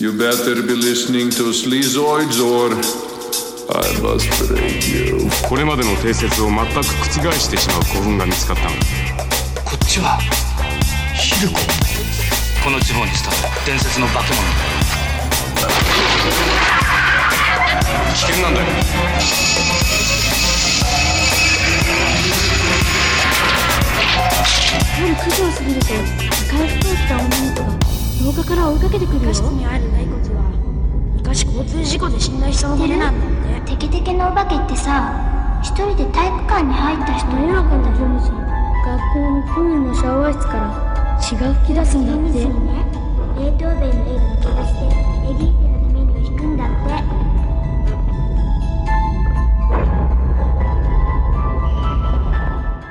You better be listening to Sleazoids or I must break you. これまでの定説を全く覆してしまう古墳が見つかったの。だこっちはヒルコ。この地方に伝わる伝説の化け物だ。危険なんだよ。夜9時を過ぎると赤い服を着た女の子が廊下から追いかけてくるよ。地にある骸骨は昔交通事故で死んだ人の骨なんだって。テケテケのお化けってさ一人で体育館に入った人。真夜中の夜じ学校のプールのシャワー室から血が噴き出すんだって。ベートーベンの映画の気がして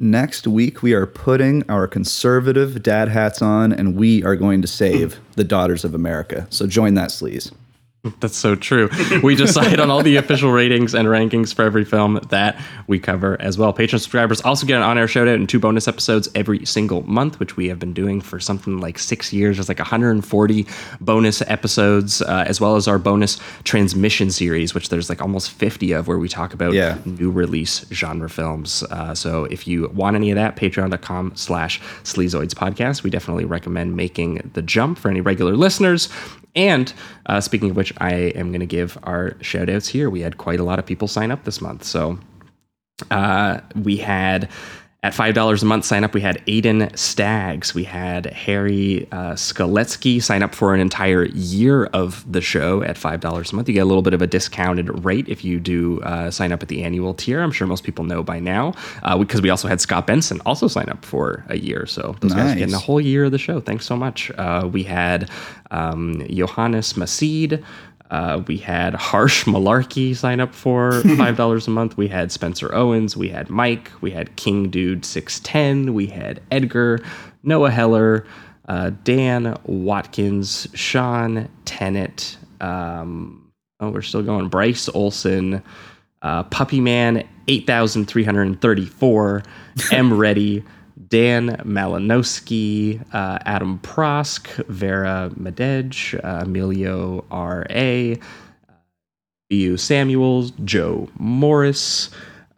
Next week, we are putting our conservative dad hats on and we are going to save the daughters of America. So join that sleaze. That's so true. We decide on all the official ratings and rankings for every film that we cover as well. Patreon subscribers also get an on air shout out and two bonus episodes every single month, which we have been doing for something like six years. There's like 140 bonus episodes, uh, as well as our bonus transmission series, which there's like almost 50 of where we talk about Yeah. new release genre films. Uh, so if you want any of that, patreon.com slash sleazoids podcast. We definitely recommend making the jump for any regular listeners. And uh, speaking of which, I am going to give our shout outs here. We had quite a lot of people sign up this month. So uh, we had at five dollars a month sign up. We had Aiden Staggs. We had Harry uh, Skoletsky sign up for an entire year of the show at five dollars a month. You get a little bit of a discounted rate if you do uh, sign up at the annual tier. I'm sure most people know by now uh, because we also had Scott Benson also sign up for a year. So those guys are getting a whole year of the show. Thanks so much. Uh, we had um, Johannes Masid. Uh, we had Harsh Malarkey sign up for five dollars a month. We had Spencer Owens. We had Mike. We had King Dude six ten. We had Edgar, Noah Heller, uh, Dan Watkins, Sean Tennant. Um, oh, we're still going. Bryce Olson, uh, Puppy Man eight thousand three hundred thirty four. M Ready. Dan Malinowski, uh, Adam Prosk, Vera Medej, uh, Emilio R.A., B.U. Samuels, Joe Morris,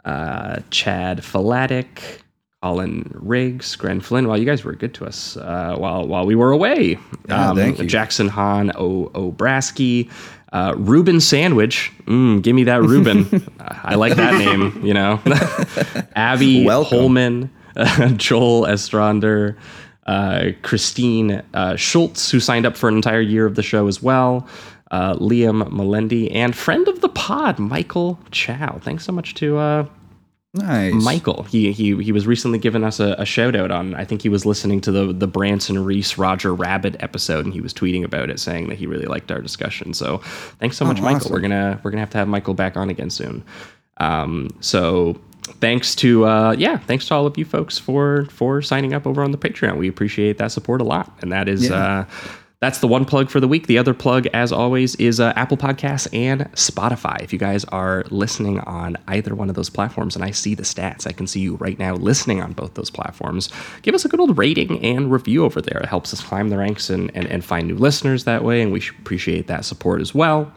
uh, Chad Falatic, Colin Riggs, Gren Flynn. Well, you guys were good to us uh, while while we were away. Yeah, thank you. Jackson Hahn, O. Obrasky, uh, Ruben Sandwich. Mm, give me that Ruben. I like that name. You know, Abby Welcome. Holman, Joel Estrander. Uh, Christine uh, Schultz, who signed up for an entire year of the show as well, uh, Liam Melendi, and friend of the pod, Michael Chow. Thanks so much to uh, Nice. Michael. He he he was recently giving us a, a shout out on. I think he was listening to the the Branson Reese Roger Rabbit episode, and he was tweeting about it, saying that he really liked our discussion. So thanks so much, Michael. awesome. We're gonna we're gonna have to have Michael back on again soon. Um, so thanks to uh, yeah, thanks to all of you folks for for signing up over on the Patreon. We appreciate that support a lot, and that is. Yeah. Uh, that's the one plug for the week. The other plug, as always, is uh, Apple Podcasts and Spotify. If you guys are listening on either one of those platforms, and I see the stats, I can see you right now listening on both those platforms, give us a good old rating and review over there. It helps us climb the ranks and, and, and find new listeners that way, and we appreciate that support as well.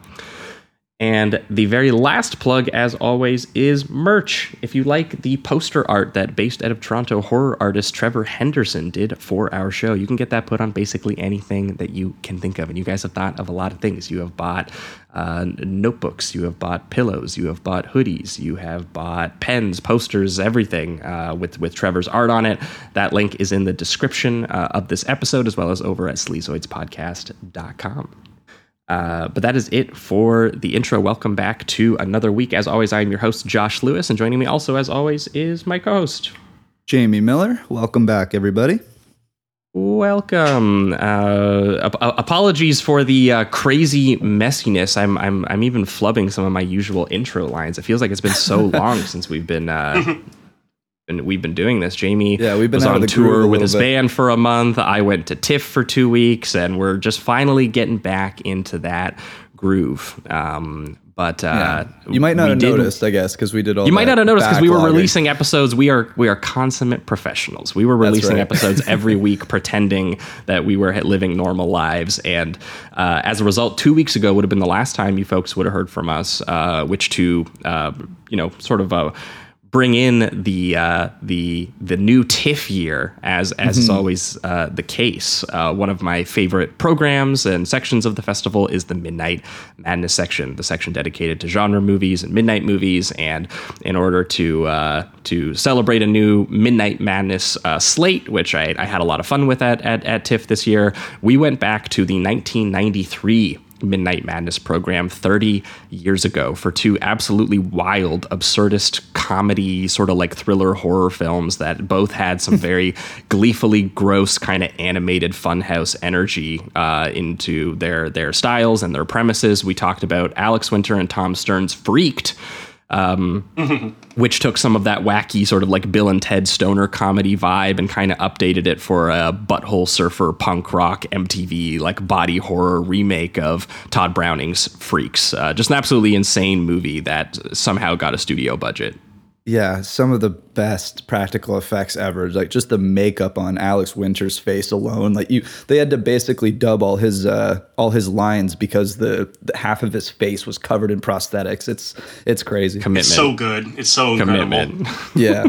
And the very last plug, as always, is merch. If you like the poster art that based out of Toronto horror artist Trevor Henderson did for our show, you can get that put on basically anything that you can think of. And you guys have thought of a lot of things. You have bought uh, notebooks, you have bought pillows, you have bought hoodies, you have bought pens, posters, everything uh, with with Trevor's art on it. That link is in the description uh, of this episode, as well as over at sleazoidspodcast.com. Uh, but that is it for the intro. Welcome back to another week. As always, I am your host, Josh Lewis, and joining me also, as always, is my co host. Jamie Miller. Welcome back, everybody. Welcome. Uh, ap- apologies for the uh, crazy messiness. I'm, I'm, I'm even flubbing some of my usual intro lines. It feels like it's been so long since we've been uh, and we've been doing this. Jamie Yeah, we've been was on the groove a tour with his bit. band for a month. I went to TIFF for two weeks, and we're just finally getting back into that groove. Um, but uh, you might not have noticed, I guess, because we did all. You might not have noticed because we were releasing episodes. We are we are consummate professionals. We were releasing right. episodes every week, pretending that we were living normal lives. And uh, as a result, two weeks ago would have been the last time you folks would have heard from us. Uh, which to uh, you know sort of uh, bring in the uh, the the new TIFF year, as as is always uh, the case. Uh, one of my favorite programs and sections of the festival is the Midnight Madness section, the section dedicated to genre movies and midnight movies. And in order to uh, to celebrate a new Midnight Madness uh, slate, which I, I had a lot of fun with at, at at TIFF this year, we went back to the 1993 Midnight Madness program 30 years ago for two absolutely wild, absurdist comedy, sort of like thriller horror films that both had some very gleefully gross, kind of animated funhouse energy uh, into their their styles and their premises. We talked about Alex Winter and Tom Stern's Freaked. Um, which took some of that wacky sort of like Bill and Ted stoner comedy vibe and kind of updated it for a butthole surfer punk rock MTV like body horror remake of Tod Browning's Freaks. Uh, just an absolutely insane movie that somehow got a studio budget. Yeah, some of the best practical effects ever. Like just the makeup on Alex Winter's face alone. Like you, they had to basically dub all his uh, all his lines because the, the half of his face was covered in prosthetics. It's it's crazy. Commitment. It's so good. It's so incredible. commitment. yeah,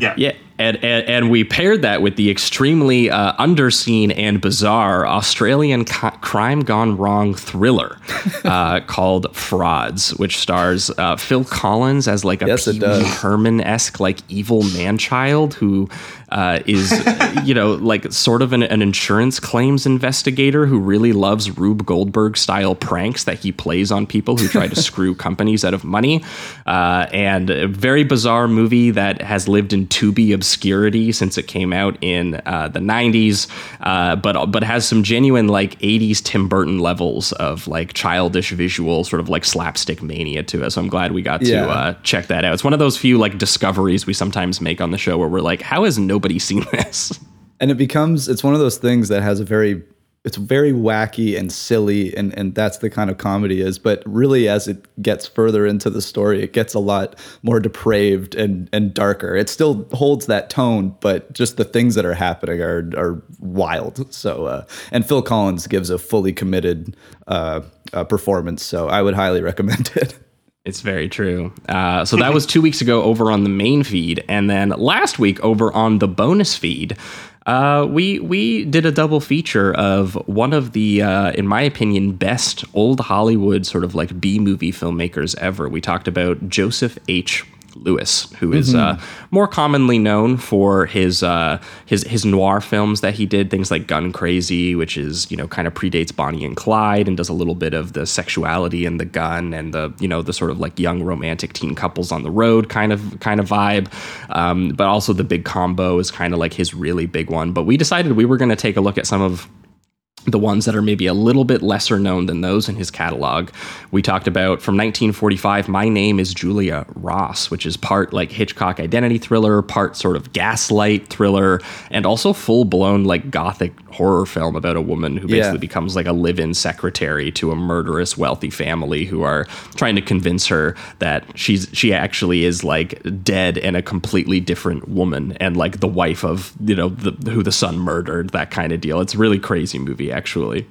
Yeah. Yeah, and, and and we paired that with the extremely uh, underseen and bizarre Australian co- crime gone wrong thriller uh, called Frauds, which stars uh, Phil Collins as like a Yes, it Pee Wee does. Herman esque like evil man child who uh, is you know like sort of an, an insurance claims investigator who really loves Rube Goldberg style pranks that he plays on people who try to screw companies out of money, uh, and a very bizarre movie that has lived in Tubi obscurity since it came out in uh, the '90s, uh, but but has some genuine like '80s Tim Burton levels of like childish visual sort of like slapstick mania to it. So I'm glad we got to Yeah. uh, check that out. It's one of those few like discoveries we sometimes make on the show where we're like, how has nobody seen this? and it becomes it's one of those things that has a very it's very wacky and silly and and that's the kind of comedy is but really as it gets further into the story it gets a lot more depraved and and darker. It still holds that tone but just the things that are happening are are wild. So uh and Phil Collins gives a fully committed uh, uh performance so I would highly recommend it It's very true. Uh, so that was two weeks ago over on the main feed, and then last week over on the bonus feed, uh, we we did a double feature of one of the, uh, in my opinion, best old Hollywood sort of like B movie filmmakers ever. We talked about Joseph H. Lewis, who is uh, more commonly known for his uh, his his noir films that he did, things like Gun Crazy, which is you know kind of predates Bonnie and Clyde and does a little bit of the sexuality and the gun and the you know the sort of like young romantic teen couples on the road kind of kind of vibe. Um, but also the big combo is kind of like his really big one. But we decided we were going to take a look at some of the ones that are maybe a little bit lesser known than those in his catalog. We talked about from 1945, My Name is Julia Ross, which is part like Hitchcock identity thriller, part sort of gaslight thriller, and also full blown like gothic horror film about a woman who Yeah. basically becomes like a live in secretary to a murderous wealthy family who are trying to convince her that she's she actually is like dead and a completely different woman and like the wife of you know the, who the son murdered that kind of deal it's a really crazy movie actually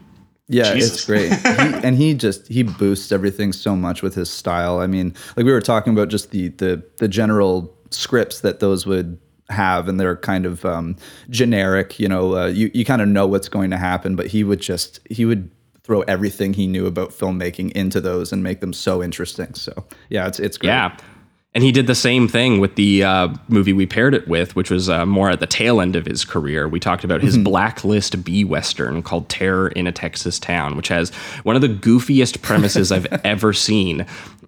Yeah, Jesus. it's great. he, and he just he boosts everything so much with his style. I mean, like we were talking about just the the the general scripts that those would have and they're kind of um, generic, you know, uh, you you kind of know what's going to happen, but he would just he would throw everything he knew about filmmaking into those and make them so interesting. So, yeah, it's it's great. Yeah. And he did the same thing with the uh, movie we paired it with, which was uh, more at the tail end of his career. We talked about his blacklist B Western called Terror in a Texas Town, which has one of the goofiest premises I've ever seen.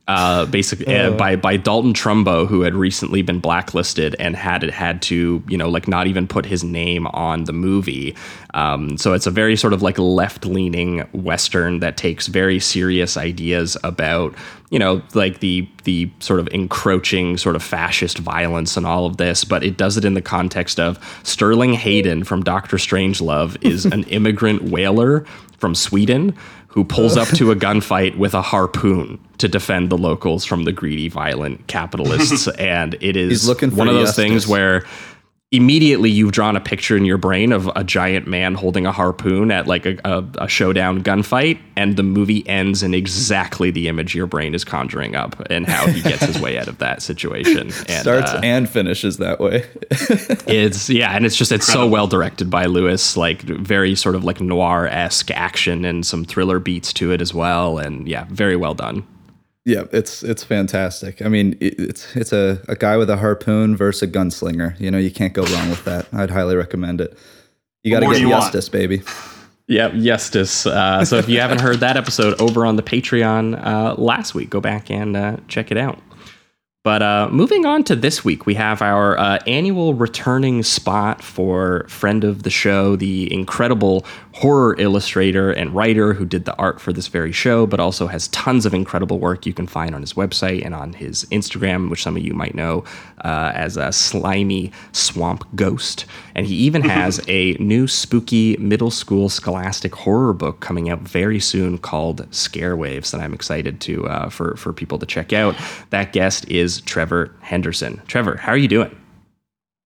Uh, basically uh, by by Dalton Trumbo, who had recently been blacklisted and had had to you know like not even put his name on the movie. Um, so it's a very sort of like left leaning western that takes very serious ideas about you know like the the sort of encroaching sort of fascist violence and all of this, but it does it in the context of Sterling Hayden from Doctor Strangelove is an immigrant whaler from Sweden who pulls up to a gunfight with a harpoon to defend the locals from the greedy, violent capitalists. and it is He's looking for one of those justice. things where immediately you've drawn a picture in your brain of a giant man holding a harpoon at like a, a, a showdown gunfight, and the movie ends in exactly the image your brain is conjuring up and how he gets his way out of that situation. And, Starts uh, and finishes that way. it's yeah, and it's just it's so well directed by Lewis, like very sort of like noir esque action and some thriller beats to it as well, and yeah, very well done. Yeah, it's it's fantastic. I mean, it's it's a, a guy with a harpoon versus a gunslinger. You know, you can't go wrong with that. I'd highly recommend it. You got to get do justice, baby. Yep, Yestis. Uh, so if you haven't heard that episode over on the Patreon uh, last week, go back and uh, check it out. But uh, moving on to this week, we have our uh, annual returning spot for friend of the show, the incredible horror illustrator and writer who did the art for this very show, but also has tons of incredible work you can find on his website and on his Instagram, which some of you might know uh, as a slimy swamp ghost. And he even has a new spooky middle school scholastic horror book coming out very soon called Scarewaves that I'm excited to uh, for for people to check out. That guest is Trevor Henderson. Trevor, how are you doing?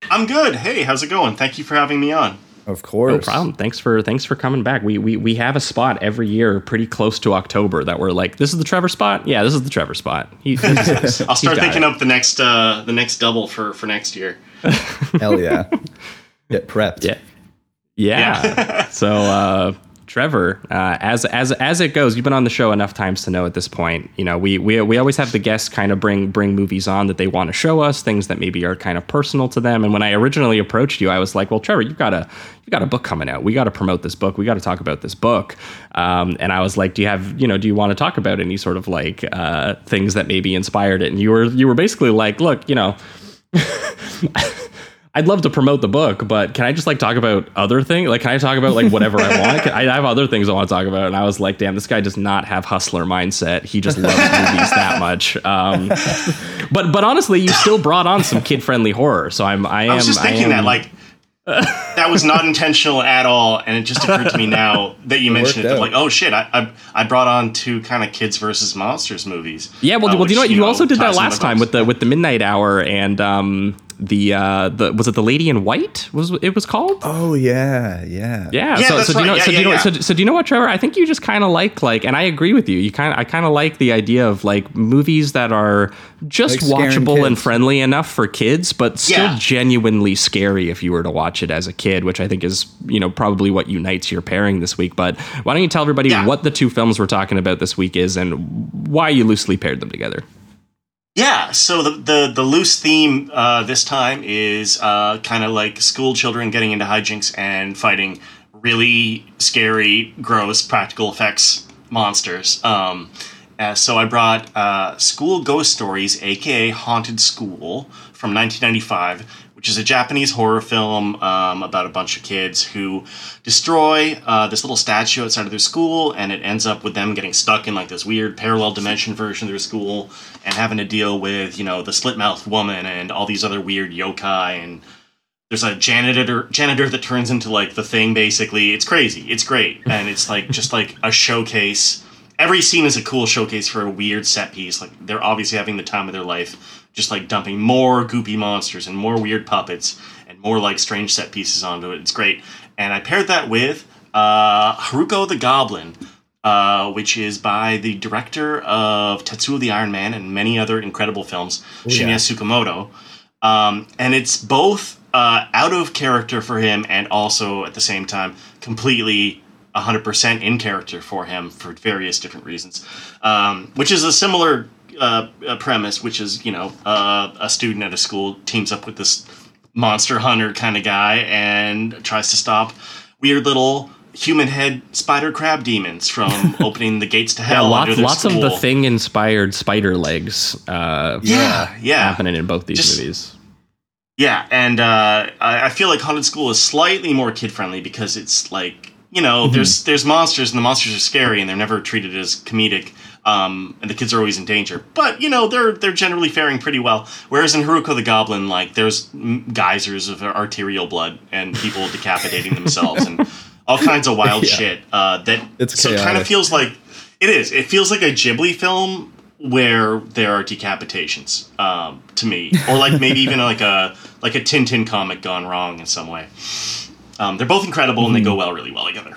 I'm good. Hey, how's it going? Thank you for having me on. Of course. No problem. Thanks for thanks for coming back. We we we have a spot every year, pretty close to October, that we're like, this is the Trevor spot. Yeah, this is the Trevor spot. He, he's- I'll start thinking it. up the next uh the next double for for next year. Hell yeah. Get prepped. Yeah. Yeah. so, uh, Trevor, uh, as as as it goes, you've been on the show enough times to know at this point. You know, we we we always have the guests kind of bring bring movies on that they want to show us, things that maybe are kind of personal to them. And when I originally approached you, I was like, "Well, Trevor, you've got a you've got a book coming out. We got to promote this book. We got to talk about this book." Um, and I was like, "Do you have you know Do you want to talk about any sort of like uh, things that maybe inspired it?" And you were you were basically like, "Look, you know." I'd love to promote the book, but can I just like talk about other things? Like, can I talk about like whatever I want? Can- I have other things I want to talk about, and I was like, damn, this guy does not have hustler mindset. He just loves movies that much. Um, but but honestly, you still brought on some kid friendly horror, so I'm I am I was just thinking am- that like that was not intentional at all, and it just occurred to me now that you mentioned it. That like, oh shit, I, I I brought on two kind of kids versus monsters movies. yeah. Well, uh, well, you know what? You, also did that last time with the with the Midnight Hour and um the uh the was it the Lady in White was it was called? Oh yeah, yeah. Yeah. Yeah, so, so do you know? right. Yeah, so do you yeah, know? So, so do you know what, Trevor? I think you just kind of like like, and I agree with you. You kind of I kind of like the idea of like movies that are just Like watchable and friendly enough for kids, but still Yeah. genuinely scary if you were to watch it as a kid, which I think is you know probably what unites your pairing this week. But why don't you tell everybody Yeah. what the two films we're talking about this week is and why you loosely paired them together? Yeah, so the the, the loose theme uh, this time is uh, kind of like school children getting into hijinks and fighting really scary, gross practical effects monsters. Um, uh, so I brought uh, School Ghost Stories, aka Haunted School, from 1995, which is a Japanese horror film um, about a bunch of kids who destroy uh, this little statue outside of their school, and it ends up with them getting stuck in like this weird parallel dimension version of their school and having to deal with you know the slit mouthed woman and all these other weird yokai. And there's a janitor janitor that turns into like the thing basically. It's crazy. It's great. And it's like just like a showcase every scene is a cool showcase for a weird set piece. Like they're obviously having the time of their life just like dumping more goopy monsters and more weird puppets and more like strange set pieces onto it. It's great. And i paired that with uh, hiruko the goblin uh, which is by the director of Tetsuo the Iron Man and many other incredible films, Shinya Tsukamoto. Um, and it's both uh, out of character for him and also at the same time completely 100% in character for him for various different reasons, um, which is a similar uh, uh, premise, which is, you know, uh, a student at a school teams up with this monster hunter kind of guy and tries to stop weird little human head spider crab demons from opening the gates to hell. Yeah, lots, lots of the thing inspired spider legs. Uh, Yeah, yeah. happening in both these Just- movies. Yeah, and uh, I, I feel like Haunted School is slightly more kid friendly because it's like you know Mm-hmm. there's there's monsters and the monsters are scary and they're never treated as comedic. Um, and the kids are always in danger, but you know they're they're generally faring pretty well. Whereas in Hiruko the Goblin, like there's geysers of arterial blood and people decapitating themselves and all kinds of wild Yeah. shit. Uh, that It's so it kind of feels like it is. It feels like a Ghibli film where there are decapitations um, to me, or like maybe even like a like a Tintin comic gone wrong in some way. Um, they're both incredible and they go well, really well together.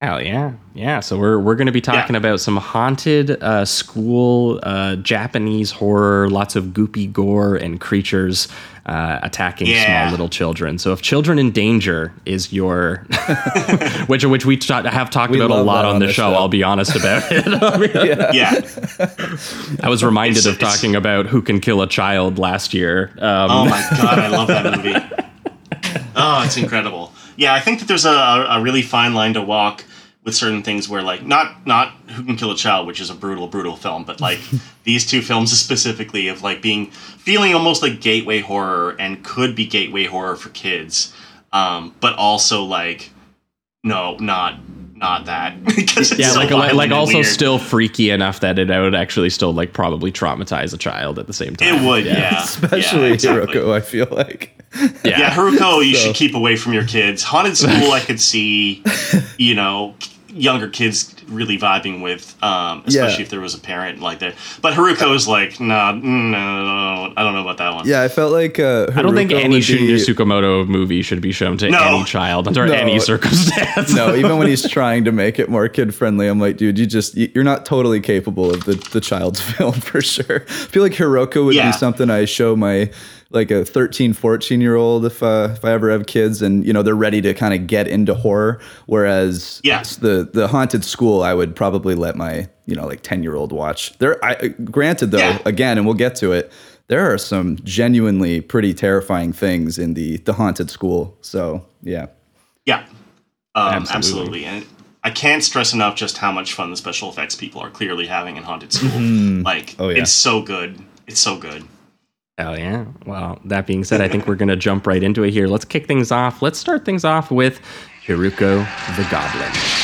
Hell yeah, yeah. So we're we're going to be talking Yeah. about some haunted uh, school uh, Japanese horror, lots of goopy gore and creatures uh, attacking Yeah. small little children. So if children in danger is your, which which we ta- have talked We about a lot on, on the this show, show. I'll be honest about it. Yeah. I was reminded It's- of it's- talking about who can kill a child last year. Um, Oh my god, I love that movie. Oh, it's incredible. Yeah, I think that there's a, a really fine line to walk with certain things where like not not Who Can Kill a Child, which is a brutal, brutal film, but like these two films specifically of like being feeling almost like gateway horror and could be gateway horror for kids. Um, but also like no, not not that. yeah, so like like, like also weird. still freaky enough that it would actually still like probably traumatize a child at the same time. it would, yeah. Especially yeah, exactly. Hiruko, I feel like. Yeah. Yeah, Hiruko, you So- should keep away from your kids. Haunted School, I could see, you know, younger kids really vibing with, um, especially Yeah. if there was a parent like that. But Hiruko is like, nah, mm, no, no, no, I don't know about that one. Yeah, I felt like uh, I don't think any would be- Shinya Tsukamoto movie should be shown to No. any child under No. any circumstance. no, even when he's trying to make it more kid friendly, I'm like, dude, you just you- you're not totally capable of the the child's film for sure. I feel like Hiruko would Yeah. be something I show my like a 13, 14 year old if uh, if I ever have kids and you know they're ready to kind of get into horror. Whereas Yeah. the the haunted school, I would probably let my you know like 10 year old watch. There, I granted though, Yeah. again, and we'll get to it. There are some genuinely pretty terrifying things in the the haunted school. So yeah. Yeah. Um, Absolutely. absolutely. And I can't stress enough just how much fun the special effects people are clearly having in Haunted School. Like, Oh, yeah. it's so good. It's so good. Yeah. Well, that being said, I think we're going to jump right into it here. Let's kick things off. Let's start things off with Hiruko the Goblin.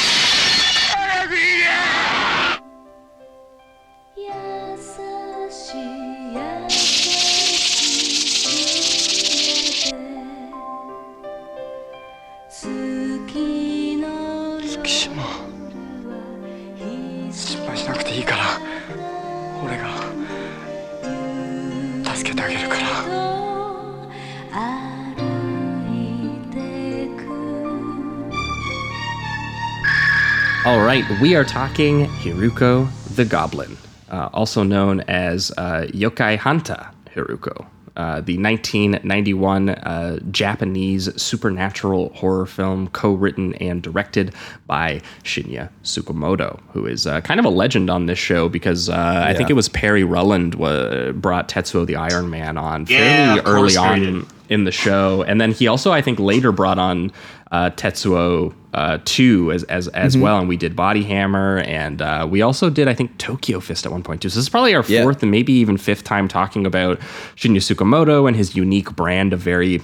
All right, we are talking Hiruko the Goblin, uh, also known as uh, Yokai Hanta Hiruko, uh, the 1991 uh, Japanese supernatural horror film co-written and directed by Shinya Tsukamoto, who is uh, kind of a legend on this show because uh, I think it was Perry Rulland wa- brought Tetsuo the Iron Man on fairly course, early on in the show, and then he also I think later brought on uh, Tetsuo uh, two as as as Mm-hmm. well, and we did Body Hammer, and uh, we also did I think Tokyo Fist at one point too. So this is probably our Yeah. fourth and maybe even fifth time talking about Shinya Tsukamoto and his unique brand of very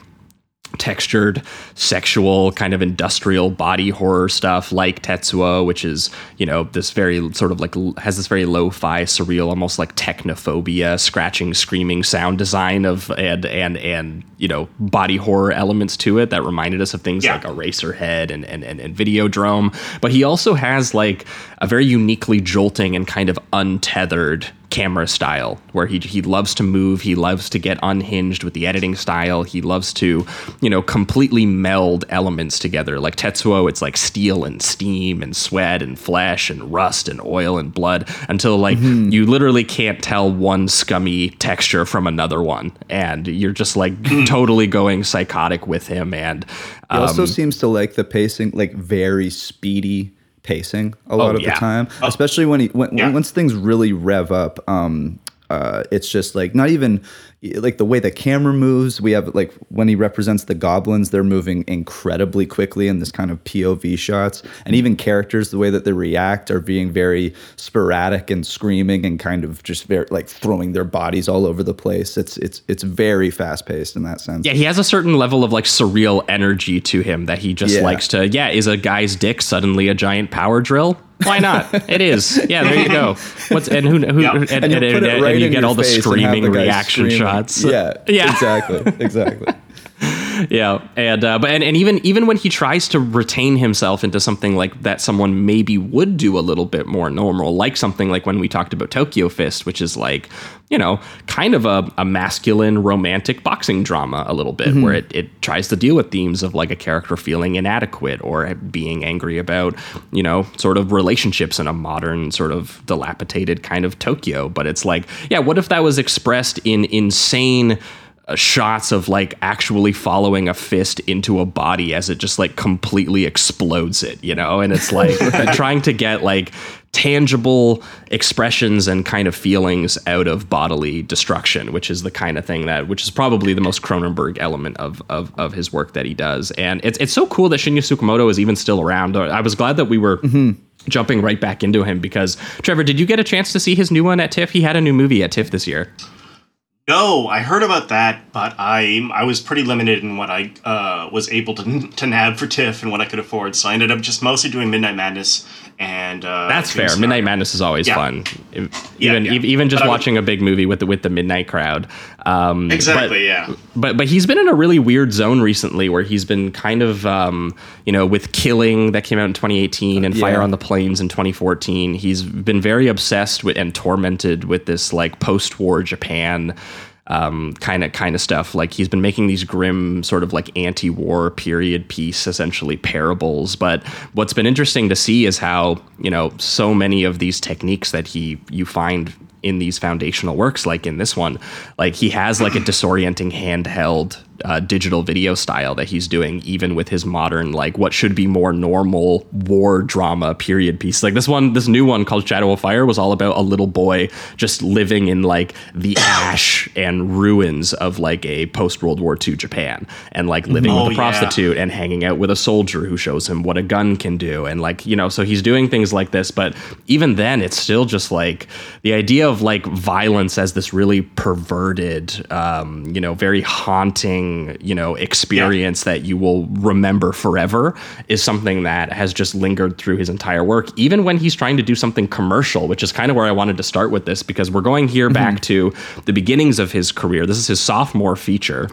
textured, sexual, kind of industrial body horror stuff like Tetsuo, which is, you know, this very sort of like has this very lo-fi, surreal, almost like technophobia, scratching, screaming sound design of and and and you know, body horror elements to it that reminded us of things Yeah. like Eraserhead and and and, and Videodrome. But he also has like a very uniquely jolting and kind of untethered camera style where he he loves to move he loves to get unhinged with the editing style he loves to you know completely meld elements together. Like tetsuo it's like steel and steam and sweat and flesh and rust and oil and blood until like you literally can't tell one scummy texture from another one. And you're just like totally going psychotic with him and He also um, seems to like the pacing, like very speedy pacing a lot of yeah. the time, especially when he when, Yeah. once things really rev up. Um, Uh, it's just like not even like the way the camera moves. We have like when he represents the goblins, they're moving incredibly quickly in this kind of POV shots, and even characters, the way that they react are being very sporadic and screaming and kind of just very like throwing their bodies all over the place. It's it's it's very fast paced in that sense. Yeah, he has a certain level of like surreal energy to him that he just Yeah. likes to. Yeah, is a guy's dick suddenly a giant power drill? Why not? it is. Yeah, there you go. What's and who, who Yeah. and, and, and you and, right and you get all the face and have screaming the reaction screaming. shots. Yeah, yeah, exactly, exactly. Yeah, and uh, but and, and even even when he tries to retain himself into something like that, someone maybe would do a little bit more normal, like something like when we talked about Tokyo Fist, which is like you know kind of a, a masculine romantic boxing drama a little bit, where it, it tries to deal with themes of like a character feeling inadequate or being angry about you know sort of relationships in a modern sort of dilapidated kind of Tokyo, but it's like yeah, what if that was expressed in insane Uh, shots of like actually following a fist into a body as it just like completely explodes it, you know? And it's like trying to get like tangible expressions and kind of feelings out of bodily destruction, which is the kind of thing that, which is probably the most Cronenberg element of of, of his work that he does. And it's it's so cool that Shinya Tsukamoto is even still around. Uh, I was glad that we were. Mm-hmm. Jumping right back into him because Trevor, did you get a chance to see his new one at TIFF? He had a new movie at TIFF this year. No, I heard about that, but I I was pretty limited in what I uh, was able to to nab for TIFF and what I could afford. So I ended up just mostly doing Midnight Madness and uh, That's fair. Midnight Madness is always Yeah. fun. If- Yeah, even yeah. even just But would- watching a big movie with the with the midnight crowd. Um, Exactly. but- yeah. But but he's been in a really weird zone recently where he's been kind of um, you know with Killing that came out in 2018 and Fire on the Plains in 2014. He's been very obsessed with and tormented with this like post-war Japan um, kind of kind of stuff. Like he's been making these grim sort of like anti-war period piece, essentially parables. But what's been interesting to see is how you know so many of these techniques that he you find in these foundational works, like in this one, like he has like a disorienting handheld uh, digital video style that he's doing, even with his modern, like what should be more normal war drama period piece. Like this one, this new one called Shadow of Fire was all about a little boy just living in like the ash and ruins of like a post World War II Japan and like living Oh, with a yeah. prostitute and hanging out with a soldier who shows him what a gun can do. And like, you know, so he's doing things like this, but even then, it's still just like the idea of like violence as this really perverted, um, you know, very haunting, you know, experience that you will remember forever is something that has just lingered through his entire work, even when he's trying to do something commercial, which is kind of where I wanted to start with this because we're going here mm-hmm. back to the beginnings of his career. This is his sophomore feature.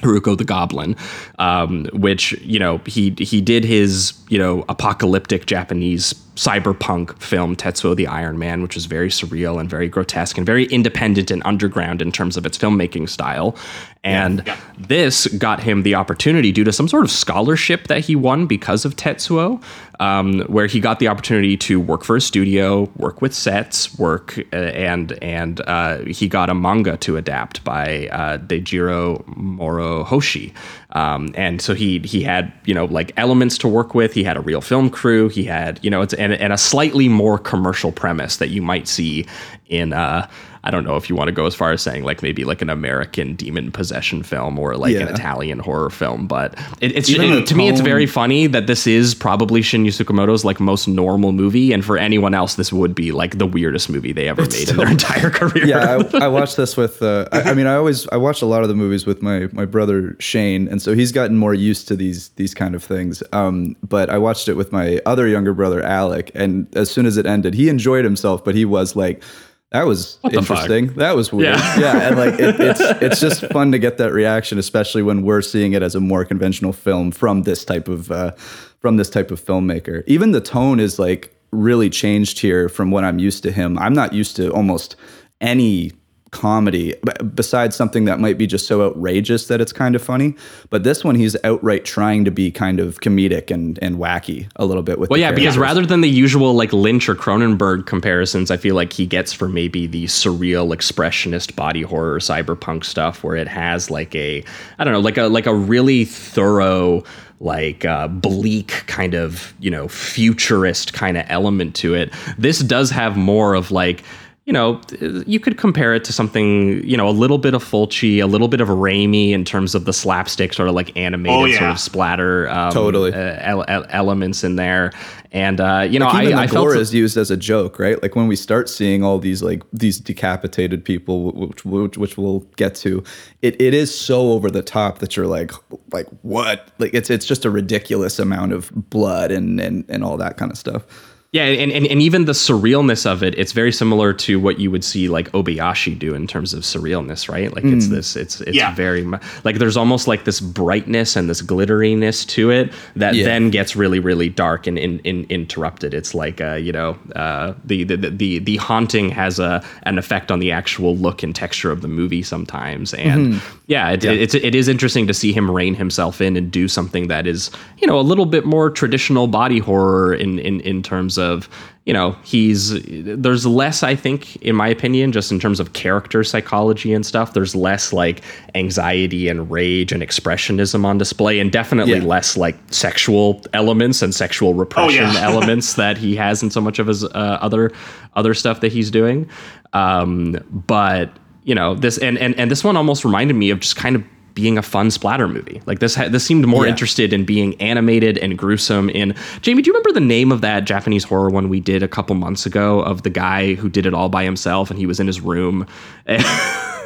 Hiruko the Goblin, um, which you know he he did his you know apocalyptic Japanese cyberpunk film Tetsuo the Iron Man, which was very surreal and very grotesque and very independent and underground in terms of its filmmaking style. And Yeah. this got him the opportunity due to some sort of scholarship that he won because of Tetsuo, um, where he got the opportunity to work for a studio, work with sets, work, uh, and and uh, he got a manga to adapt by uh, Daijiro Morohoshi. Um, and so he he had you know like elements to work with. He had a real film crew. He had you know it's and, and a slightly more commercial premise that you might see in uh, I don't know if you want to go as far as saying like maybe like an American demon possession film or like an Italian horror film, but it, it's it- to me it's very funny that this is probably Shinya Tsukamoto's like most normal movie, and for anyone else this would be like the weirdest movie they ever made in their entire career. yeah, I, I watched this with. Uh, I, I mean, I always I watch a lot of the movies with my my brother Shane, and so he's gotten more used to these these kind of things. Um, but I watched it with my other younger brother Alec, and as soon as it ended, he enjoyed himself, but he was like. That was interesting. That was weird. Yeah. Yeah, and like it, it's it's just fun to get that reaction, especially when we're seeing it as a more conventional film from this type of uh, from this type of filmmaker. Even the tone is like really changed here from what I'm used to him. I'm not used to almost any comedy besides something that might be just so outrageous that it's kind of funny but this one he's outright trying to be kind of comedic and and wacky a little bit with Well, yeah, because rather than the usual like Lynch or Cronenberg comparisons, I feel like he gets for maybe the surreal expressionist body horror cyberpunk stuff where it has like a I don't know, like a like a really thorough like uh, bleak kind of you know futurist kind of element to it. This does have more of like you know, you could compare it to something, you know, a little bit of Fulci, a little bit of Raimi in terms of the slapstick sort of like animated Oh, sort of splatter um, Totally. uh, ele- ele- elements in there. And uh, you know, Like, even I, I the felt gore is used as a joke, right? Like when we start seeing all these like these decapitated people, which which, which we'll get to, it, it is so over the top that you're like, like what? Like it's it's just a ridiculous amount of blood and and and all that kind of stuff. Yeah, and, and, and even the surrealness of it, it's very similar to what you would see like Obayashi do in terms of surrealness, right? Like it's this, it's it's Yeah. very mu- like there's almost like this brightness and this glitteriness to it that Yeah. then gets really really dark and in, in, interrupted. It's like uh, you know uh, the, the the the haunting has a an effect on the actual look and texture of the movie sometimes, and yeah, it, it's it is interesting to see him rein himself in and do something that is you know a little bit more traditional body horror in in in terms of you know he's there's less I think in my opinion just in terms of character psychology and stuff there's less like anxiety and rage and expressionism on display and definitely Yeah. less like sexual elements and sexual repression yeah. elements that he has in so much of his uh, other other stuff that he's doing um but you know this and and and this one almost reminded me of just kind of being a fun splatter movie. Like this, ha- this seemed more Yeah. interested in being animated and gruesome. In Jamie, do you remember the name of that Japanese horror one we did a couple months ago of the guy who did it all by himself and he was in his room?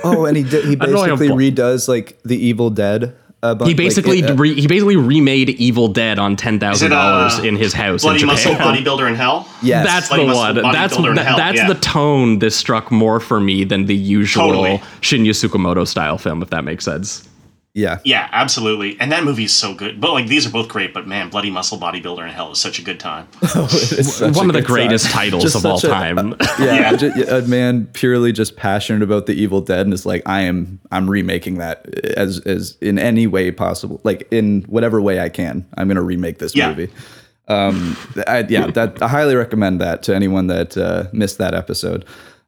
Oh, and he did, he I don't know, basically redoes like the Evil Dead. Uh, bu- he like, basically uh, re- he basically remade Evil Dead on ten thousand dollars uh, in his house. Bloody in muscle bodybuilder in hell. yes. That's Bloody the muscle one. That's bodybuilder that- that's yeah. the tone. This struck more for me than the usual Totally. Shinya Tsukamoto style film, if that makes sense. Yeah. Yeah, absolutely. And that movie's so good. But like these are both great, but man, Bloody Muscle Bodybuilder in Hell is such a good time. It's such One a of the greatest time. titles Just of all a- time. yeah, Yeah. ju- a man purely just passionate about the Evil Dead and is like, I am, I'm remaking that as as in any way possible, like in whatever way I can. I'm gonna remake this Yeah. movie. Um, I, yeah, that I highly recommend that to anyone that uh, missed that episode.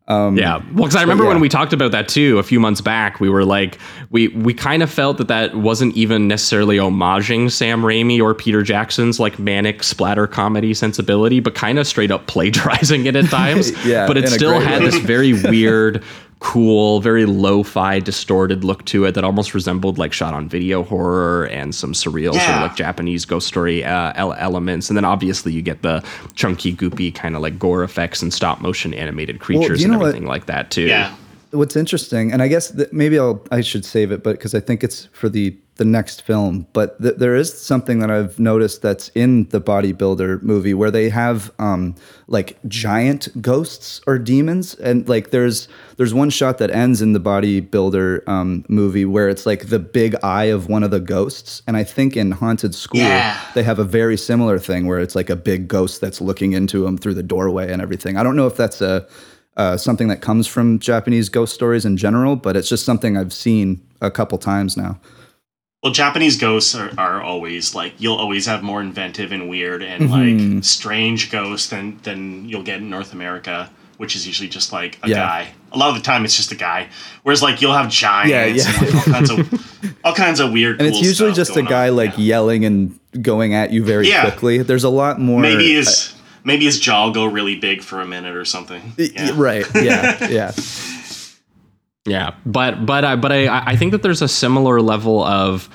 Um, Yeah, well, because I remember yeah. when we talked about that too a few months back. We were like, we we kind of felt that that wasn't even necessarily homaging Sam Raimi or Peter Jackson's like manic splatter comedy sensibility, but kind of straight up plagiarizing it at times. Yeah, but it still had way. this very weird, cool, very lo-fi, distorted look to it that almost resembled like shot on video horror and some surreal sort of like Japanese ghost story uh, ele- elements. And then obviously you get the chunky, goopy kind of like gore effects and stop motion animated creatures you and know what? everything like that too. Yeah. What's interesting, and I guess that maybe I'll I should save it, but because I think it's for the the next film. But th- there is something that I've noticed that's in the bodybuilder movie where they have um, like giant ghosts or demons, and like there's there's one shot that ends in the bodybuilder um, movie where it's like the big eye of one of the ghosts, and I think in Haunted School Yeah. they have a very similar thing where it's like a big ghost that's looking into him through the doorway and everything. I don't know if that's a uh, something that comes from Japanese ghost stories in general, but it's just something I've seen a couple times now. Well, Japanese ghosts are, are always like you'll always have more inventive and weird and Mm-hmm. like strange ghosts than than you'll get in North America, which is usually just like a Yeah. guy. A lot of the time, it's just a guy. Whereas like you'll have giants yeah. and like, all kinds of all kinds of weird. And it's usually just a guy on. like Yeah. yelling and going at you very Yeah. quickly. There's a lot more. maybe his maybe his jaw will go really big for a minute or something. Y- y- Yeah. Right. Yeah. Yeah. Yeah, but but I but I I think that there's a similar level of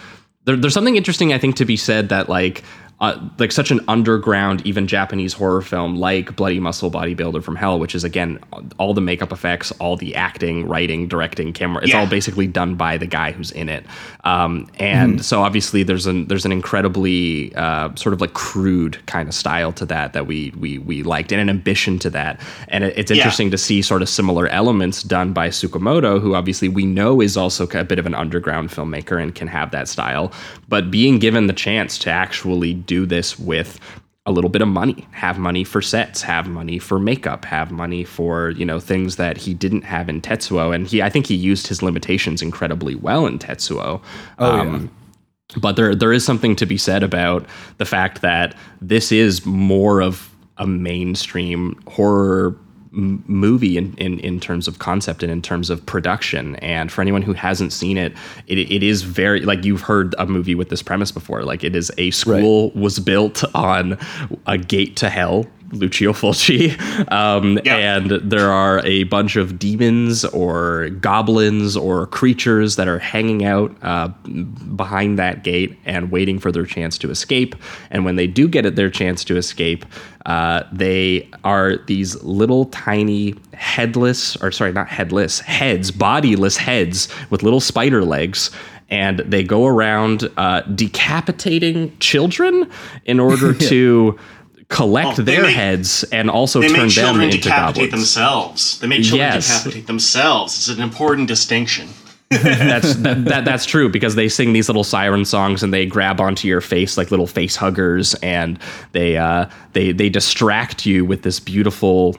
there, there's something interesting I think to be said that like uh, like such an underground even Japanese horror film like Bloody Muscle Bodybuilder from Hell, which is again all the makeup effects, all the acting, writing, directing, camera, it's Yeah. all basically done by the guy who's in it. Um, and Mm-hmm. so obviously there's an there's an incredibly uh, sort of like crude kind of style to that that we we we liked and an ambition to that. And it, it's Yeah. interesting to see sort of similar elements done by Tsukamoto, who obviously we know is also a bit of an underground filmmaker and can have that style. But being given the chance to actually do this with a little bit of money, have money for sets, have money for makeup, have money for, you know, things that he didn't have in Tetsuo. And he I think he used his limitations incredibly well in Tetsuo. oh, Um, but there there is something to be said about the fact that this is more of a mainstream horror m- movie in, in in terms of concept and in terms of production. And for anyone who hasn't seen it, it it is very like you've heard a movie with this premise before. Like it is a school was built on a gate to hell Lucio Fulci. Um, Yeah. And there are a bunch of demons or goblins or creatures that are hanging out uh, behind that gate and waiting for their chance to escape. And when they do get it, their chance to escape, uh, they are these little tiny headless, or sorry, not headless, heads, bodiless heads with little spider legs. And they go around uh, decapitating children in order to collect Oh, their make- heads and also They turn make them children into decapitate goblins. themselves. They make children Yes. decapitate themselves. It's an important distinction. that's that, that that's true because they sing these little siren songs and they grab onto your face like little face huggers and they uh they they distract you with this beautiful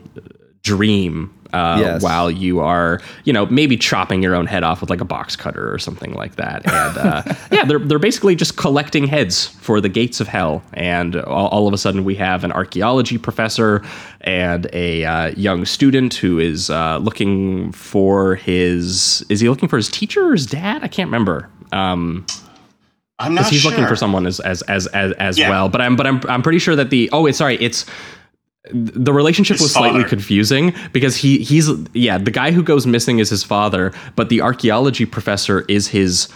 dream uh, Yes. while you are, you know, maybe chopping your own head off with like a box cutter or something like that. And uh, yeah, they're they're basically just collecting heads for the gates of hell. And all, all of a sudden, we have an archaeology professor and a uh, young student who is uh, looking for his. Is he looking for his teacher or his dad? I can't remember. Um, I'm not he's sure. looking for someone as as as as, as Yeah. well. But I'm but I'm I'm pretty sure that the oh, it's sorry, it's the relationship His was slightly father. confusing because he he's yeah the guy who goes missing is his father, but the archaeology professor is his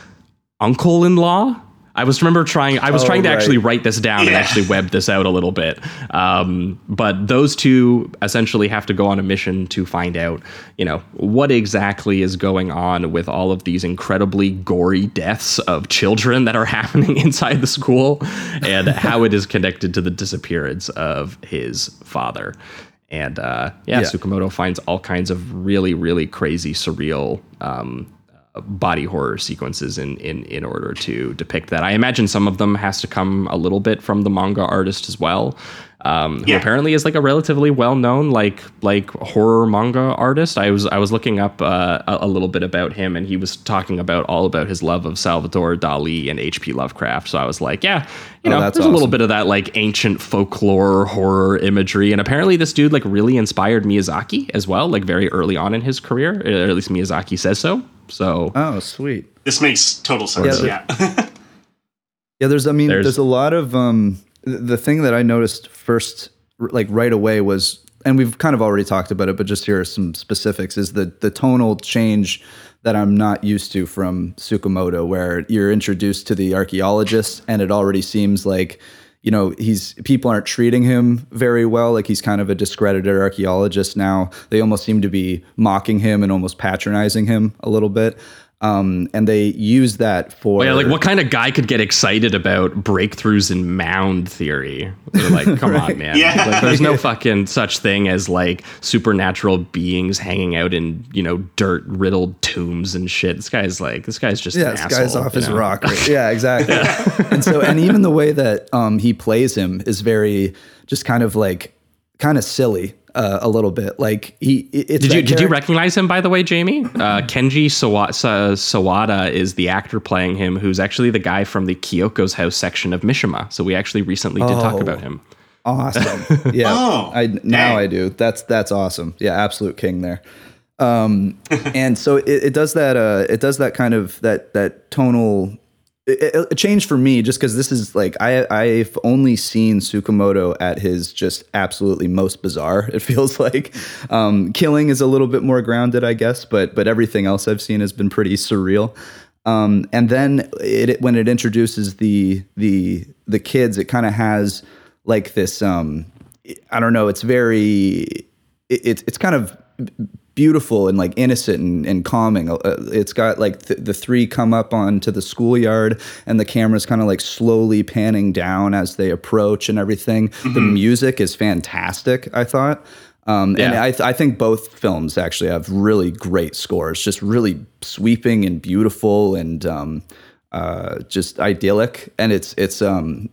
uncle-in-law. I was remember trying. I was Oh, trying to right. actually write this down and actually web this out a little bit. Um, but those two essentially have to go on a mission to find out, you know, what exactly is going on with all of these incredibly gory deaths of children that are happening inside the school, and how it is connected to the disappearance of his father. And uh, yeah, Yeah. Tsukamoto finds all kinds of really, really crazy, surreal um, body horror sequences in, in in order to depict that. I imagine some of them has to come a little bit from the manga artist as well. Um, who Yeah. apparently is like a relatively well known like like horror manga artist. I was I was looking up uh, a, a little bit about him, and he was talking about all about his love of Salvador Dali and H.P. Lovecraft. So I was like, yeah, you Oh, know, there's a little bit of that like ancient folklore horror imagery, and apparently this dude like really inspired Miyazaki as well, like very early on in his career. Or at least Miyazaki says so. So Oh, sweet. This makes total sense. Yeah, Yeah. Yeah, there's. I mean, There's- there's, a lot of. Um, the thing that I noticed first, like right away, was, and we've kind of already talked about it, but just here are some specifics. Is the the tonal change that I'm not used to from Tsukamoto, where you're introduced to the archaeologist, and it already seems like. You know, he's people aren't treating him very well. Like he's kind of a discredited archaeologist now. They almost seem to be mocking him and almost patronizing him a little bit. Um, and they use that for yeah, like what kind of guy could get excited about breakthroughs in mound theory? They're like, come on, man. Yeah. Like, there's no fucking such thing as like supernatural beings hanging out in you know dirt riddled tombs and shit. This guy's like, this guy's just yeah, this guy's off his know? rocker. Yeah, exactly. and so, and even the way that um, he plays him is very just kind of like kind of silly uh, a little bit. Like he, it's Did you that did you recognize him by the way, Jamie? Uh, Kenji Sawa- Sa- Sawada is the actor playing him, who's actually the guy from the Kyoko's House section of Mishima. So we actually recently did talk Oh. about him. awesome. Yeah, Oh, I now dang. I do. That's that's awesome. Yeah, absolute king there. Um, and so it, it does that. Uh, it does that kind of that that tonal. It, it changed for me just because this is like I I've only seen Tsukamoto at his just absolutely most bizarre. It feels like um, Killing is a little bit more grounded, I guess, but but everything else I've seen has been pretty surreal. Um, and then it, when it introduces the the the kids, it kind of has like this. Um, I don't know. It's very. It, it's it's kind of beautiful and like innocent and, and calming. Uh, it's got like th- the three come up onto the schoolyard and the camera's kind of like slowly panning down as they approach and everything. The music is fantastic. I thought. Um, And I, th- I think both films actually have really great scores, just really sweeping and beautiful and um, uh, just idyllic. And it's it's um,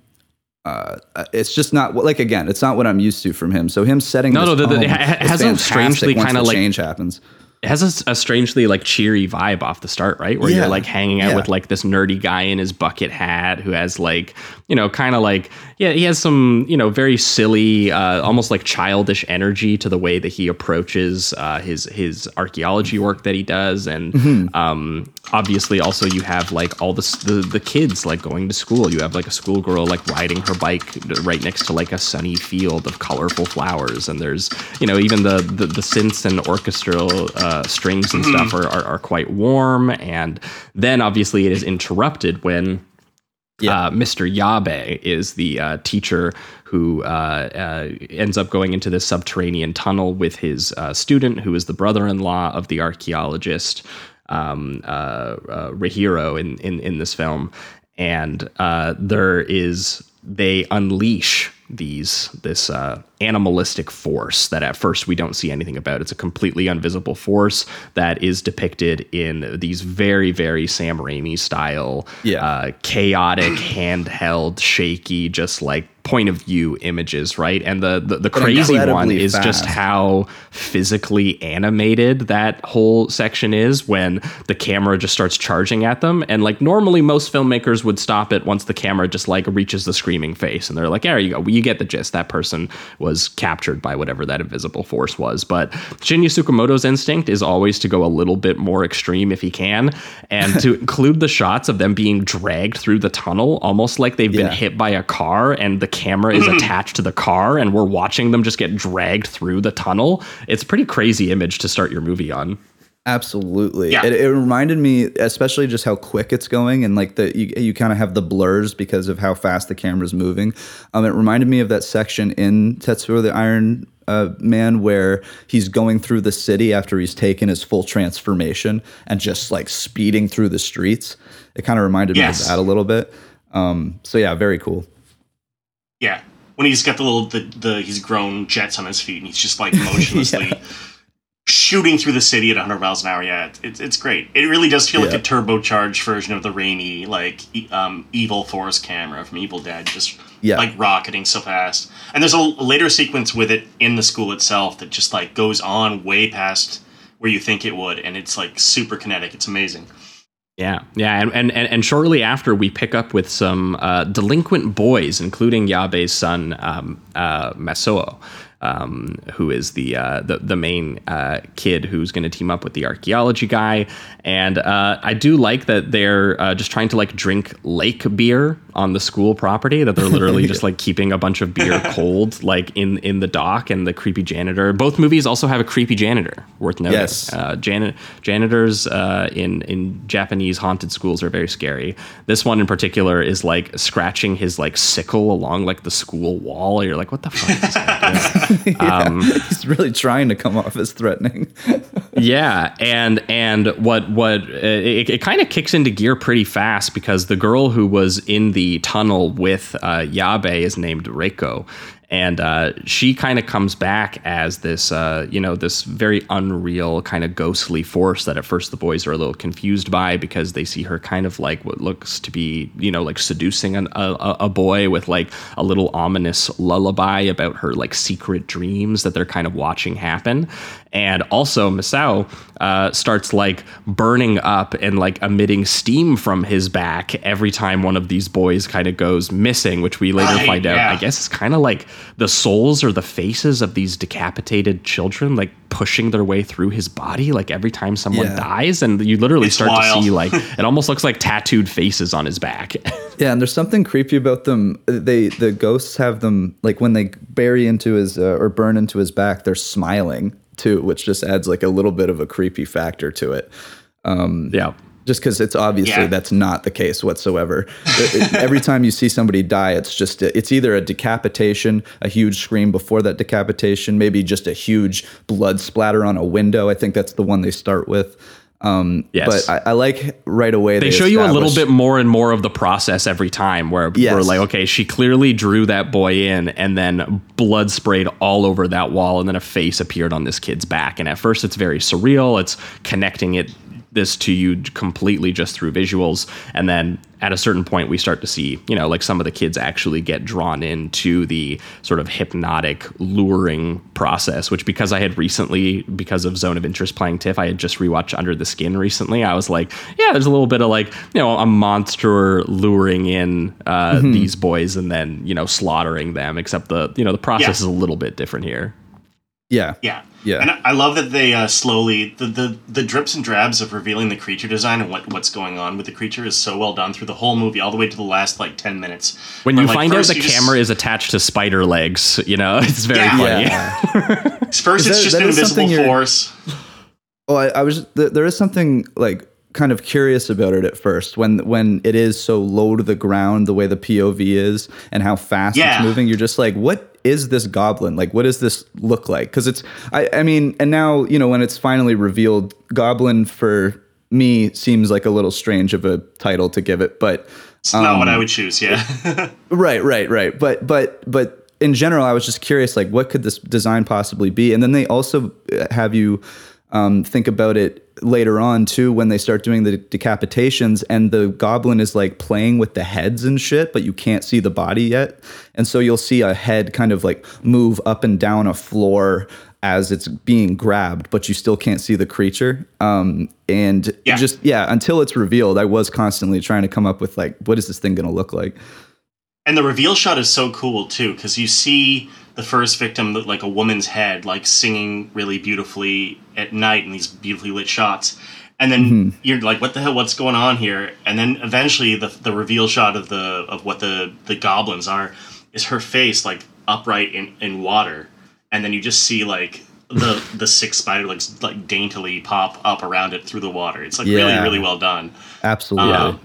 uh, it's just not like again, it's not what I'm used to from him. So him setting No, this no, the- the- it has a strangely kinda like- change happens. it has a strangely like cheery vibe off the start, right? Where Yeah. you're like hanging out Yeah. with like this nerdy guy in his bucket hat who has like, you know, kind of like, yeah, he has some, you know, very silly, uh, almost like childish energy to the way that he approaches uh, his his archaeology work that he does, and Mm-hmm. um, obviously also you have like all the, the the kids like going to school. You have like a schoolgirl like riding her bike right next to like a sunny field of colorful flowers, and there's you know even the the, the synths and orchestral uh, strings and stuff are, are are quite warm, and then obviously it is interrupted when Yeah. uh, Mr. Yabe is the uh, teacher who uh, uh, ends up going into this subterranean tunnel with his uh, student, who is the brother-in-law of the archaeologist um, uh, Rihiro in, in in this film, and there is they unleash these this uh, animalistic force that at first we don't see anything about. It's a completely invisible force that is depicted in these very very Sam Raimi style, Yeah. uh, chaotic, handheld, shaky, just like point of view images, right? And the the, the crazy one is just how physically animated that whole section is when the camera just starts charging at them. And like normally most filmmakers would stop it once the camera just like reaches the screaming face and they're like, there you go, you get the gist. That person was captured by whatever that invisible force was. But Shinya Tsukamoto's instinct is always to go a little bit more extreme if he can, and to include the shots of them being dragged through the tunnel, almost like they've been hit by a car and the camera is attached to the car and we're watching them just get dragged through the tunnel. It's a pretty crazy image to start your movie on. Absolutely. Yeah. It, it reminded me, especially just how quick it's going, and like the you, you kind of have the blurs because of how fast the camera's moving. Um, it reminded me of that section in Tetsuo the Iron uh, Man where he's going through the city after he's taken his full transformation and just like speeding through the streets. It kind of reminded me of that a little bit. Um, so yeah, very cool. Yeah, when he's got the little the, the he's grown jets on his feet and he's just like motionlessly shooting through the city at 100 miles an hour. Yeah, it's it's, it's great. It really does feel like Yeah. a turbocharged version of the rainy like e- um, evil forest camera from Evil Dead, just Yeah. like rocketing so fast. And there's a later sequence with it in the school itself that just like goes on way past where you think it would, and it's like super kinetic. It's amazing. Yeah, yeah, and and, and, and shortly after we pick up with some uh, delinquent boys, including Yabe's son um, uh, Masao, um, who is the uh, the the main uh, kid who's going to team up with the archaeology guy. And uh, I do like that they're uh, just trying to like drink lake beer on the school property. That they're literally just like keeping a bunch of beer cold, like in in the dock. And the creepy janitor. Both movies also have a creepy janitor. Worth noting. Yes. Uh, jan- janitors uh, in in Japanese haunted schools are very scary. This one in particular is like scratching his like sickle along like the school wall. You're like, what the fuck is this guy? Um, he's really trying to come off as threatening. yeah, and and what what it, it kind of kicks into gear pretty fast because the girl who was in the tunnel with uh, Yabe is named Reiko, and uh, she kind of comes back as this uh, you know this very unreal kind of ghostly force that at first the boys are a little confused by because they see her kind of like what looks to be you know like seducing an, a a boy with like a little ominous lullaby about her like secret dreams that they're kind of watching happen and also Masao uh, starts like burning up and like emitting steam from his back every time one of these boys kind of goes missing, which we later Right, find out. I guess it's kind of like the souls or the faces of these decapitated children, like pushing their way through his body, like every time someone Yeah. dies, and you literally It's start wild. to see like it almost looks like tattooed faces on his back. Yeah, and there's something creepy about them. They the ghosts have them like when they bury into his uh, or burn into his back, they're smiling too, which just adds like a little bit of a creepy factor to it. Um, yeah. Just because it's obviously Yeah. that's not the case whatsoever. It- it- every time you see somebody die, it's just a, it's either a decapitation, a huge scream before that decapitation, maybe just a huge blood splatter on a window. I think that's the one they start with. Um, Yes. But I, I like right away they show you a little bit more and more of the process every time where Yes. we're like okay she clearly drew that boy in and then blood sprayed all over that wall and then a face appeared on this kid's back and at first it's very surreal it's connecting it this to you completely just through visuals and then at a certain point we start to see you know like some of the kids actually get drawn into the sort of hypnotic luring process which because i had recently because of zone of interest playing tiff i had just rewatched under the skin recently i was like yeah there's a little bit of like you know a monster luring in uh, Mm-hmm. these boys and then you know slaughtering them except the you know the process Yeah. is a little bit different here Yeah. Yeah. Yeah. And I, I love that they uh, slowly the, the the drips and drabs of revealing the creature design and what what's going on with the creature is so well done through the whole movie, all the way to the last like ten minutes. when Where, you like, find out the you just- camera is attached to spider legs you know it's very Yeah. funny Yeah. first Is it's that- just that an is something invisible force. Well, I, I was th- there is something like kind of curious about it at first when when it is so low to the ground the way the POV is and how fast Yeah. it's moving you're just like what is this goblin like what does this look like cuz it's I I mean and now you know when it's finally revealed goblin for me seems like a little strange of a title to give it but It's not what I um, would choose. Yeah. Right, right, right. But but but in general, I was just curious, like, what could this design possibly be? And then they also uh, have you um, think about it later on too, when they start doing the decapitations, and the goblin is like playing with the heads and shit, but you can't see the body yet, and so you'll see a head kind of like move up and down a floor as it's being grabbed, but you still can't see the creature. Um, and Yeah. just yeah, until it's revealed, I was constantly trying to come up with like, what is this thing going to look like? And the reveal shot is so cool too, because you see the first victim, like a woman's head, like singing really beautifully at night in these beautifully lit shots. And then you're like, "What the hell? What's going on here?" And then eventually, the the reveal shot of the of what the the goblins are is her face like upright in in water, and then you just see like the the six spider legs like daintily pop up around it through the water. It's like really Yeah. really well done. Absolutely. Um,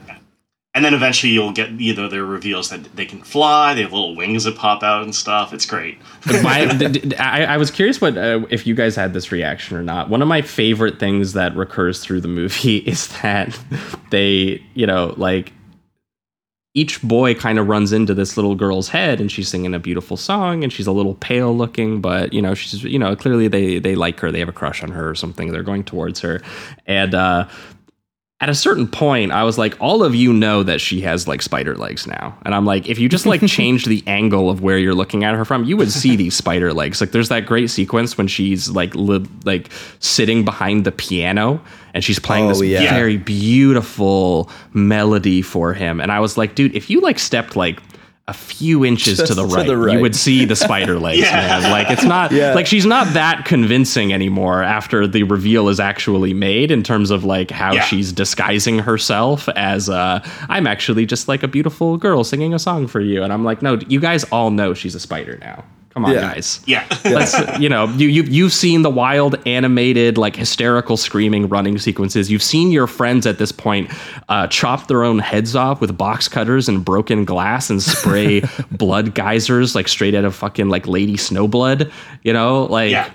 and then eventually you'll get either their reveals that they can fly, they have little wings that pop out and stuff. It's great. my, I, I was curious what uh, if you guys had this reaction or not. One of my favorite things that recurs through the movie is that they, you know, like each boy kind of runs into this little girl's head and she's singing a beautiful song and she's a little pale looking but you know she's you know clearly they they like her they have a crush on her or something they're going towards her and uh at a certain point, I was like, all of you know that she has like spider legs now. And I'm like, if you just like change the angle of where you're looking at her from, you would see these spider legs. Like there's that great sequence when she's like li- like sitting behind the piano and she's playing Oh, this yeah. very beautiful melody for him. And I was like, dude, if you like stepped like a few inches to the to right, the right. you would see the spider legs, Yeah. man. Like it's not Yeah. like she's not that convincing anymore after the reveal is actually made in terms of like how Yeah. she's disguising herself as uh I'm actually just like a beautiful girl singing a song for you and I'm like no you guys all know she's a spider now come on Yeah. guys Yeah. Let's, you know you, you you've seen the wild animated like hysterical screaming running sequences you've seen your friends at this point uh, chop their own heads off with box cutters and broken glass and spray blood geysers like straight out of fucking like lady snowblood you know like yeah.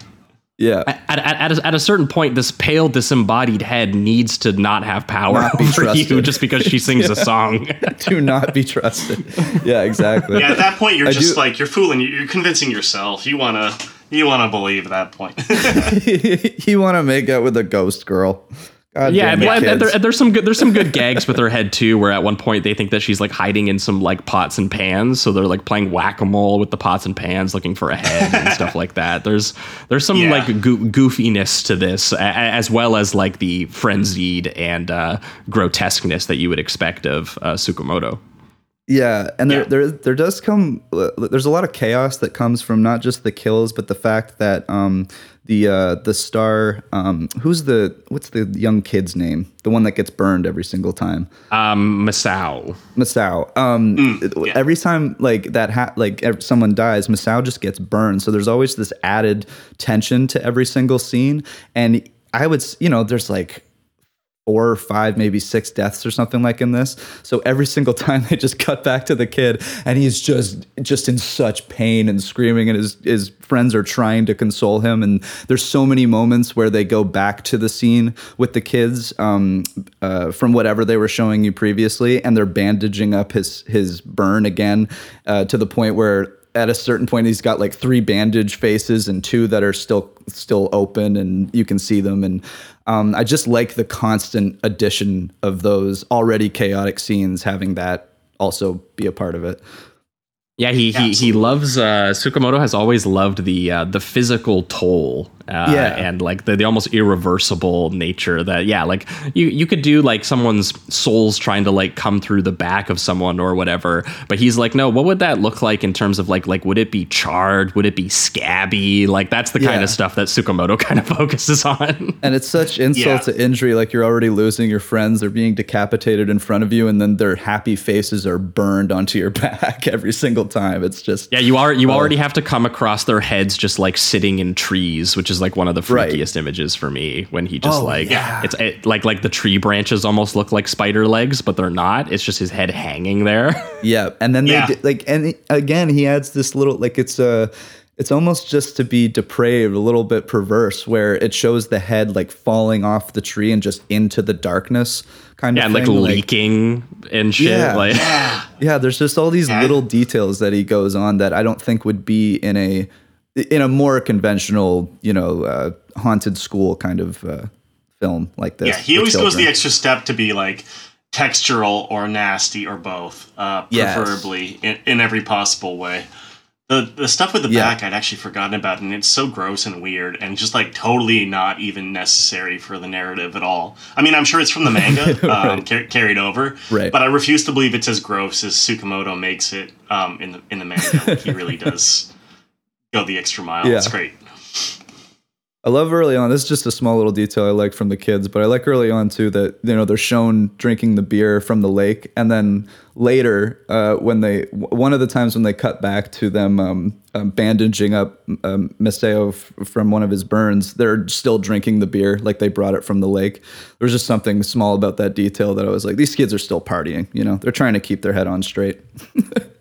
Yeah. at, at, at, a, at a certain point, this pale, disembodied head needs to not have power Not be over you just because she sings a song. Do not be trusted. Yeah, exactly. Yeah, at that point you're I just do- like you're fooling you're convincing yourself. You wanna you wanna believe at that point. you want to make out with a ghost girl. God yeah, damn it, and, and there, there's some good there's some good gags with her head too. Where at one point they think that she's like hiding in some like pots and pans, so they're like playing whack a mole with the pots and pans, looking for a head and stuff like that. There's there's some Yeah. like goo- goofiness to this, as well as like the frenzied and uh, grotesqueness that you would expect of uh, Tsukamoto. Yeah, and there, Yeah. there there does come there's a lot of chaos that comes from not just the kills, but the fact that um the uh the star um who's the what's the young kid's name? The one that gets burned every single time. Um, Masao. Masao. Um, yeah. every time like that, ha- like ev- someone dies, Masao just gets burned. So there's always this added tension to every single scene. And I would, you know, there's like four or five, maybe six deaths or something like in this. So every single time they just cut back to the kid, and he's just just in such pain and screaming, and his his friends are trying to console him. And there's so many moments where they go back to the scene with the kids um, uh, from whatever they were showing you previously, and they're bandaging up his his burn again uh, to the point where at a certain point he's got like three bandage faces and two that are still still open and you can see them and um, I just like the constant addition of those already chaotic scenes having that also be a part of it. Yeah, he he, he loves uh, Tsukamoto has always loved the uh, the physical toll uh, Yeah. and like the, the almost irreversible nature that yeah like you you could do like someone's soul's trying to like come through the back of someone or whatever but he's like no what would that look like in terms of like like would it be charred would it be scabby like that's the kind of stuff that Tsukamoto kind of focuses on And it's such insult Yeah. to injury. Like you're already losing your friends. They're being decapitated in front of you, and then their happy faces are burned onto your back every single time. It's just Yeah, you are you Oh. already have to come across their heads just like sitting in trees, which is like one of the Right. freakiest images for me when he just Oh, like yeah. it's it, like like the tree branches almost look like spider legs, but they're not. It's just his head hanging there. Yeah, and then Yeah. they like, and again, he adds this little like it's a, it's almost just to be depraved, a little bit perverse, where it shows the head like falling off the tree and just into the darkness, kind yeah, of and like thing. leaking and shit. Yeah. Like yeah, there's just all these little details that he goes on that I don't think would be in a in a more conventional, you know, uh, haunted school kind of uh, film like this. Yeah, he always goes the extra step to be like textural or nasty or both, uh, Yes. preferably in, in every possible way. The the stuff with the Yeah. back I'd actually forgotten about, and it's so gross and weird, and just like totally not even necessary for the narrative at all. I mean, I'm sure it's from the manga, um, car- carried over, Right. but I refuse to believe it's as gross as Tsukamoto makes it um, in the in the manga. Like, he really does go the extra mile. Yeah. It's great. I love early on. This is just a small little detail I like from the kids, but I like early on too that you know they're shown drinking the beer from the lake, and then later uh, when they one of the times when they cut back to them um, um, bandaging up um, Masao f- from one of his burns, they're still drinking the beer like they brought it from the lake. There was just something small about that detail that I was like, these kids are still partying. You know, they're trying to keep their head on straight.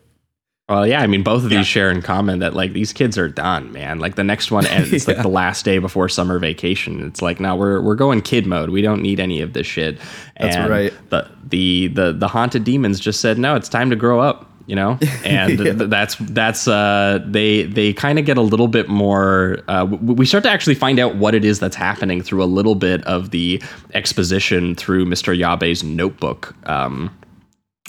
Well, yeah, I mean, both of these share in common that like these kids are done, man. Like the next one ends like Yeah. the last day before summer vacation. It's like now we're we're going kid mode. We don't need any of this shit. That's And right. The the the the haunted demons just said no. It's time to grow up. You know, and Yeah. th- that's that's uh they they kind of get a little bit more. Uh, w- we start to actually find out what it is that's happening through a little bit of the exposition through Mr. Yabe's notebook. Um,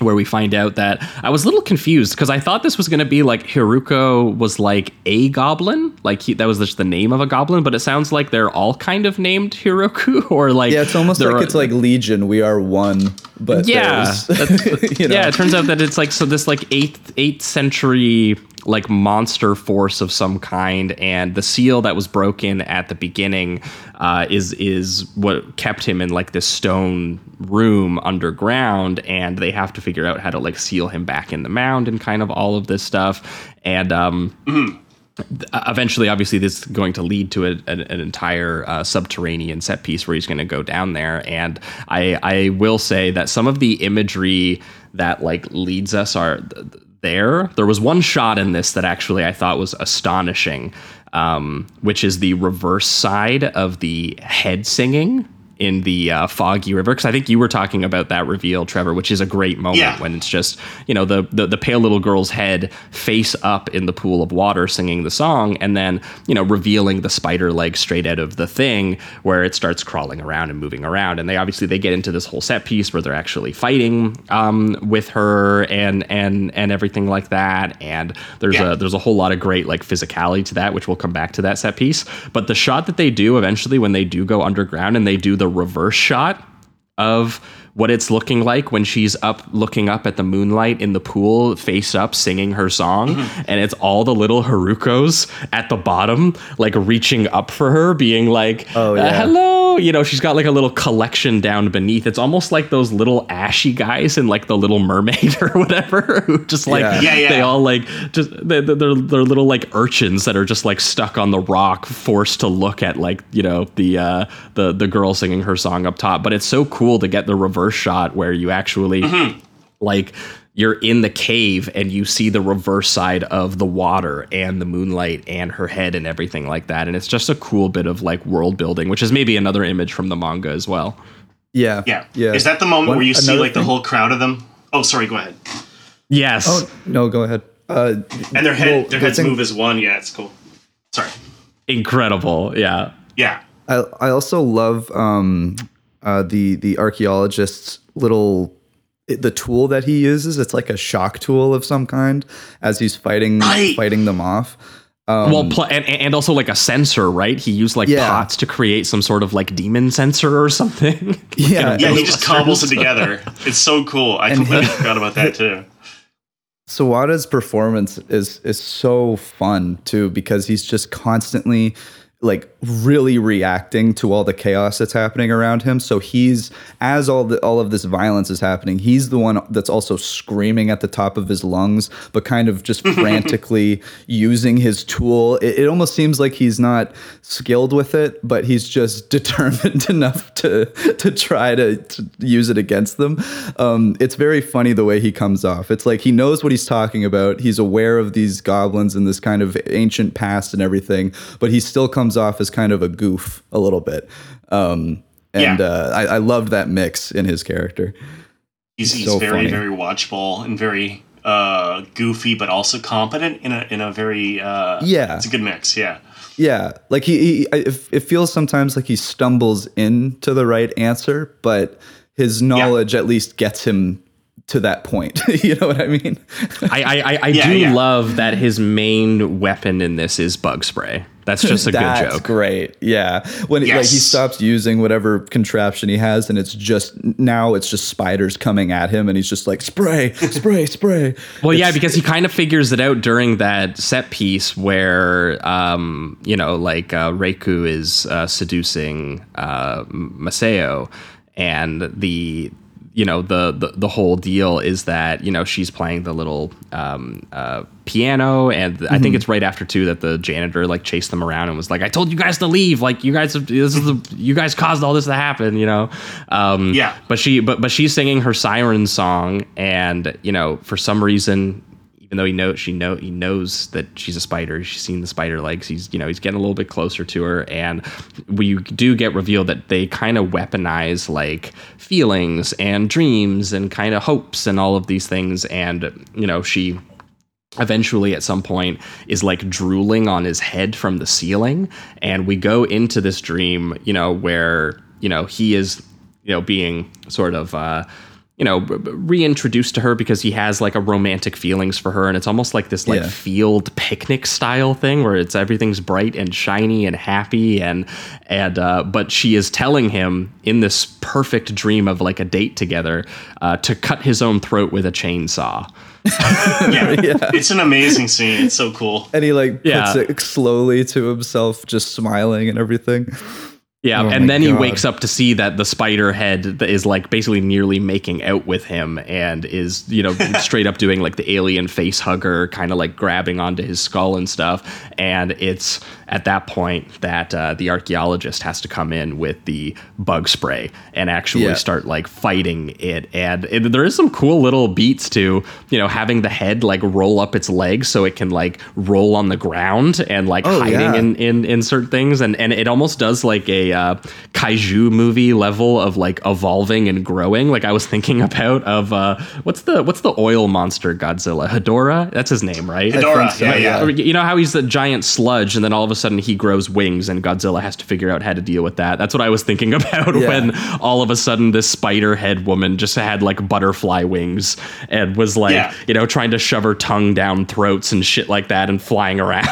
where we find out that I was a little confused because I thought this was going to be like Hiruko was like a goblin, like he, that was just the name of a goblin, but it sounds like they're all kind of named Hiruko or like Yeah, it's almost like it's like Legion. We are one, but yeah, you know. yeah. It turns out that it's like so this like eighth eighth century like monster force of some kind, and the seal that was broken at the beginning uh, is is what kept him in like this stone room underground, and they have to figure out how to like seal him back in the mound and kind of all of this stuff, and um eventually obviously this is going to lead to a, an, an entire uh, subterranean set piece where he's going to go down there. And i i will say that some of the imagery that like leads us are there. There was one shot in this that actually i thought was astonishing um, which is the reverse side of the head singing in the uh, foggy river because I think you were talking about that reveal, Trevor, which is a great moment Yeah. when it's just you know the, the the pale little girl's head face up in the pool of water singing the song, and then you know revealing the spider leg straight out of the thing where it starts crawling around and moving around, and they obviously they get into this whole set piece where they're actually fighting um, with her and and and everything like that, and there's Yeah. a there's a whole lot of great like physicality to that, which we'll come back to that set piece. But the shot that they do eventually when they do go underground and they do the reverse shot of what it's looking like when she's up looking up at the moonlight in the pool, face up, singing her song, Mm-hmm. and it's all the little Hirukos at the bottom, like reaching up for her, being like, Oh, uh, hello. You know, she's got like a little collection down beneath. It's almost like those little ashy guys in like the Little Mermaid or whatever, who just like Yeah. Yeah, yeah. they all like just they're, they're, they're little like urchins that are just like stuck on the rock forced to look at like you know the uh the the girl singing her song up top but it's so cool to get the reverse shot where you actually like you're in the cave and you see the reverse side of the water and the moonlight and her head and everything like that and it's just a cool bit of like world building which is maybe another image from the manga as well yeah, Yeah. yeah. Is that the moment One- where you see another like the whole crowd of them? Oh, sorry. Go ahead. yes Oh no, go ahead. Uh, and their head well, their heads thing- move as one. Yeah, it's cool. Sorry. Incredible. Yeah. Yeah. I I also love um uh the the archaeologist's little the tool that he uses. It's like a shock tool of some kind as he's fighting Right. fighting them off. Um, well, pl- and, and also like a sensor, right? He used like Yeah. pots to create some sort of like demon sensor or something. yeah, Yeah, he just cobbles it together. It's so cool. I And completely he- forgot about that too. Sawada's performance is is so fun too because he's just constantly like really reacting to all the chaos that's happening around him. So he's as all the all of this violence is happening, he's the one that's also screaming at the top of his lungs, but kind of just frantically using his tool. It, it almost seems like he's not skilled with it, but he's just determined enough to to try to, to use it against them. Um, it's very funny the way he comes off. It's like he knows what he's talking about. He's aware of these goblins and this kind of ancient past and everything, but he still comes off as kind of a goof a little bit. Um, and Yeah. uh, I, I loved that mix in his character. He's, he's So very funny. very watchable and very uh, goofy, but also competent in a in a very uh, Yeah. It's a good mix. Yeah. Yeah, like he, he I- it it feels sometimes like he stumbles into the right answer, but his knowledge at least gets him to that point. you know what I mean? I I, I, I Yeah, do yeah. love that his main weapon in this is bug spray. That's just a good joke. great. Yeah, when he- like he stops using whatever contraption he has, and it's just now it's just spiders coming at him, and he's just like spray, spray, spray. Well, yeah, because he kind of figures it out during that set piece where, um, you know, like uh, Reiko is uh, seducing uh, Masao, and the, you know, the, the the whole deal is that you know she's playing the little um, uh, piano, and I think it's right after too that the janitor like chased them around and was like, "I told you guys to leave. Like you guys, this is the you guys caused all this to happen." You know. Um, Yeah. but she but but she's singing her siren song and you know for some reason even though he knows she know he knows that she's a spider she's seen the spider legs he's you know he's getting a little bit closer to her and we do get revealed that they kind of weaponize like feelings and dreams and kind of hopes and all of these things and you know she eventually at some point is like drooling on his head from the ceiling and we go into this dream you know where you know he is you know being sort of uh you know r- r- reintroduced to her because he has like a romantic feelings for her and it's almost like this like Yeah. field picnic style thing where it's everything's bright and shiny and happy and and uh but she is telling him in this perfect dream of like a date together uh to cut his own throat with a chainsaw Yeah. It's an amazing scene. It's so cool. and he like puts Yeah. it slowly to himself, just smiling and everything. Yeah, Oh and then he wakes up to see that the spider head is like basically nearly making out with him and is, you know, straight up doing like the alien face hugger, kind of like grabbing onto his skull and stuff. And it's at that point that uh, the archaeologist has to come in with the bug spray and actually Yeah. start like fighting it. And it, there is some cool little beats to, you know, having the head like roll up its legs so it can like roll on the ground and like Oh, hiding yeah. in in in certain things and and it almost does like a uh, kaiju movie level of like evolving and growing like i was thinking about of uh what's the what's the oil monster godzilla hedora that's his name right Hedora, so, yeah, yeah. yeah. You know how he's the giant sludge and then all of a sudden he grows wings and godzilla has to figure out how to deal with that that's what i was thinking about Yeah. when all of a sudden this spider head woman just had like butterfly wings and was like Yeah. you know trying to shove her tongue down throats and shit like that and flying around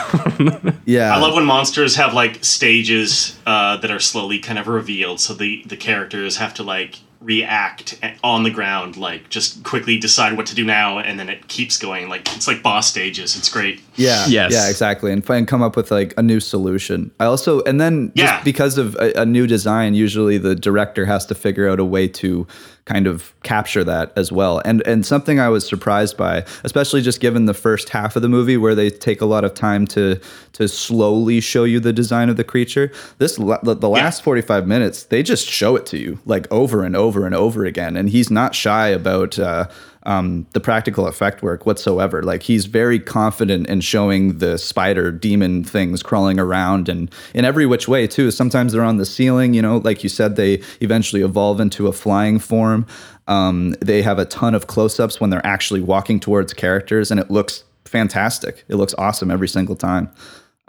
Yeah, I love when monsters have like stages uh, that are slowly kind of revealed, so the the characters have to like react on the ground, like just quickly decide what to do now, and then it keeps going. Like it's like boss stages. It's great. Yeah. Yes. Yeah, exactly. And find come up with like a new solution. I also and then just Yeah. because of a, a new design, usually the director has to figure out a way to kind of capture that as well. And and something I was surprised by, especially just given the first half of the movie where they take a lot of time to to slowly show you the design of the creature. This the, last 45 minutes, they just show it to you like over and over and over again and he's not shy about uh um, the practical effect work whatsoever. Like he's very confident in showing the spider demon things crawling around and in every which way too. Sometimes they're on the ceiling, you know, like you said, they eventually evolve into a flying form. Um, they have a ton of close-ups when they're actually walking towards characters, and it looks fantastic. It looks awesome every single time.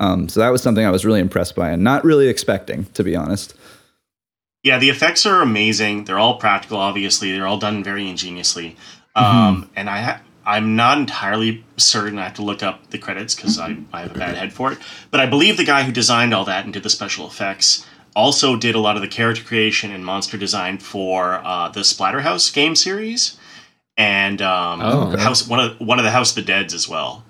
Um, so that was something I was really impressed by and not really expecting, to be honest. Yeah, the effects are amazing. They're all practical, obviously. They're all done very ingeniously. Um, And I ha- I'm not entirely certain. I have to look up the credits because I, I have a bad head for it. But I believe the guy who designed all that and did the special effects also did a lot of the character creation and monster design for uh, the Splatterhouse game series and um, Oh, okay. House one of one of the House of the Dead's as well.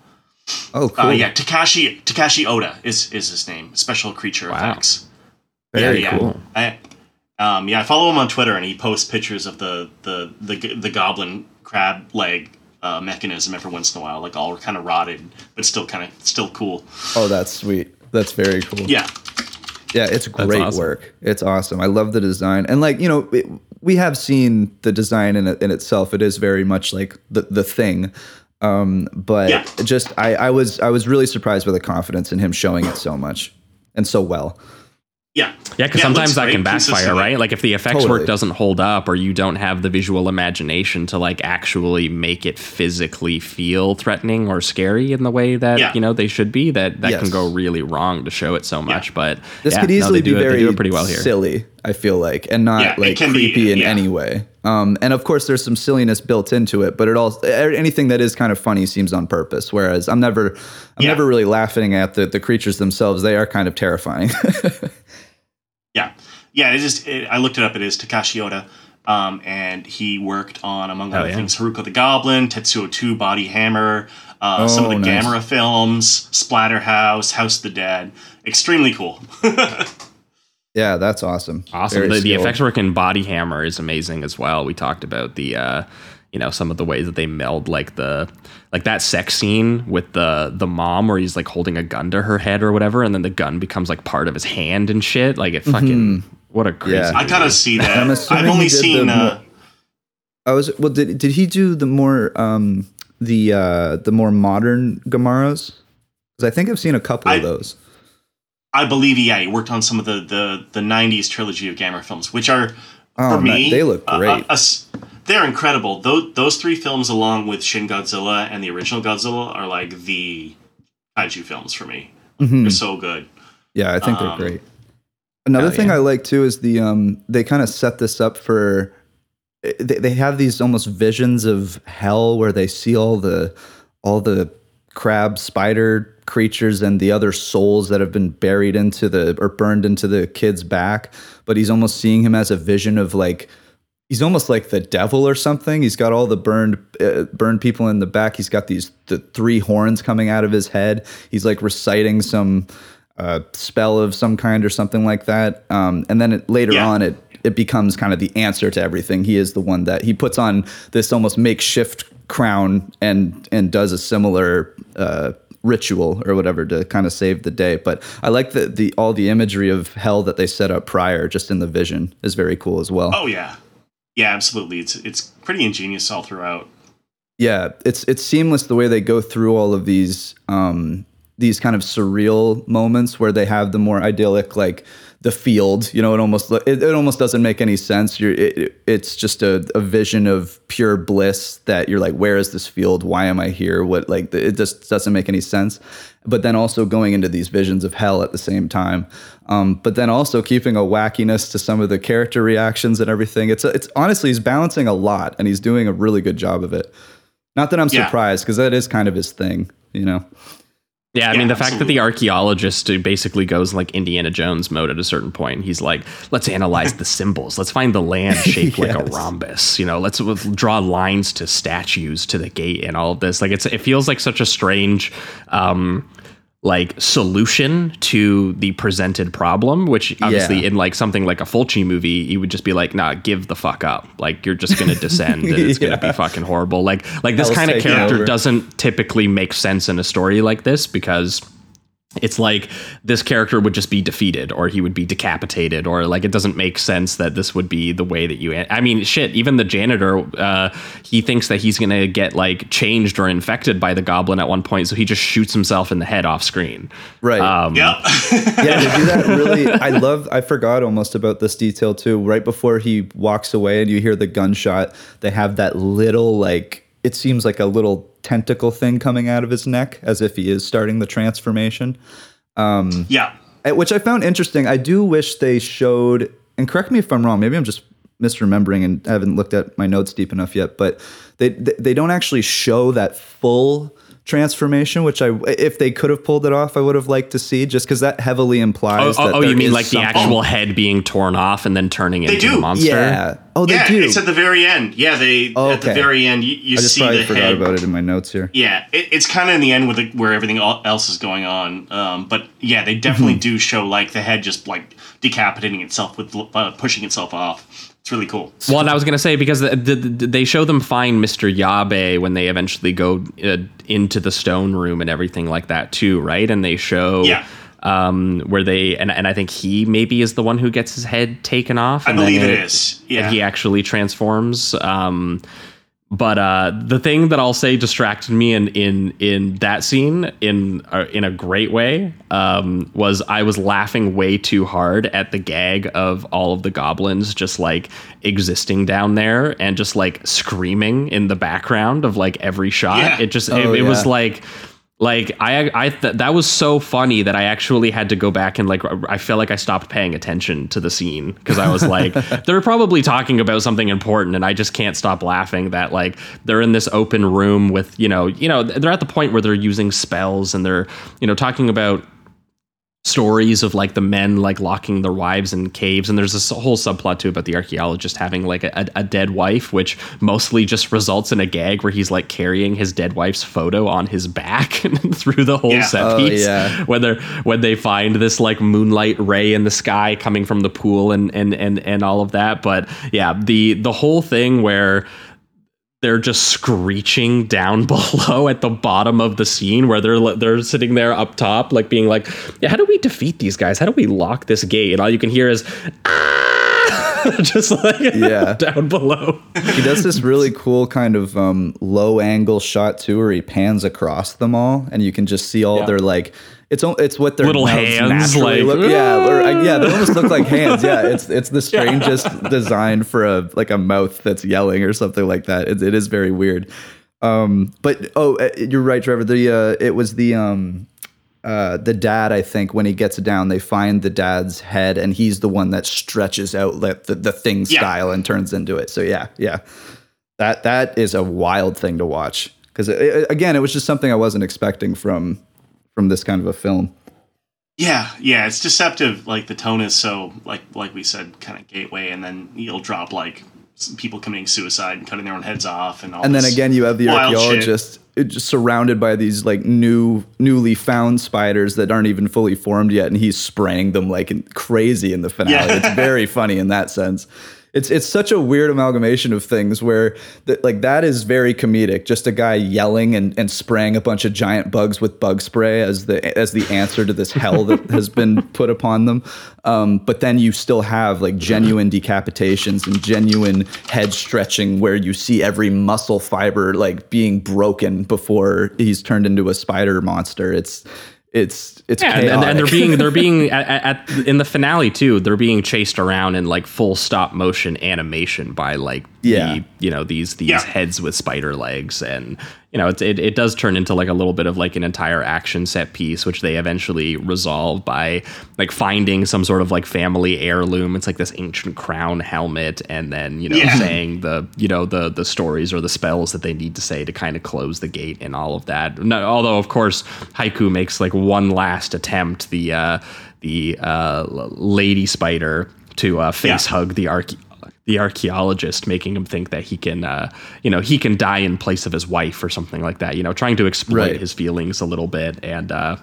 Oh, cool. Uh, yeah, Takashi Takashi Oda is is his name. Special creature Wow. effects. Very yeah, yeah. cool. I, um, yeah, I follow him on Twitter, and he posts pictures of the the the, the goblin crab leg uh, mechanism every once in a while, like all kind of rotted, but still kind of still cool. Oh, that's sweet. That's very cool. Yeah, Yeah, it's great awesome. work. It's awesome. I love the design, and like you know, it, we have seen the design in in itself. It is very much like the the thing. Um, but Yeah. just I, I was I was really surprised by the confidence in him showing it so much and so well. yeah, Yeah, because it sometimes looks that can backfire, right? Like if the effects Totally. work doesn't hold up, or you don't have the visual imagination to like actually make it physically feel threatening or scary in the way that Yeah. you know they should be, that that Yes. can go really wrong to show it so much. But This yeah, could easily they do be it, they very do it pretty well here. silly. I feel like, and not Yeah, like can be, creepy in yeah. any way. Um, and of course, there's some silliness built into it, but it all anything that is kind of funny seems on purpose. Whereas I'm never, I'm Yeah. never really laughing at the the creatures themselves. They are kind of terrifying. Yeah, yeah. It just it, I looked it up. It is Takashi Oda, um, and he worked on among Oh, other yeah. things Hiruko the Goblin, Tetsuo Two, Body Hammer, uh, some of Oh, the nice. Gamera films, Splatterhouse, House of the Dead. Extremely cool. yeah, that's awesome. Awesome. The, the effects work in Body Hammer is amazing as well. We talked about the, uh, you know, some of the ways that they meld like the, like that sex scene with the the mom where he's like holding a gun to her head or whatever, and then the gun becomes like part of his hand and shit. Like it fucking what a crazy. Yeah. I kind of see that. I'm I've only seen. the Uh, I was well. Did did he do the more um the uh the more modern Gameras? Because I think I've seen a couple I- of those. I believe, yeah, he worked on some of the the, the '90s trilogy of Gamera films, which are Oh, for me man, they look uh, great. uh, us- they're incredible. Those those three films, along with Shin Godzilla and the original Godzilla, are like the kaiju films for me. Mhm. They're so good. Yeah, I think Um, they're great. Another thing yeah. I like too is the um they kind of set this up for they, they have these almost visions of hell where they see all the all the crab spider creatures and the other souls that have been buried into the or burned into the kid's back. But he's almost seeing him as a vision of like he's almost like the devil or something. He's got all the burned uh, burned people in the back. He's got these the three horns coming out of his head. He's like reciting some uh, spell of some kind or something like that. Um, and then it, later Yeah. on it it becomes kind of the answer to everything. He is the one that he puts on this almost makeshift crown and and does a similar uh, ritual or whatever to kind of save the day but i like the the all the imagery of hell that they set up prior just in the vision is very cool as well Oh yeah, yeah, absolutely. It's it's pretty ingenious all throughout. yeah it's it's seamless the way they go through all of these um these kind of surreal moments where they have the more idyllic like the field you know it almost it, it almost doesn't make any sense. You're it, it- it's just a, a vision of pure bliss that you're like where is this field? Why am i here? What like it just doesn't make any sense. But then also going into these visions of hell at the same time. Um, but then also keeping a wackiness to some of the character reactions and everything. It's it's honestly he's balancing a lot and he's doing a really good job of it. Not that i'm Yeah. surprised because that is kind of his thing you know Yeah, I Yeah, mean the fact that the archaeologist basically goes like Indiana Jones mode at a certain point. He's like, let's analyze the symbols. Let's find the land shaped like a rhombus. You know, let's draw lines to statues to the gate and all of this. Like it's it feels like such a strange um like solution to the presented problem, which obviously Yeah. in like something like a Fulci movie, you would just be like, nah, give the fuck up. Like you're just gonna descend and it's gonna be fucking horrible. Like like this kind of character doesn't typically make sense in a story like this because it's like this character would just be defeated or he would be decapitated or like it doesn't make sense that this would be the way that you i mean shit even the janitor uh he thinks that he's gonna get like changed or infected by the goblin at one point so he just shoots himself in the head off screen right um Yeah, yeah, they do that really. I love. I forgot almost about this detail too. Right before he walks away, and you hear the gunshot, they have that little like it seems like a little tentacle thing coming out of his neck, as if he is starting the transformation. Um, Yeah. which I found interesting. I do wish they showed, and correct me if I'm wrong. Maybe I'm just misremembering and I haven't looked at my notes deep enough yet. But they they they don't actually show that full transformation, which I if they could have pulled it off, I would have liked to see. Just because that heavily Oh, implies. oh, that oh, you mean is like the something- actual head being torn off and then turning into do. the monster? Yeah. Oh, they yeah, do. it's at the very end. Yeah, they Oh, at the very end you, you I just see probably the forgot head. about it in my notes here. Yeah, it, it's kind of in the end with the, where everything else is going on. Um, but yeah, they definitely Mm-hmm. do show like the head just like decapitating itself with uh, pushing itself off. It's really cool. Well, and I was gonna say because the, the, the- they show them find Mr. Yabe when they eventually go uh, into the stone room and everything like that too, right? And they show Yeah. um, where they and, and I think he maybe is the one who gets his head taken off. I believe it is. Yeah. and he actually transforms. Um, but uh, the thing that I'll say distracted me in in in that scene in uh, in a great way um, was I was laughing way too hard at the gag of all of the goblins just like existing down there and just like screaming in the background of like every shot. Yeah. It just Oh, it, it was like like I I th- that was so funny that I actually had to go back and like I felt like I stopped paying attention to the scene. Because I was like they're probably talking about something important and I just can't stop laughing that like they're in this open room with you know you know they're at the point where they're using spells and they're you know talking about stories of like the men like locking their wives in caves and there's this whole subplot too about the archaeologist having like a, a dead wife which mostly just results in a gag where he's like carrying his dead wife's photo on his back through the whole Yeah. set Oh, piece yeah. when they when they find this like moonlight ray in the sky coming from the pool and and and and all of that but yeah the the whole thing where they're just screeching down below at the bottom of the scene where they're they're sitting there up top like being like yeah how do we defeat these guys how do we lock this gate and all you can hear is ah! just like Yeah. down below he does this really cool kind of um, low angle shot too, where he pans across them all, and you can just see all Yeah. their like. It's it's what their Little hands, like, look. Yeah, or, yeah, they almost look like hands. Yeah, it's it's the strangest design for a like a mouth that's yelling or something like that. It, it is very weird. Um, but oh, uh, you're right, Trevor. The uh, it was the um, uh, the dad, I think, when he gets down, they find the dad's head, and he's the one that stretches out like the, the thing Yeah. style and turns into it. So yeah, yeah, that that is a wild thing to watch because again, it was just something I wasn't expecting from from this kind of a film. Yeah, yeah, it's deceptive. Like the tone is so like like we said, kind of gateway, and then you'll drop like some people committing suicide and cutting their own heads off, and all. And then again, you have the archaeologist just surrounded by these like new, newly found spiders that aren't even fully formed yet, and he's spraying them like crazy in the finale. Yeah. It's very funny in that sense. It's it's such a weird amalgamation of things where that like that is very comedic. Just a guy yelling and, and spraying a bunch of giant bugs with bug spray as the as the answer to this hell that has been put upon them. Um, but then you still have like genuine decapitations and genuine head stretching where you see every muscle fiber like being broken before he's turned into a spider monster. It's it's it's Yeah, and, and, and they're being they're being at, at, at- in the finale too. They're being chased around in like full stop motion animation by like Yeah. the, you know these these Yeah. heads with spider legs, and you know it, it it does turn into like a little bit of like an entire action set piece, which they eventually resolve by like finding some sort of like family heirloom. It's like this ancient crown helmet, and then you know Yeah. saying the you know the the stories or the spells that they need to say to kind of close the gate and all of that. No, although of course Haiku makes like one last attempt, the uh, the uh, lady spider to uh, face Yeah. hug the arche- the archaeologist, making him think that he can uh, you know he can die in place of his wife or something like that. You know, trying to exploit Right. his feelings a little bit and. Uh,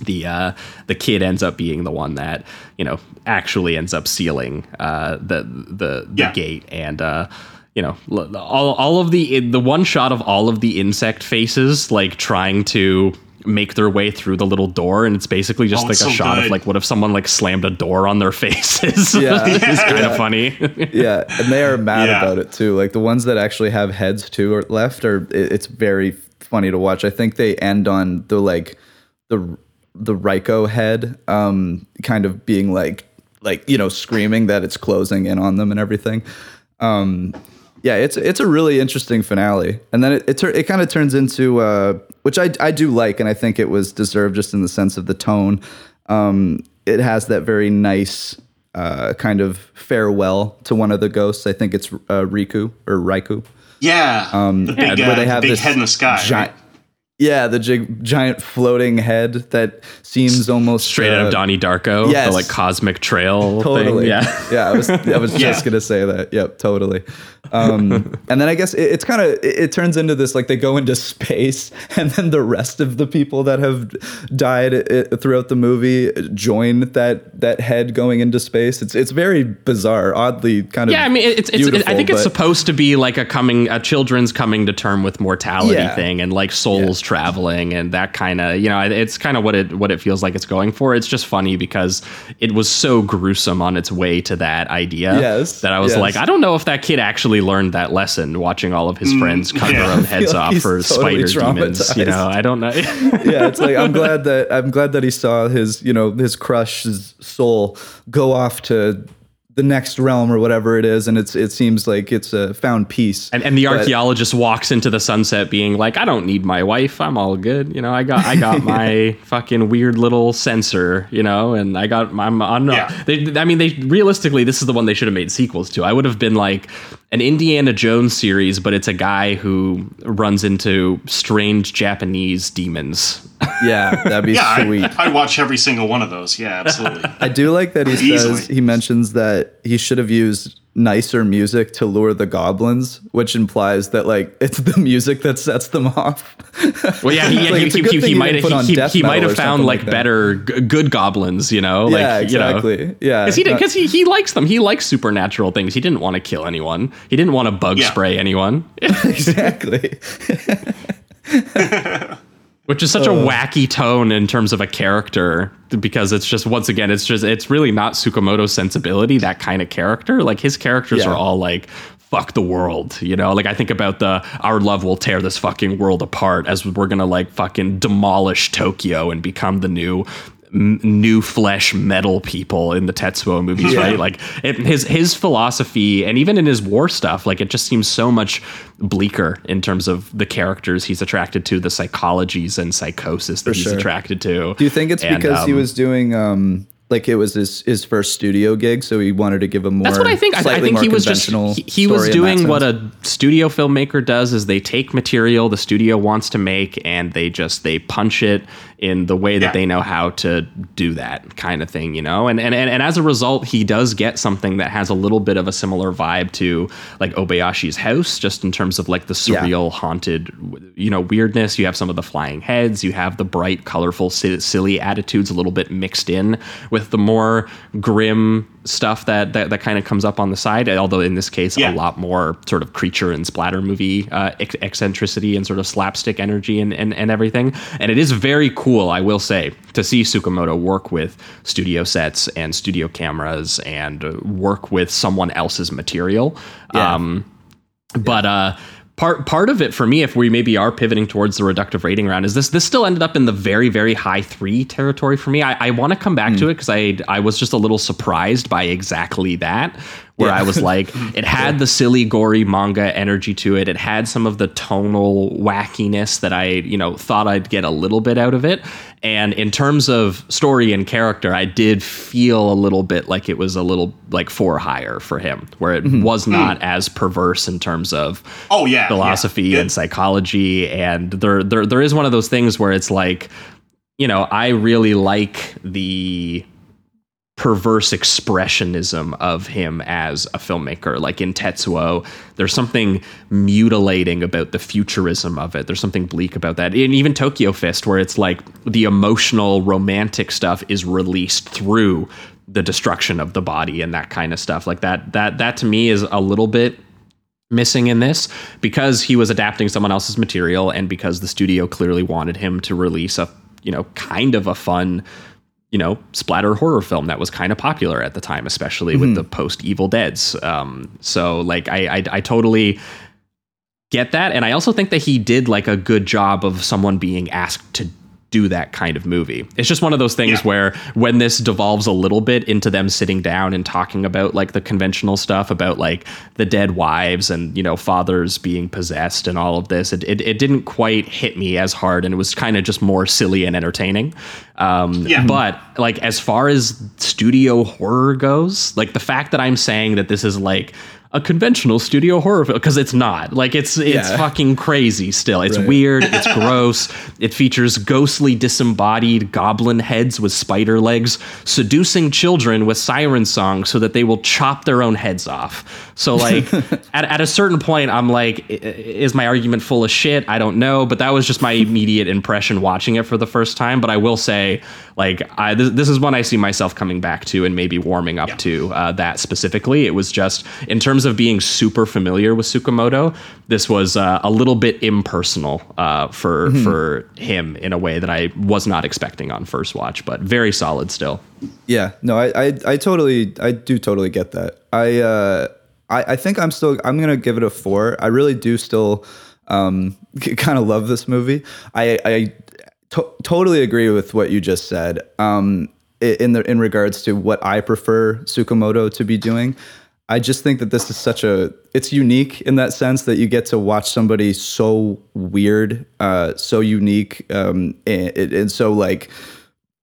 the uh, the kid ends up being the one that you know actually ends up sealing uh, the the, the Yeah. gate and uh, you know all all of the the one shot of all of the insect faces like trying to make their way through the little door and it's basically just Oh, like a so shot of like what if someone like slammed a door on their faces Yeah. it's kind of funny yeah, and they are mad Yeah. about it too. Like the ones that actually have heads too or left are it- it's very funny to watch. I think they end on the like the the Reiko head um kind of being like like you know screaming that it's closing in on them and everything. Um yeah, it's it's a really interesting finale, and then it it, tur- it kind of turns into uh, which I I do like, and I think it was deserved just in the sense of the tone. Um, it has that very nice uh, kind of farewell to one of the ghosts. I think it's uh, Riku or Raiku. Yeah, Um, the big, where uh, they have big this head in the sky. giant- right? Yeah, the gig, giant floating head that seems almost Straight out uh, of Donnie Darko, yes. the like cosmic trail totally. thing. Yeah. yeah. I was I was just Yeah. gonna say that. Yep, totally. Um, and then I guess it, it's kind of it, it turns into this like they go into space, and then the rest of the people that have died i throughout the movie join that that head going into space. It's it's very bizarre, oddly kind of. Yeah, I mean, it's, it's I think it's supposed to be like a coming, a children's coming to term with mortality Yeah. thing, and like souls traveling, and that kind of, you know, it's kind of what it what it feels like it's going for. It's just funny because it was so gruesome on its way to that idea Yes, that I was yes. like, I don't know if that kid actually learned that lesson watching all of his friends cut yeah. their own heads like off for totally spider demons. You know. I don't know. yeah, it's like I'm glad that I'm glad that he saw his, you know, his crush's soul go off to the next realm or whatever it is, and it's it seems like it's a found peace. And, and the But- archaeologist walks into the sunset being like, I don't need my wife. I'm all good. You know, I got I got my fucking weird little sensor, you know, and I got my I'm not Yeah. they I mean they realistically this is the one they should have made sequels to. I would have been like an Indiana Jones series, but it's a guy who runs into strange Japanese demons. yeah, that'd be Yeah, sweet. I, I'd watch every single one of those. Yeah, absolutely. I do like that he Easily. says he mentions that he should have used nicer music to lure the goblins, which implies that like it's the music that sets them off. Well, yeah, he, like, he, he, he, he he might didn't he, he, he might have found like, like better g- good goblins, you know, like yeah, you know. exactly. Yeah, Because he, because he, he likes them. He likes supernatural things. He didn't want to kill anyone. He didn't want to bug Yeah. spray anyone, exactly. Which is such a uh. wacky tone in terms of a character. Because it's just once again, it's just it's really not Tsukamoto's sensibility. That kind of character, like his characters Yeah. are all like. Fuck the world, you know. Like I think about the our love will tear this fucking world apart as we're gonna like fucking demolish Tokyo and become the new m- new flesh metal people in the Tetsuo movies, Yeah. right? Like it, his his philosophy, and even in his war stuff, like it just seems so much bleaker in terms of the characters he's attracted to, the psychologies and psychosis that he's sure. attracted to. Do you think it's And, because he um, was doing um like it was his his first studio gig, so he wanted to give a more That's what I think. I, I think he was just he, he was story in that doing what a studio filmmaker does is they take material the studio wants to make and they just they punch it in the way that Yeah. they know how to do that kind of thing, you know? And, and and and as a result, he does get something that has a little bit of a similar vibe to like Obayashi's house, just in terms of like the Yeah. surreal, haunted, you know, weirdness. You have some of the flying heads, you have the bright, colorful, silly attitudes a little bit mixed in with the more grim stuff that that, that kind of comes up on the side. Although in this case, Yeah. a lot more sort of creature and splatter movie uh, eccentricity and sort of slapstick energy and, and and everything. And it is very cool, I will say, to see Tsukamoto work with studio sets and studio cameras and work with someone else's material. Yeah. Um, but uh part part of it for me if we maybe are pivoting towards the reductive rating round is this this still ended up in the very very high three territory for me i, I want to come back Hmm. to it because i i was just a little surprised by exactly that where Yeah. i was like it had the silly gory manga energy to it. It had some of the tonal wackiness that i you know thought i'd get a little bit out of it. And in terms of story and character i did feel a little bit like it was a little like four higher for him where it mm-hmm. was not hmm. as perverse in terms of Oh yeah, philosophy yeah. and psychology. And there there there is one of those things where it's like you know I really like the perverse expressionism of him as a filmmaker like in Tetsuo there's something mutilating about the futurism of it. There's something bleak about that. And even Tokyo Fist where it's like the emotional romantic stuff is released through the destruction of the body and that kind of stuff. Like that that that to me is a little bit missing in this because he was adapting someone else's material and because the studio clearly wanted him to release a you know kind of a fun you know splatter horror film that was kind of popular at the time especially with the post evil deads. Um so like I, I i totally get that. And i also think that he did like a good job of someone being asked to do that kind of movie. It's just one of those things Yeah. where when this devolves a little bit into them sitting down and talking about like the conventional stuff about like the dead wives and you know fathers being possessed and all of this, it it, it didn't quite hit me as hard, and it was kind of just more silly and entertaining. Um, Yeah. But like as far as studio horror goes, like the fact that I'm saying that this is like a conventional studio horror film because it's not. Like it's it's Yeah. fucking crazy still. It's Right. weird it's gross. It features ghostly disembodied goblin heads with spider legs seducing children with siren songs so that they will chop their own heads off. So like at, at a certain point i'm like is my argument full of shit? I don't know. But that was just my immediate impression watching it for the first time. But i will say like I, this, this is one i see myself coming back to and maybe warming up to uh, that specifically. It was just in terms of being super familiar with Tsukamoto, this was uh, a little bit impersonal uh, for for him in a way that I was not expecting on first watch, but very solid still. Yeah, no, I, I, I totally, I do totally get that. I, uh, I, I think I'm still, I'm gonna give it a four. I really do still, um, kind of love this movie. I, I to- totally agree with what you just said. Um, in the in regards to what I prefer Tsukamoto to be doing. I just think that this is such a it's unique in that sense that you get to watch somebody so weird, uh, so unique, um, and, and so like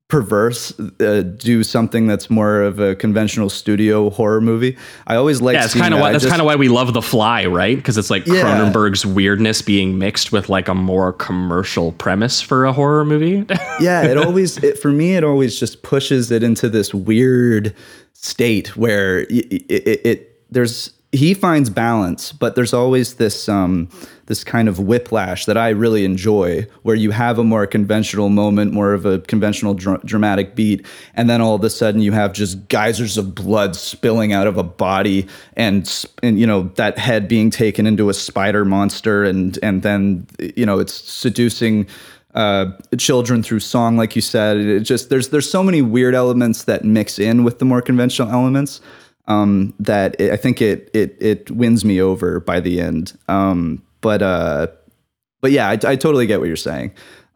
perverse uh, do something that's more of a conventional studio horror movie. I always like Yeah, it's seeing kind of that. why that's kind of why we love The Fly, right? Because it's like Yeah. Cronenberg's weirdness being mixed with like a more commercial premise for a horror movie. yeah, it always it, for me it always just pushes it into this weird state where it, it, it, there's he finds balance, but there's always this um this kind of whiplash that I really enjoy, where you have a more conventional moment, more of a conventional dr- dramatic beat, and then all of a sudden you have just geysers of blood spilling out of a body, and and you know that head being taken into a spider monster, and and then you know it's seducing uh, children through song, like you said. It just there's there's so many weird elements that mix in with the more conventional elements um, that it, I think it it it wins me over by the end. Um, but uh, but yeah, I, I totally get what you're saying.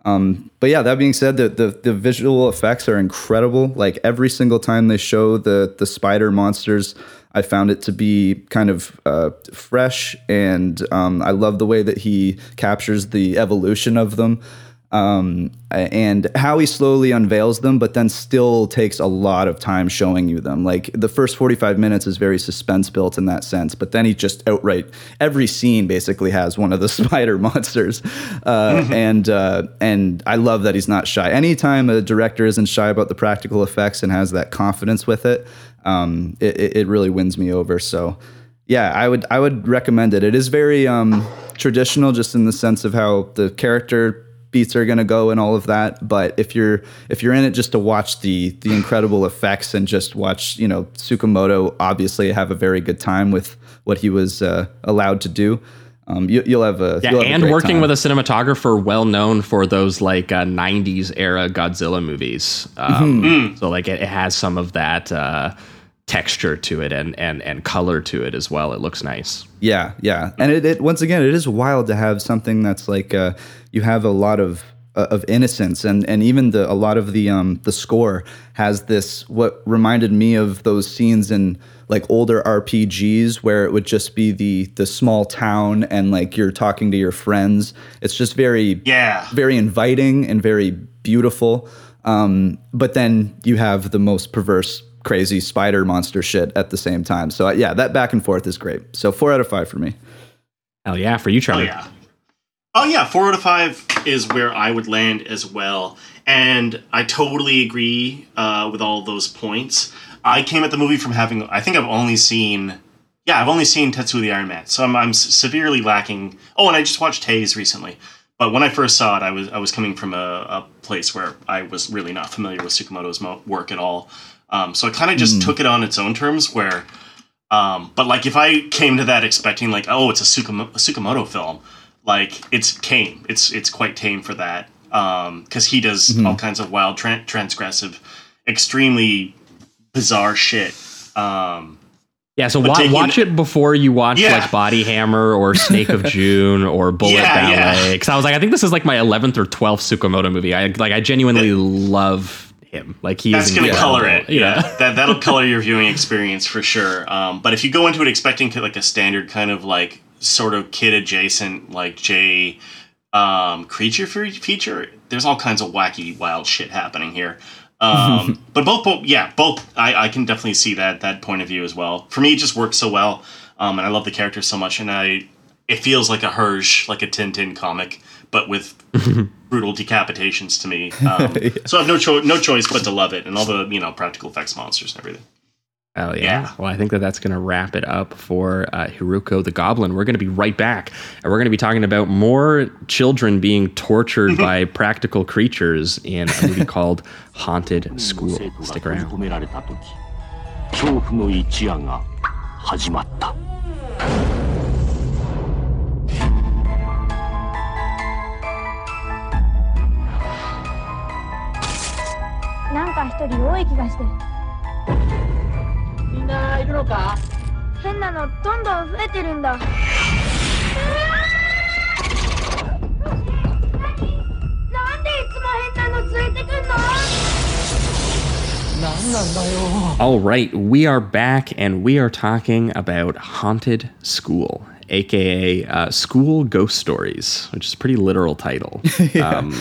Um, but yeah, that being said, the, the the visual effects are incredible. Like every single time they show the the spider monsters, I found it to be kind of uh, fresh, and um, I love the way that he captures the evolution of them um, and how he slowly unveils them, but then still takes a lot of time showing you them. Like the first 45 minutes is very suspense built in that sense, but then he just outright every scene basically has one of the spider monsters, uh, and uh, and I love that he's not shy. Anytime a director isn't shy about the practical effects and has that confidence with it, um, it, it it really wins me over. So yeah, I would I would recommend it. It is very um, traditional, just in the sense of how the character beats are going to go and all of that. But if you're if you're in it just to watch the the incredible effects and just watch you know Tsukamoto obviously have a very good time with what he was uh, allowed to do. Um, you, you'll have a Yeah, have and great working time. with a cinematographer well known for those like uh, '90s era Godzilla movies. Um, Mm-hmm. So like it, it has some of that uh, texture to it and and and color to it as well. It looks nice. Yeah, yeah, and it, it once again, it is wild to have something that's like uh, you have a lot of uh, of innocence, and and even the a lot of the um the score has this what reminded me of those scenes in like older RPGs where it would just be the the small town and like you're talking to your friends. It's just very Yeah. very inviting and very beautiful. Um, but then you have the most perverse, crazy spider monster shit at the same time. So yeah, that back and forth is great. So four out of five for me. Hell yeah, for you, Oh yeah. Oh yeah, four out of five is where I would land as well, and I totally agree uh, with all those points. I came at the movie from having, I think I've only seen, yeah, I've only seen Tetsuo the Iron Man, so I'm, I'm severely lacking. Oh, and I just watched Haze recently, but when I first saw it, I was I was coming from a, a place where I was really not familiar with Tsukamoto's mo- work at all, um, so I kind of just took it on its own terms where. Um, but like if I came to that expecting like oh it's a, Tsukamo- a Tsukamoto film, like it's tame. It's it's quite tame for that because he does all kinds of wild, tran transgressive, extremely bizarre shit. Um, Yeah, so wa- watch it before you watch Yeah. like Body Hammer or Snake of June or Bullet Yeah, yeah. Ballet. Because I was like, I think this is like my eleventh or twelfth Tsukamoto movie. I like, I genuinely love him. Like he That's going to color it. know? Yeah, that that'll color your viewing experience for sure. Um, but if you go into it expecting to, like a standard kind of like sort of kid adjacent like J um, creature feature, there's all kinds of wacky wild shit happening here. Um, but both, both, yeah, both. I, I can definitely see that that point of view as well. For me, it just works so well, um, and I love the characters so much, and I it feels like a Hergé, like a Tintin comic, but with brutal decapitations to me. Um, So I have no choice, no choice but to love it, and all the you know practical effects monsters and everything. Oh yeah. Yeah. Well, I think that that's going to wrap it up for uh, Hiruko the Goblin. We're going to be right back, and we're going to be talking about more children being tortured by practical creatures in a movie called Haunted School. Stick around. められた時恐怖の一夜が始まった 一人多い気がしてみんないるのか変なのどんどん増えてるんだ All right, we are back, and we are talking about Haunted School, aka uh, School Ghost Stories, which is a pretty literal title. um,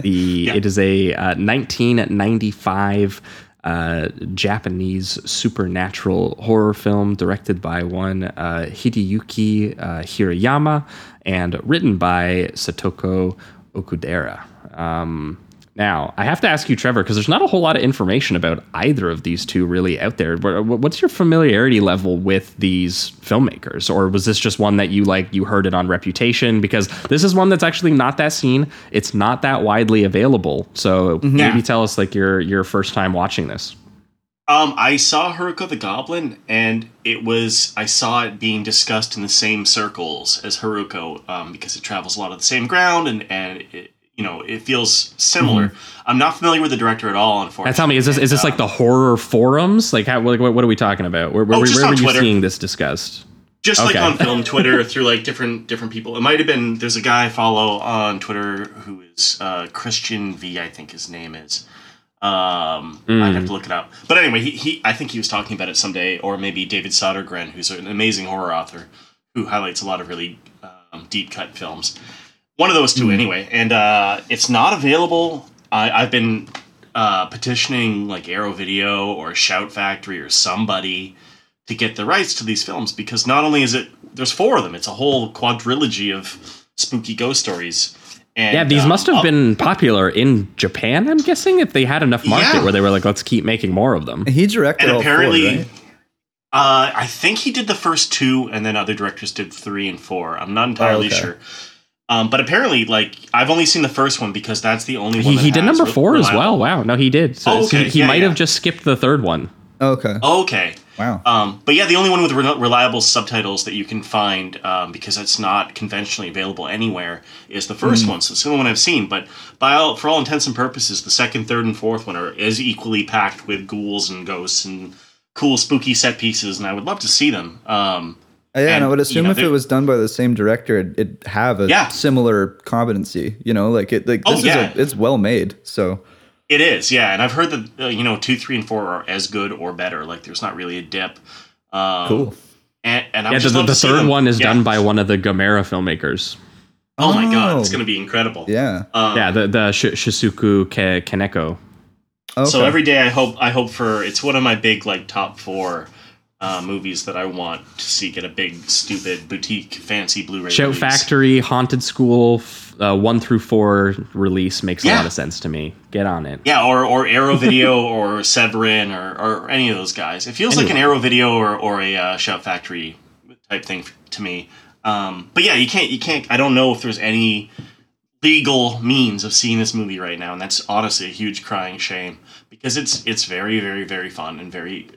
the it is a uh, 1995 uh, Japanese supernatural horror film directed by one uh, Hideyuki uh, Hirayama and written by Satoko Okudera. Um, now, I have to ask you, Trevor, because there's not a whole lot of information about either of these two really out there. Wha- wha- What's your familiarity level with these filmmakers, or was this just one that you like you heard it on Reputation? Because this is one that's actually not that seen. It's not that widely available. So maybe Yeah. tell us like your your first time watching this. Um, I saw Hiruko the Goblin, and it was I saw it being discussed in the same circles as Hiruko um, because it travels a lot of the same ground, and and it, you know it feels similar. I'm not familiar with the director at all, unfortunately. Now tell me, is this is this like the horror forums? Like, how, like what, what are we talking about? Where, where, Oh, where just were on you seeing this discussed? just like on film Twitter through like different different people. It might have been there's a guy I follow on Twitter who is uh, Christian V, I think his name is. Um, I'd have to look it up. But anyway, he, he I think he was talking about it someday, or maybe David Sodergren, who's an amazing horror author who highlights a lot of really um, deep cut films. One of those two, anyway. And uh, it's not available. I, I've been uh, petitioning like Arrow Video or Shout Factory or somebody to get the rights to these films because not only is it there's four of them, it's a whole quadrilogy of spooky ghost stories. And, Yeah, these um, must have I'll- been popular in Japan. I'm guessing if they had enough market Yeah. where they were like, let's keep making more of them. He directed and all apparently four, right? uh, I think he did the first two, and then other directors did three and four. I'm not entirely Oh, okay. sure. Um, but apparently, like I've only seen the first one because that's the only one. He, that he did number re- four as well. Wow, no, he did. So, Oh, so he, okay. he Yeah, might yeah. have just skipped the third one. Okay. Okay. Wow. Um, but yeah, the only one with re- reliable subtitles that you can find um, because it's not conventionally available anywhere is the first one. So it's the only one I've seen. But by all, for all intents and purposes, the second, third, and fourth one are is equally packed with ghouls and ghosts and cool, spooky set pieces, and I would love to see them. Um, yeah, and and, I would you assume know, if it was done by the same director, it'd, it'd have a Yeah. similar competency. You know, like it. Like Oh, this yeah. is a, it's well made. So It is, yeah, and I've heard that uh, you know two, three, and four are as good or better. Like there's not really a dip. Um, cool. And, and I Yeah, the, just the, the third one is Yeah. done by one of the Gamera filmmakers. Oh my god, it's Oh. going to be incredible. Yeah. Um, yeah, the the Sh- Shusuke Ke- Kaneko. Okay. So every day I hope I hope for it's one of my big like top four uh, movies that I want to see get a big stupid boutique fancy Blu-ray. Shout release. Factory, Haunted School, uh, one through four release makes a lot of sense to me. Get on it. Yeah, or or Arrow Video or Severin or, or any of those guys. It feels like an Arrow Video or or a uh, Shout Factory type thing to me. Um, but yeah, you can't you can't. I don't know if there's any legal means of seeing this movie right now, and that's honestly a huge crying shame because it's it's very very very fun and very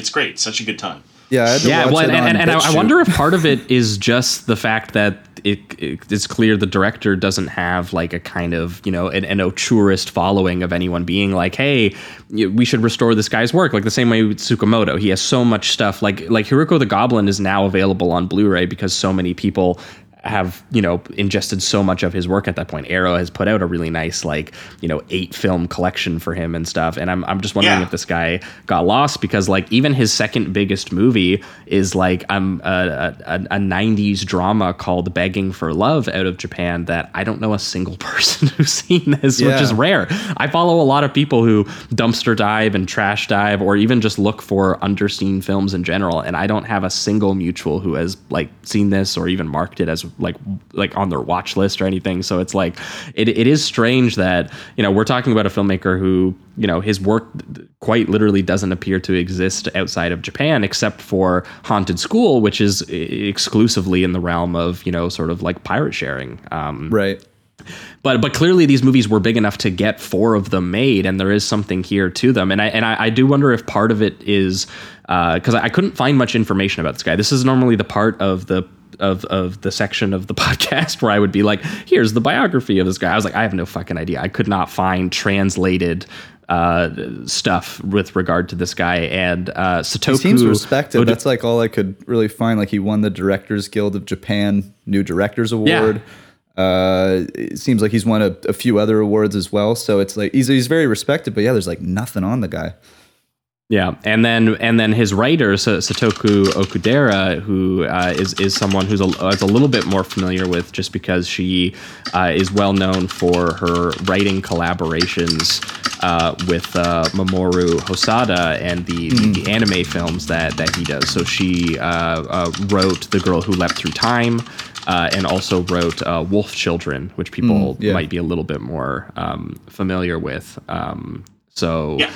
it's great. Such a good time. yeah, I Yeah, well, and, and, and I, I wonder if part of it is just the fact that it, it it's clear the director doesn't have like a kind of you know an, an auteurist following of anyone being like, hey, we should restore this guy's work. Like the same way with Tsukamoto, he has so much stuff. Like like Hiruko the Goblin is now available on Blu-ray because so many people have you know ingested so much of his work at that point. Arrow has put out a really nice like you know eight film collection for him and stuff. And I'm I'm just wondering Yeah. if this guy got lost because like even his second biggest movie is like um a, a, a 90s drama called Begging for Love out of Japan that I don't know a single person who's seen this, which is rare. I follow a lot of people who dumpster dive and trash dive or even just look for underseen films in general and I don't have a single mutual who has like seen this or even marked it as like like on their watch list or anything. So it's like it, it is strange that, you know, we're talking about a filmmaker who, you know, his work quite literally doesn't appear to exist outside of Japan except for Haunted School, which is exclusively in the realm of, you know, sort of like pirate sharing. Um, Right. but but clearly these movies were big enough to get four of them made, and there is something here to them. And I and I, I do wonder if part of it is because I, I couldn't find much information about this guy. This is normally the part of the of of the section of the podcast where I would be like, here's the biography of this guy. I was like, I have no fucking idea. I could not find translated uh, stuff with regard to this guy and uh, Satoko. He seems respected. That's like all I could really find. Like he won the Directors Guild of Japan New Directors Yeah. Award. Uh, it seems like he's won a, a few other awards as well. So it's like he's he's very respected. But yeah, there's like nothing on the guy. Yeah, and then and then his writer Sa- Satoko Okudera, who uh, is is someone who's a, is a little bit more familiar with, just because she uh, is well known for her writing collaborations uh, with uh, Mamoru Hosoda and the, the, the anime films that that he does. So she uh, uh, wrote The Girl Who Leapt Through Time. Uh, and also wrote uh, Wolf Children, which people yeah. might be a little bit more um, familiar with. Um, so, Yeah.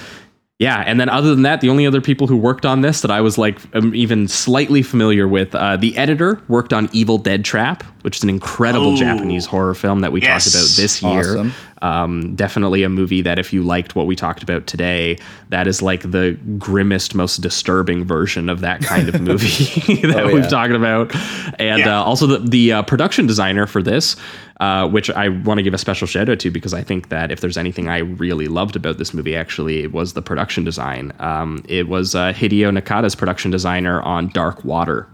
Yeah, and then other than that, the only other people who worked on this that I was like um, even slightly familiar with, uh, the editor worked on Evil Dead Trap, which is an incredible Oh. Japanese horror film that we Yes. talked about this year. Awesome. Um, definitely a movie that if you liked what we talked about today, that is like the grimmest, most disturbing version of that kind of movie that Oh, we've yeah. talked about. And Yeah. uh, also the, the uh, production designer for this, uh, which I want to give a special shout out to because I think that if there's anything I really loved about this movie, actually, it was the production design. Um, it was uh, Hideo Nakata's production designer on Dark Water.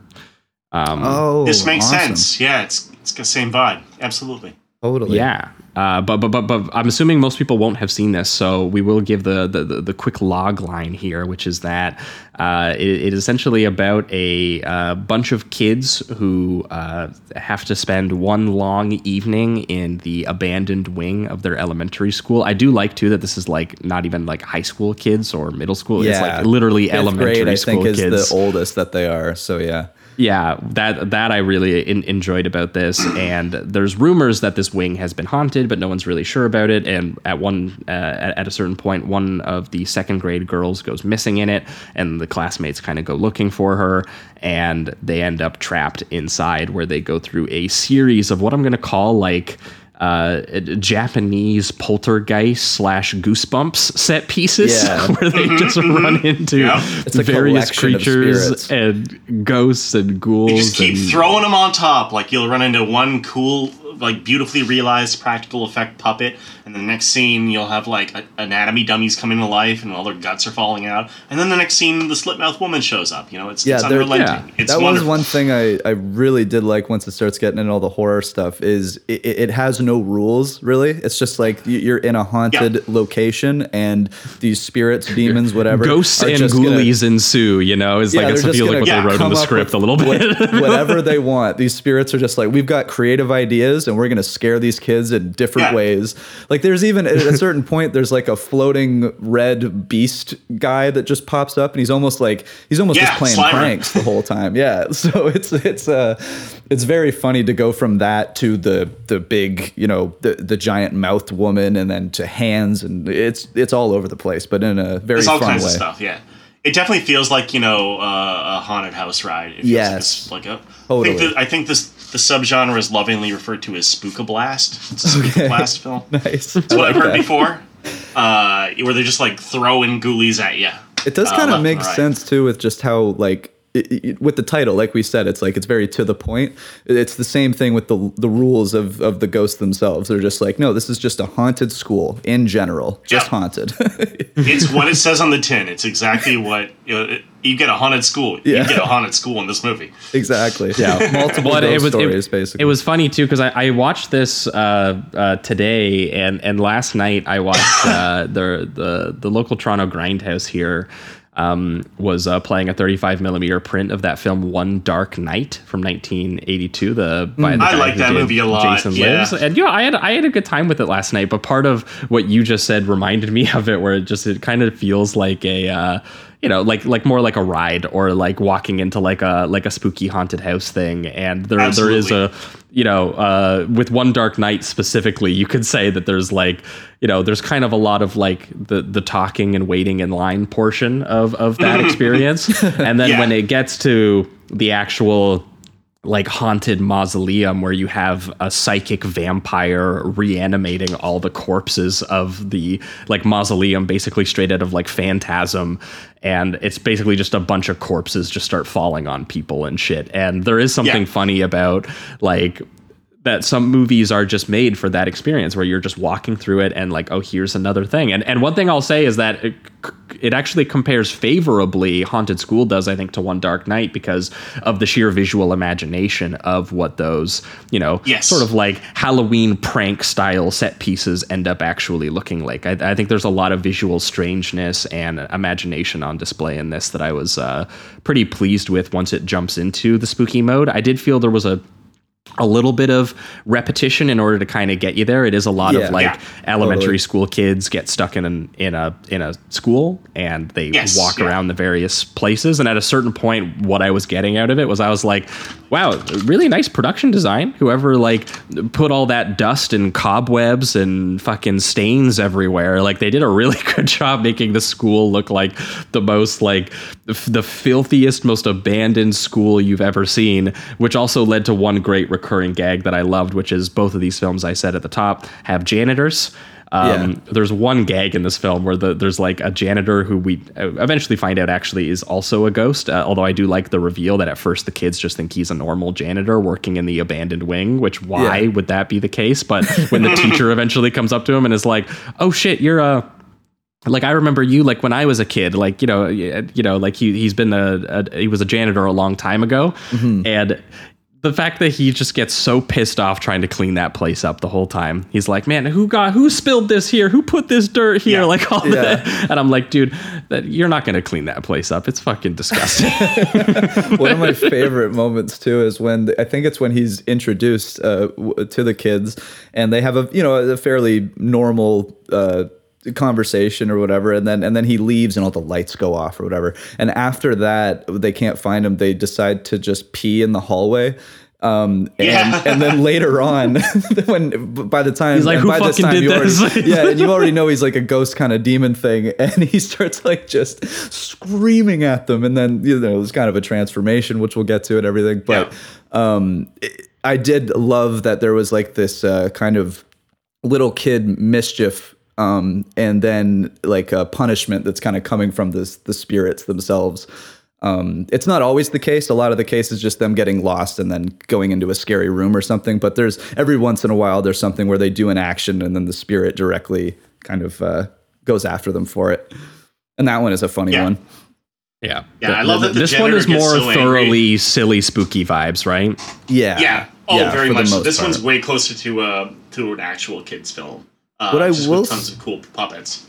Um, Oh, This makes awesome. sense. Yeah, it's it's the same vibe. Absolutely. Totally. Yeah, uh, but, but but but I'm assuming most people won't have seen this, so we will give the the, the, the quick log line here, which is that uh, it, it is essentially about a uh, bunch of kids who uh, have to spend one long evening in the abandoned wing of their elementary school. I do like too that this is like not even like high school kids or middle school; it's like literally Fifth elementary grade, I school think, is kids the oldest that they are. So yeah. Yeah that that i really in, enjoyed about this. And there's rumors that this wing has been haunted but no one's really sure about it. And at one uh, at, at a certain point one of the second grade girls goes missing in it and the classmates kind of go looking for her and they end up trapped inside where they go through a series of what i'm going to call like uh, Japanese poltergeist slash goosebumps set pieces Yeah. where they just run into Yeah. It's various creatures and ghosts and ghouls. You just keep and, throwing them on top. Like you'll run into one cool, like beautifully realized practical effect puppet, and the next scene you'll have like a- anatomy dummies coming to life, and all their guts are falling out. And then the next scene, the slit mouth woman shows up. You know, it's, Yeah, it's they're- unrelenting. yeah. It's that wonderful. was one thing I, I really did like once it starts getting into all the horror stuff is it, it has no rules really it's just like you're in a haunted Yeah. location and these spirits demons whatever Ghosts and just gonna- ghoulies ensue. You know, it's Yeah, like they're it's, it just feels like what yeah, they wrote in the script a little bit. what- whatever they want these spirits are just like we've got creative ideas and we're going to scare these kids in different Yeah. ways like there's even at a certain point there's like a floating red beast guy that just pops up and he's almost like he's almost Yeah, just playing Slimer. pranks the whole time yeah so it's it's uh it's very funny to go from that to the the big you know the the giant mouthed woman and then to hands and it's it's all over the place but in a very There's all kinds way of stuff. Yeah, it definitely feels like you know uh, a haunted house ride. It Yes. like, like a. Totally. I think, the, I think this the subgenre is lovingly referred to as spookablast. It's a spookablast film. nice That's what I've heard before. Uh, where they're just like throwing ghoulies at you. It does Uh, kind of make right. sense too with just how like it, it- with the title, like we said, it's like it's very to the point. It's the same thing with the the rules of of the ghosts themselves. They're just like, no, this is just a haunted school in general, just Yeah. haunted. It's what it says on the tin. It's exactly what you, know, you get a haunted school. Yeah. You get a haunted school in this movie. exactly. Yeah, multiple Well, ghost it was stories, it, basically. it was funny too because I, I watched this uh, uh, today and and last night I watched uh, the the the local Toronto Grindhouse here um, was uh, playing a 35 millimeter print of that film One Dark Night from 1982. The by the I like that movie a lot, Jason yeah. Lives, and you know I had I had a good time with it last night. But part of what you just said reminded me of it, where it just it kind of feels like a. Uh, you know, like like more like a ride or like walking into like a like a spooky haunted house thing. And there there is a you know, uh, with One Dark Night specifically, you could say that there's like, you know, there's kind of a lot of like the the talking and waiting in line portion of of that experience, and then Yeah. when it gets to the actual like haunted mausoleum where you have a psychic vampire reanimating all the corpses of the like mausoleum basically straight out of like phantasm and it's basically just a bunch of corpses just start falling on people and shit and there is something Yeah. funny about like that some movies are just made for that experience where you're just walking through it and like oh here's another thing. And and one thing I'll say is that it, it actually compares favorably Haunted School does I think to One Dark Night because of the sheer visual imagination of what those you know Yes. sort of like Halloween prank style set pieces end up actually looking like. I, I think there's a lot of visual strangeness and imagination on display in this that I was uh, pretty pleased with once it jumps into the spooky mode. I did feel there was a a little bit of repetition in order to kind of get you there. It is a lot Yeah. of like Yeah. elementary Totally. school kids get stuck in an in a in a school and they Yes, walk yeah. around the various places. And at a certain point, what I was getting out of it was I was like, wow, really nice production design. Whoever like put all that dust and cobwebs and fucking stains everywhere, like they did a really good job making the school look like the most like f- the filthiest, most abandoned school you've ever seen. Which also led to one great recurring gag that I loved, which is both of these films I said at the top have janitors. Um, Yeah. There's one gag in this film where the, there's like a janitor who we uh, eventually find out actually is also a ghost. Uh, although I do like the reveal that at first the kids just think he's a normal janitor working in the abandoned wing. Which why Yeah. would that be the case? But when the teacher eventually comes up to him and is like, "Oh shit, you're a." like I remember you like when I was a kid, like you know, you know, like he he's been a, a he was a janitor a long time ago, and the fact that he just gets so pissed off trying to clean that place up the whole time. He's like, man, who got who spilled this here? Who put this dirt here? Yeah. Like all Yeah. that, and I'm like, dude, that you're not gonna clean that place up. It's fucking disgusting. One of my favorite moments too is when I think it's when he's introduced uh, w- to the kids, and they have a you know a fairly normal uh, conversation or whatever, and then and then he leaves and all the lights go off or whatever, and after that they can't find him. They decide to just pee in the hallway. Um, and, Yeah. and then later on, when by the time He's like, "Who by this fucking time did you already- this?" yeah, and you already know he's like a ghost kind of demon thing, and he starts like just screaming at them, and then you know it's kind of a transformation, which we'll get to and everything. But um, it- I did love that there was like this uh, kind of little kid mischief. Um, and then like a punishment that's kind of coming from this the spirits themselves. Um, it's not always the case. A lot of the case is just them getting lost and then going into a scary room or something. But there's every once in a while there's something where they do an action and then the spirit directly kind of uh, goes after them for it. And that one is a funny Yeah. one. yeah, Yeah, I love that the this one is more so angry. thoroughly silly, spooky vibes, right? Yeah. Yeah. Oh, Yeah, very much. so. This part. one's way closer to uh to an actual kids film. Uh, What I will tons of cool puppets.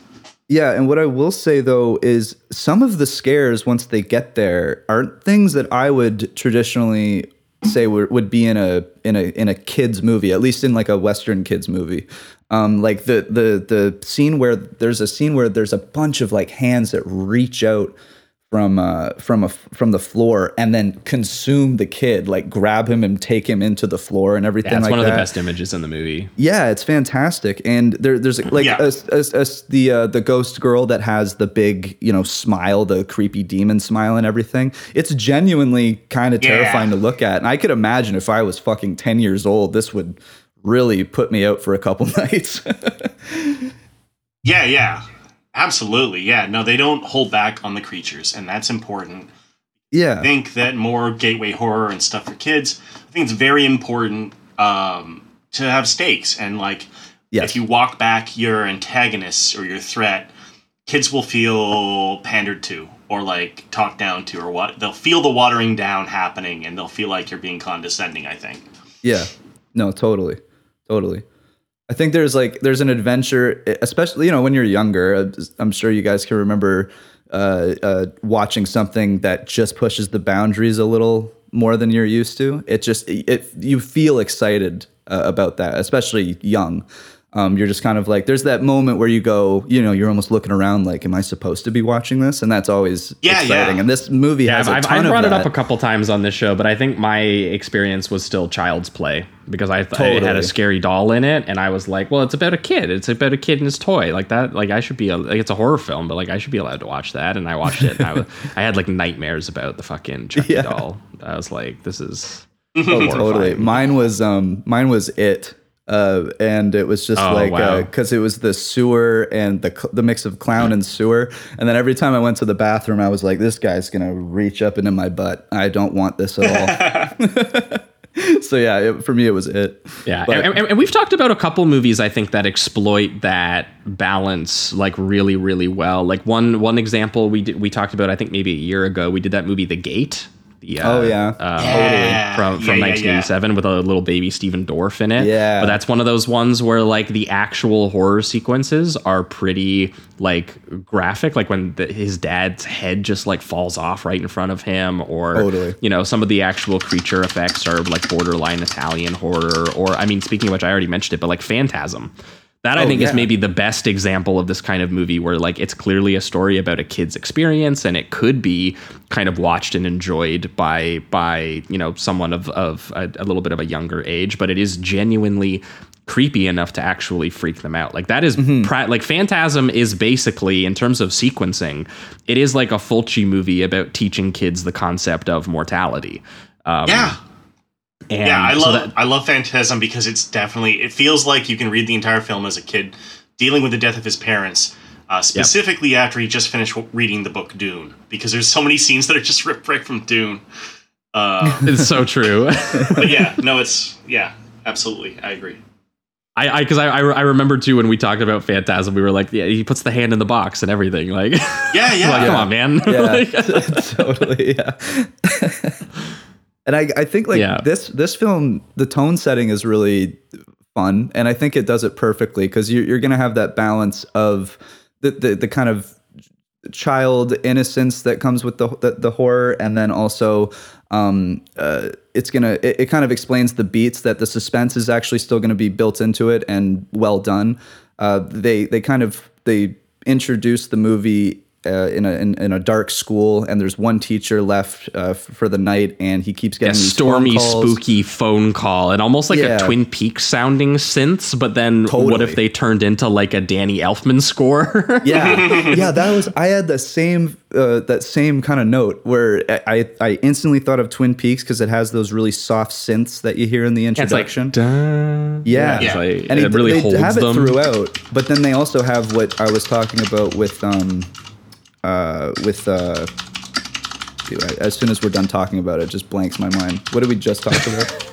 Yeah, and what I will say though is some of the scares once they get there aren't things that I would traditionally say would, would be in a in a in a kids movie, at least in like a Western kids movie. Um, like the the the scene where there's a scene where there's a bunch of like hands that reach out from uh from a from the floor and then consume the kid, like grab him and take him into the floor and everything Yeah, it's like one of that. the best images in the movie. Yeah, it's fantastic, and there, there's like Yeah. a, a- a- the uh, the ghost girl that has the big you know smile, the creepy demon smile, and everything. It's genuinely kind of Yeah. terrifying to look at, and I could imagine if I was fucking ten years old, this would really put me out for a couple nights. Yeah, yeah. Absolutely. Yeah. No, they don't hold back on the creatures, and that's important. Yeah. I think that more gateway horror and stuff for kids. I think it's very important um, to have stakes and like Yes. if you walk back your antagonists or your threat, kids will feel pandered to or like talked down to or what they'll feel the watering down happening and they'll feel like you're being condescending. I think. Yeah. No, totally. Totally. I think there's like there's an adventure, especially you know when you're younger. uh, I'm sure you guys can remember uh, uh, watching something that just pushes the boundaries a little more than you're used to. It just it you feel excited uh, about that, especially young. Um, you're just kind of like there's that moment where you go, you know, you're almost looking around like, am I supposed to be watching this? And that's always Yeah, exciting. yeah. And this movie Yeah, has I've, a I've, ton I've of brought it up a couple times on this show, but I think my experience was still child's play because I thought it had a scary doll in it, and I was like, "Well, it's about a kid. It's about a kid and his toy. Like that. Like I should be. A, like it's a horror film, but like I should be allowed to watch that." And I watched it, and I was, I had like nightmares about the fucking Chucky Yeah. doll. I was like, "This is." Oh, totally. Mine was um mine was it. Uh, and it was just Oh, like wow. because it was the sewer and the the mix of clown and sewer, and then every time I went to the bathroom, I was like, "This guy's gonna reach up into my butt. I don't want this at all." so yeah, it, for me, it was it. Yeah, But- and, and- and we've talked about a couple movies I think that exploit that balance like really, really well. Like one one example we did, we talked about I think maybe a year ago. We did that movie The Gate. The, uh, Oh, yeah. uh, Yeah. from from yeah, 1987 with a little baby Stephen Dorff in it. Yeah. but that's one of those ones where like the actual horror sequences are pretty like graphic. Like when the, his dad's head just like falls off right in front of him, or Totally. you know some of the actual creature effects are like borderline Italian horror. Or I mean, speaking of which, I already mentioned it, but like Phantasm. That I Oh, think is maybe the best example of this kind of movie where like it's clearly a story about a kid's experience and it could be kind of watched and enjoyed by by you know someone of of a, a little bit of a younger age but it is genuinely creepy enough to actually freak them out like that is Mm-hmm. pra- like phantasm is basically in terms of sequencing it is like a fulci movie about teaching kids the concept of mortality um, yeah. And yeah, I so love that- I love Phantasm because it's definitely it feels like you can read the entire film as a kid dealing with the death of his parents. Uh, specifically after he just finished reading the book Dune, because there's so many scenes that are just ripped right from Dune. Uh, it's so true but yeah, no, it's yeah, absolutely, I agree. I, I, because I, I, I remember too when we talked about Phantasm, we were like, yeah, he puts the hand in the box and everything. Like, Yeah, yeah. like, come on, man. Yeah, Like- totally. Yeah. And I, I think like Yeah. this this film, the tone setting is really fun, and I think it does it perfectly because you're you're gonna have that balance of the the, the kind of child innocence that comes with the the, the horror, and then also. Um, uh, it's gonna. It, it kind of explains the beats that the suspense is actually still going to be built into it and well done. Uh, they they kind of they introduce the movie uh, in a in, in a dark school, and there's one teacher left uh, for the night, and he keeps a getting these stormy, phone calls. spooky phone call, and almost like Yeah. a Twin Peaks sounding synths. But then, what if they turned into like a Danny Elfman score? Yeah, yeah, that was. I had the same uh, that same kind of note where I I I instantly thought of Twin Peaks because it has those really soft synths that you hear in the it's like, introduction. Yeah, it's like- and it really they holds have them. it throughout. But then they also have what I was talking about with um, uh, with uh, as soon as we're done talking about it, it just blanks my mind. What did we just talk about?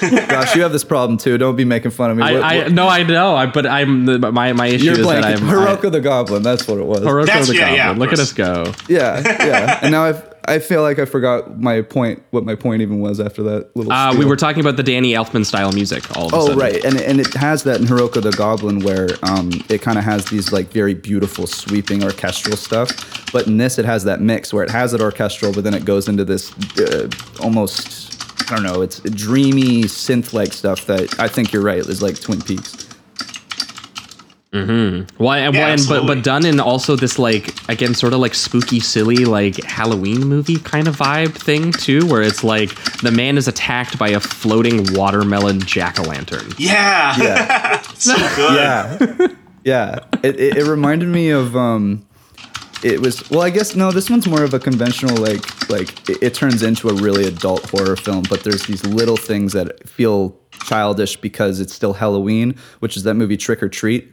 Gosh, you have this problem too. Don't be making fun of me. I, What- I no, I know, I, but I'm the, my my issue you're is that. I'm Hiruko the Goblin. That's what it was. I, Hiruko That's- the yeah, Goblin. yeah, of Look at us go. Yeah, yeah. And now I've, I feel like I forgot my point. What my point even was after that little. Uh, we were talking about the Danny Elfman style music. All of a Oh sudden. right, and and it has that in Hiruko the Goblin where um, it kind of has these like very beautiful sweeping orchestral stuff, but in this it has that mix where it has it orchestral, but then it goes into this uh, almost I don't know, it's dreamy synth like stuff that I think you're right is like Twin Peaks. Well, and, well, and- but but done in also this like again sort of like spooky, silly like Halloween movie kind of vibe thing too, where it's like the man is attacked by a floating watermelon jack o' lantern. Yeah, Yeah, so good. yeah, yeah. It, it, it reminded me of um, it was well, I guess no. This one's more of a conventional like like it, it turns into a really adult horror film, but there's these little things that feel childish because it's still Halloween, which is that movie Trick or Treat.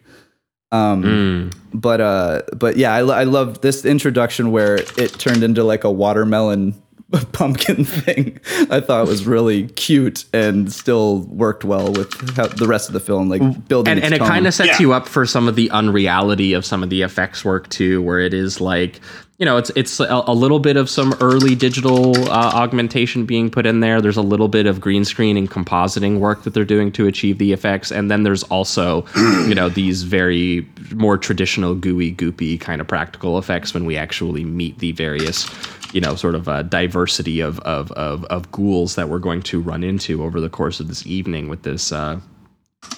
Um, but uh, but yeah, I, I love this introduction where it turned into like a watermelon pumpkin thing. I thought was really cute and still worked well with how the rest of the film, like building and, and it kind of sets Yeah. you up for some of the unreality of some of the effects work too where it is like you know it's it's a, a little bit of some early digital uh, augmentation being put in there. There's a little bit of green screen and compositing work that they're doing to achieve the effects. And then there's also you know these very more traditional gooey goopy kind of practical effects when we actually meet the various you know sort of uh, diversity of, of of of ghouls that we're going to run into over the course of this evening with this uh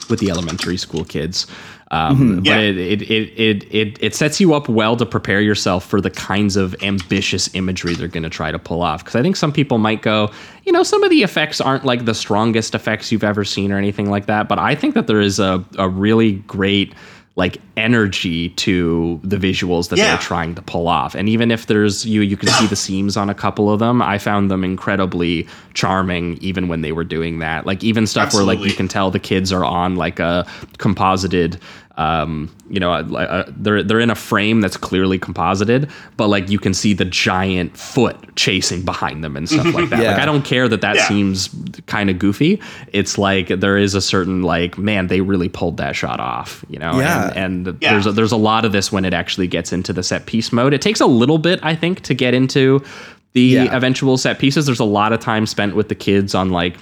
with the elementary school kids. Um, Yeah. But it, it, it, it, it, it sets you up well to prepare yourself for the kinds of ambitious imagery they're going to try to pull off. Because I think some people might go, you know, some of the effects aren't like the strongest effects you've ever seen or anything like that. But I think that there is a, a really great like energy to the visuals that Yeah. they're trying to pull off. And even if there's you you can see the seams on a couple of them, I found them incredibly charming even when they were doing that. Like even stuff where like you can tell the kids are on like a composited um you know uh, they're they're in a frame that's clearly composited but like you can see the giant foot chasing behind them and stuff like that Yeah. like i don't care that that Yeah. seems kind of goofy it's like there is a certain like man they really pulled that shot off you know Yeah. and, and Yeah. there's a, there's a lot of this when it actually gets into the set piece mode it takes a little bit i think to get into the eventual set pieces there's a lot of time spent with the kids on like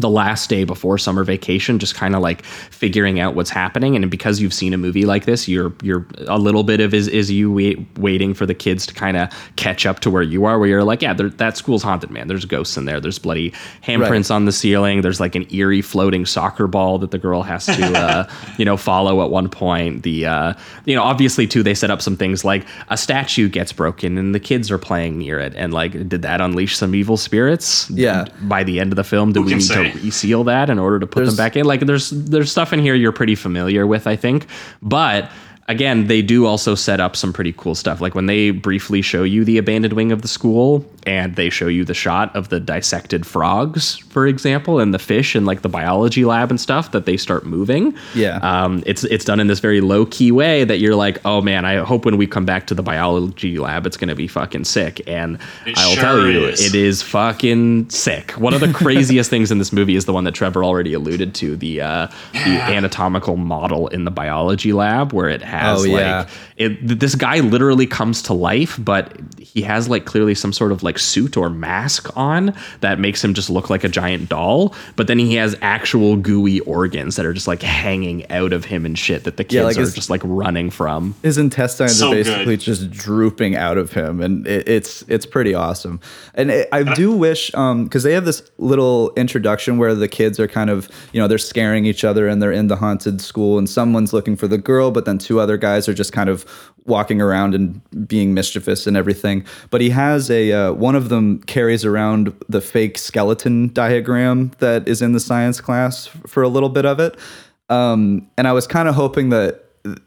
the last day before summer vacation just kind of like figuring out what's happening. And because you've seen a movie like this you're you're a little bit of is is you wait, waiting for the kids to kind of catch up to where you are where you're like yeah that school's haunted man. There's ghosts in there. There's bloody handprints on the ceiling. There's like an eerie floating soccer ball that the girl has to uh, you know follow at one point. The uh, you know obviously too they set up some things like a statue gets broken and the kids are playing near it. And like did that unleash some evil spirits Yeah. by the end of the film? Do Who we need say? to reseal that in order to put There's- them back in. Like there's there's stuff in here you're pretty familiar with i think. But again they do also set up some pretty cool stuff like when they briefly show you the abandoned wing of the school and they show you the shot of the dissected frogs for example and the fish in like the biology lab and stuff that they start moving Yeah. um, it's it's done in this very low key way that you're like, oh man, I hope when we come back to the biology lab, it's gonna be fucking sick. And It I'll sure tell you, is. it is fucking sick. One of the craziest things in this movie is the one that Trevor already alluded to the uh, the anatomical model in the biology lab where it has Oh, yeah. like it, this guy literally comes to life, but he has like clearly some sort of like suit or mask on that makes him just look like a giant doll. But then he has actual gooey organs that are just like hanging out of him and shit that the kids Yeah, like are his- just like running from. his intestines So are basically good. just drooping out of him and it, it's it's pretty awesome and it, i do wish um because they have this little introduction where the kids are kind of you know they're scaring each other and they're in the haunted school and someone's looking for the girl but then two other guys are just kind of walking around and being mischievous and everything but he has a uh, one of them carries around the fake skeleton diagram that is in the science class for a little bit of it um, and I was kind of hoping that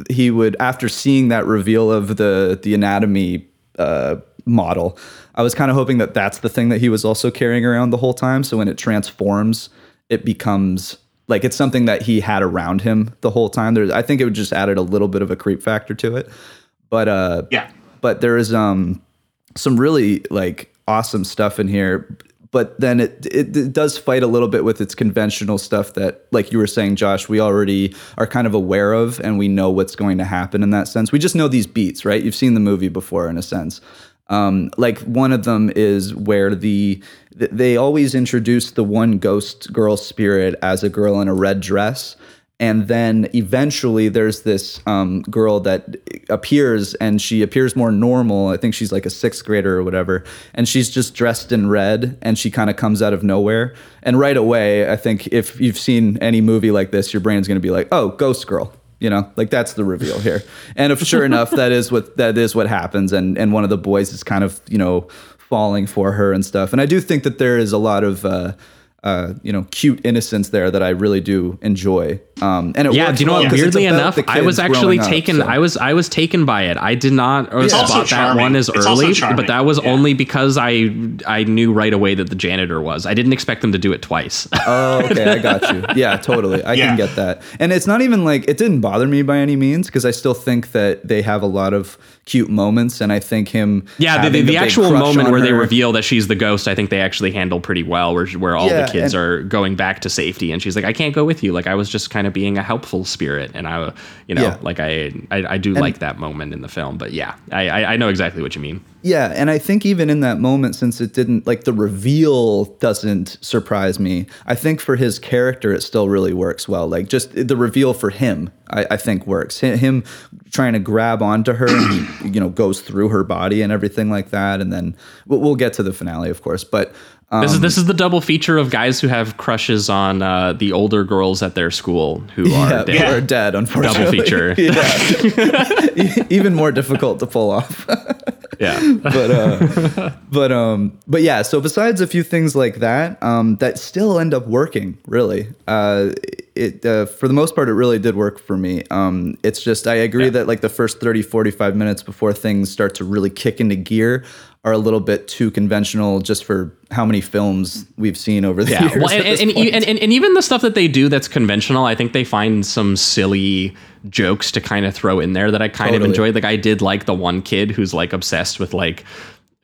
he would, after seeing that reveal of the the anatomy uh, model, I was kind of hoping that that's the thing that he was also carrying around the whole time. So when it transforms, it becomes like it's something that he had around him the whole time. There's, I think it would just added a little bit of a creep factor to it. But uh, Yeah. but there is um some really like awesome stuff in here but then it, it it does fight a little bit with its conventional stuff that like you were saying Josh we already are kind of aware of and we know what's going to happen in that sense we just know these beats right you've seen the movie before in a sense um, like one of them is where the they always introduce the one ghost girl spirit as a girl in a red dress. And then eventually there's this um, girl that appears and she appears more normal. I think she's like a sixth grader or whatever. And she's just dressed in red and she kind of comes out of nowhere. And right away i think if you've seen any movie like this your brain's going to be like oh ghost girl you know like that's the reveal here. And if sure enough that is what that is what happens. And and one of the boys is kind of you know falling for her and stuff. And i do think that there is a lot of uh uh, you know, cute innocence there that I really do enjoy. Um, and it yeah, works do you know well what? 'cause it's Weirdly enough, I was actually growing up, taken. so- I was I was taken by it. I did not uh, It's also spot that one as It's early, but that was Yeah. only because I I knew right away that the janitor was. I didn't expect them to do it twice. Oh, okay, I got you. Yeah, totally. I Yeah. can get that. And it's not even like it didn't bother me by any means because I still think that they have a lot of cute moments, and I think him. yeah, the, the, the actual moment on where they reveal that she's the ghost, I think they actually handle pretty well. Where where all Yeah, the kids and- are going back to safety, and she's like, "I can't go with you." Like I was just kind of being a helpful spirit, and I, you know, Yeah. like I I, I do like that moment in the film. But yeah, I, I I know exactly what you mean. Yeah, and I think even in that moment, since it didn't like the reveal doesn't surprise me. I think for his character, it still really works well. Like just the reveal for him, I, I think works. Hi- Him trying to grab onto her, and he you know goes through her body and everything like that, and then we'll, we'll get to the finale, of course. But um, This is this is the double feature of guys who have crushes on uh, the older girls at their school who yeah, are dead. we're dead, unfortunately. Double feature. yeah. even more difficult to pull off. Yeah. but uh, but um, but yeah. So besides a few things like that, um, that still end up working. Really, uh, it uh, for the most part, it really did work for me. Um, it's just I agree that like the first 30, 45 minutes before things start to really kick into gear are a little bit too conventional just for how many films we've seen over the Yeah, years. well, and, and, and, and, even the stuff that they do that's conventional, I think they find some silly jokes to kind of throw in there that I kind of Totally. enjoyed. Like I did like the one kid who's like obsessed with like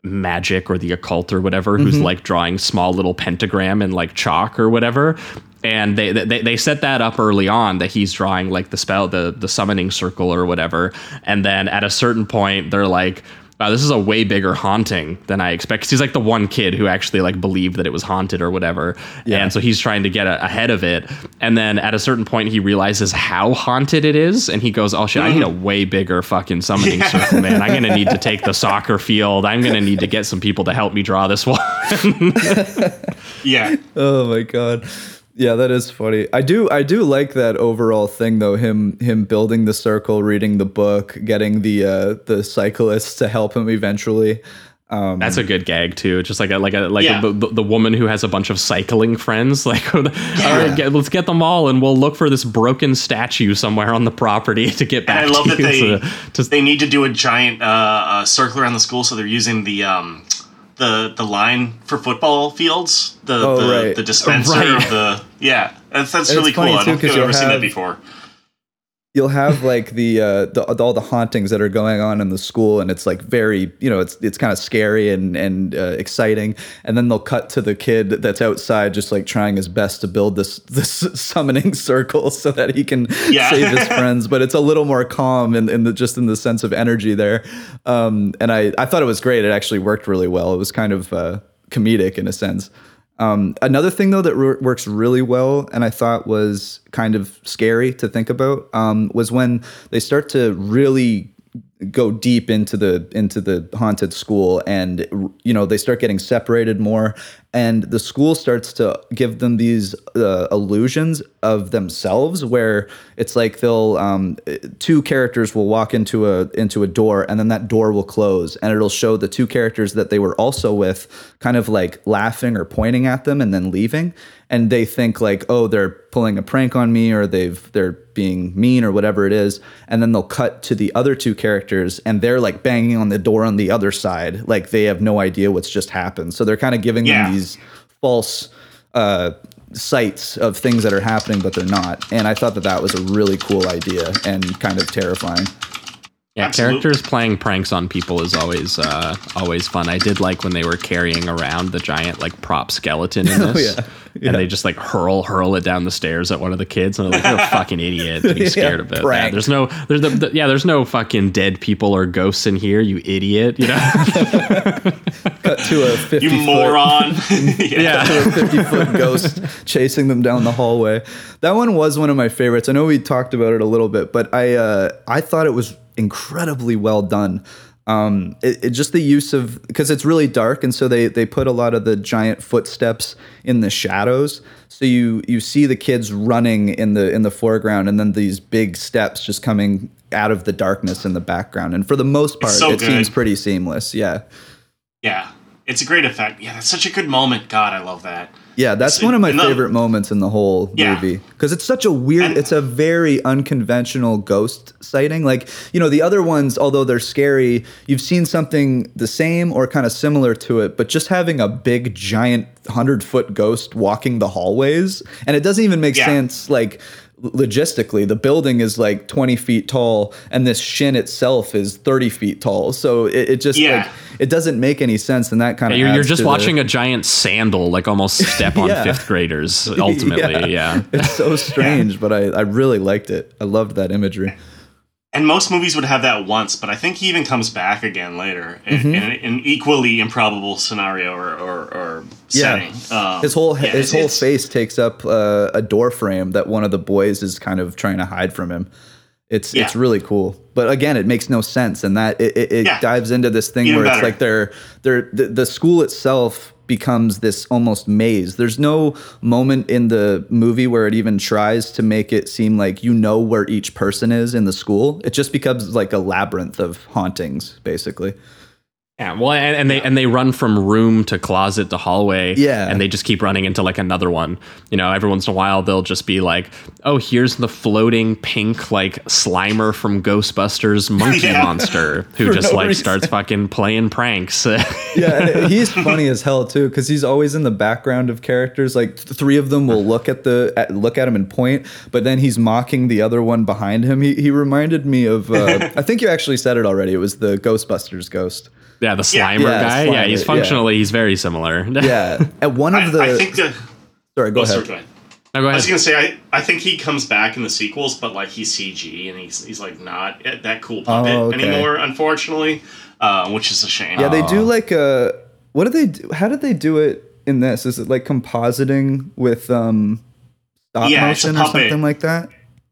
magic or the occult or whatever, who's Mm-hmm. like drawing small little pentagram and like chalk or whatever. And they, they they set that up early on that he's drawing like the spell the the summoning circle or whatever. And then at a certain point they're like wow, this is a way bigger haunting than I expect. 'Cause he's like the one kid who actually like believed that it was haunted or whatever. Yeah. And so he's trying to get a, ahead of it. And then at a certain point, he realizes how haunted it is. And he goes, oh shit, I need a way bigger fucking summoning circle, man. I'm going to need to take the soccer field. I'm going to need to get some people to help me draw this one. Yeah. Oh my god. Yeah, that is funny. I do I do like that overall thing though, him him building the circle, reading the book, getting the uh the cyclists to help him eventually. Um That's a good gag too. Just like a like a like Yeah. the, the, the woman who has a bunch of cycling friends. Like, all right, get, let's get them all, and we'll look for this broken statue somewhere on the property to get And back I love to that you. they So, just they need to do a giant uh, uh, circle around the school, so they're using the um, the the line for football fields, the Oh, the, right. the dispenser Right. of the yeah. That's that's really cool. funny, I too, don't think I've you'll seen that have- before. you'll have like the uh the, all the hauntings that are going on in the school and it's like very you know it's it's kind of scary and and uh, exciting and then they'll cut to the kid that's outside just like trying his best to build this this summoning circle so that he can Yeah. save his friends but it's a little more calm in, in the just in the sense of energy there um and i i thought it was great it actually worked really well it was kind of uh comedic in a sense um, another thing though that r- works really well, and I thought was kind of scary to think about, um, was when they start to really go deep into the into the haunted school, and you know they start getting separated more, and the school starts to give them these uh, illusions of themselves, where it's like they'll um, two characters will walk into a into a door, and then that door will close, and it'll show the two characters that they were also with, kind of like laughing or pointing at them, and then leaving, and they think like, oh, they're pulling a prank on me, or they've they're being mean, or whatever it is, and then they'll cut to the other two characters, and they're like banging on the door on the other side, like they have no idea what's just happened. So they're kind of giving Yeah. them these false uh, sights of things that are happening, but they're not. And I thought that that was a really cool idea and kind of terrifying. Yeah, Absolute- characters playing pranks on people is always uh, always fun. I did like when they were carrying around the giant like prop skeleton in Oh, this, yeah. and they just like hurl hurl it down the stairs at one of the kids, and they're like, "You're a fucking idiot!" Being scared of it. pranked. There's no, there's the, the- yeah, there's no fucking dead people or ghosts in here, you idiot. You know? Cut to a 50 You foot, moron. yeah. to a 50 foot ghost chasing them down the hallway. That one was one of my favorites. I know we talked about it a little bit, but I uh, I thought it was incredibly well done. Um, it, it just the use of because it's really dark, and so they they put a lot of the giant footsteps in the shadows. So you you see the kids running in the in the foreground, and then these big steps just coming out of the darkness in the background. And for the most part, so it good. seems pretty seamless. Yeah. Yeah. It's a great effect. Yeah, that's such a good moment. God, I love that. Yeah, that's So- one of my and the- favorite moments in the whole Yeah. movie because it's such a weird, And- it's a very unconventional ghost sighting. Like, you know, the other ones, although they're scary, you've seen something the same or kind of similar to it, but just having a big, giant, 100 foot ghost walking the hallways, and it doesn't even make Yeah. sense, like, logistically the building is like 20 feet tall and this shin itself is 30 feet tall so it, it just Yeah. like it doesn't make any sense and that kind of You're, you're just watching a giant sandal, like almost step on Yeah. fifth graders. Ultimately, yeah. It's so strange, but I, I really liked it. I loved that imagery. And most movies would have that once, but I think he even comes back again later in, Mm-hmm. in an, an equally improbable scenario or, or, or setting. Um, his whole yeah, his whole face takes up uh, a door frame that one of the boys is kind of trying to hide from him. It's it's really cool, but again, it makes no sense, and that it, it, it Yeah. dives into this thing Even where it's like they're they're the, the school itself becomes this almost maze. There's no moment in the movie where it even tries to make it seem like you know where each person is in the school. It just becomes like a labyrinth of hauntings, basically. Yeah, well, and, and they and they run from room to closet to hallway. Yeah. and they just keep running into like another one. You know, every once in a while they'll just be like, "Oh, here's the floating pink like Slimer from Ghostbusters monkey Yeah. monster who just no like reason. starts fucking playing pranks." yeah, he's funny as hell too because he's always in the background of characters. Like th- three of them will look at the at, look at him and point, but then he's mocking the other one behind him. He he reminded me of uh, I think you actually said it already. It was the Ghostbusters ghost. Yeah, the Slimer Yeah, guy. yeah, Slimer, he's yeah. functionally he's very similar. Yeah, at one of the I, I think the. sorry, go Oh, ahead. sorry, go ahead. No, go I was gonna say I, I think he comes back in the sequels, but like he's CG and he's he's like not that cool puppet Oh, okay. anymore, unfortunately, uh, which is a shame. Yeah, they do like a what do they do? How did they do it in this? Is it like compositing with um stop Yeah, motion or something like that?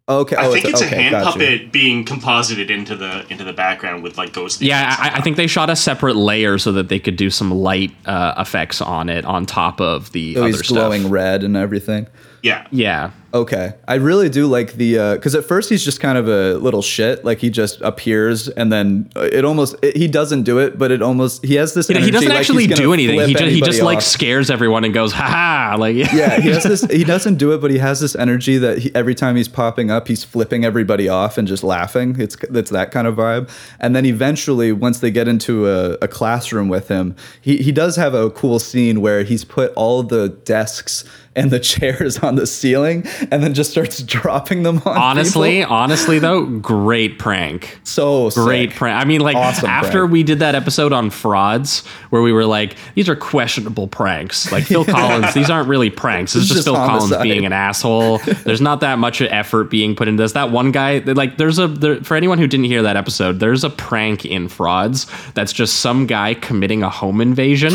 Okay, I oh, think it's, okay, a hand gotcha. puppet being composited into the into the background with like ghost. Yeah, I, I think they shot a separate layer so that they could do some light uh, effects on it on top of the So other he's glowing red and everything. Yeah, Yeah, Okay, I really do like the because at first he's just kind of a little shit, like he just appears and then uh, it almost it, he doesn't do it, but it almost he has this. You know, he doesn't like actually do anything. He just, he just anybody like scares everyone and goes, "Ha ha!" Like yeah, he has this. He doesn't do it, but he has this energy that he, every time he's popping up, he's flipping everybody off and just laughing. It's it's that kind of vibe. And then eventually, once they get into a, a classroom with him, he he does have a cool scene where he's put all the desks and the chairs on the ceiling, and then just starts dropping them on. honestly, people. honestly though, great prank. so Great sick. prank. I mean, like Awesome after prank. we did that episode on frauds, where we were like, these are questionable pranks. Like Phil Collins, these aren't really pranks. Is It's just just Phil Collins being an asshole. There's not that much effort being put into this. That one guy, like, there's a there, for anyone who didn't hear that episode, there's a prank in frauds that's just some guy committing a home invasion,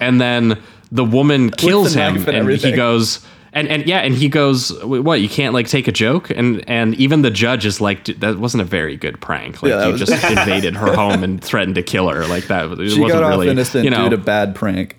and then the woman kills him, and and, he goes. And, and yeah, and he goes, "What? You can't like take a joke?" And and even the judge is like, "Dude, "That wasn't a very good prank. Like Yeah, you was- just invaded her home and threatened to kill her. Like that. It She wasn't got off really, innocent you know, due to bad prank.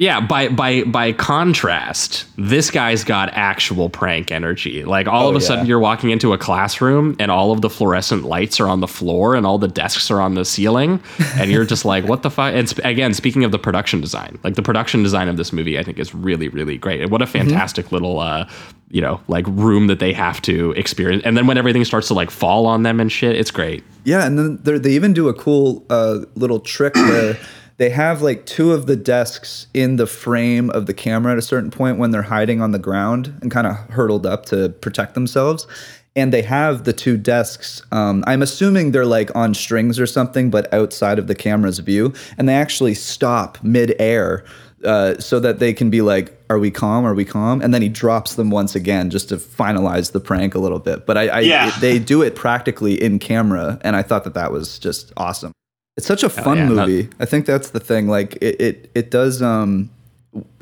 Yeah, by by by contrast, this guy's got actual prank energy. Like all Oh, of a yeah. sudden you're walking into a classroom and all of the fluorescent lights are on the floor and all the desks are on the ceiling and you're just like what the fuck? And sp- again, speaking of the production design, like the production design of this movie I think is really really great. And what a Mm-hmm. fantastic little uh you know, like room that they have to experience. And then when everything starts to like fall on them and shit, it's great. Yeah, and then they even do a cool uh, little trick where they have like two of the desks in the frame of the camera at a certain point when they're hiding on the ground and kind of hurtled up to protect themselves. And they have the two desks. Um, I'm assuming they're like on strings or something, but outside of the camera's view. And they actually stop mid-air uh, so that they can be like, "Are we calm? Are we calm?" And then he drops them once again just to finalize the prank a little bit. But I, I Yeah. they do it practically in camera, and I thought that that was just awesome. It's such a fun yeah, that- movie. I think that's the thing. Like it, it, it does. Um,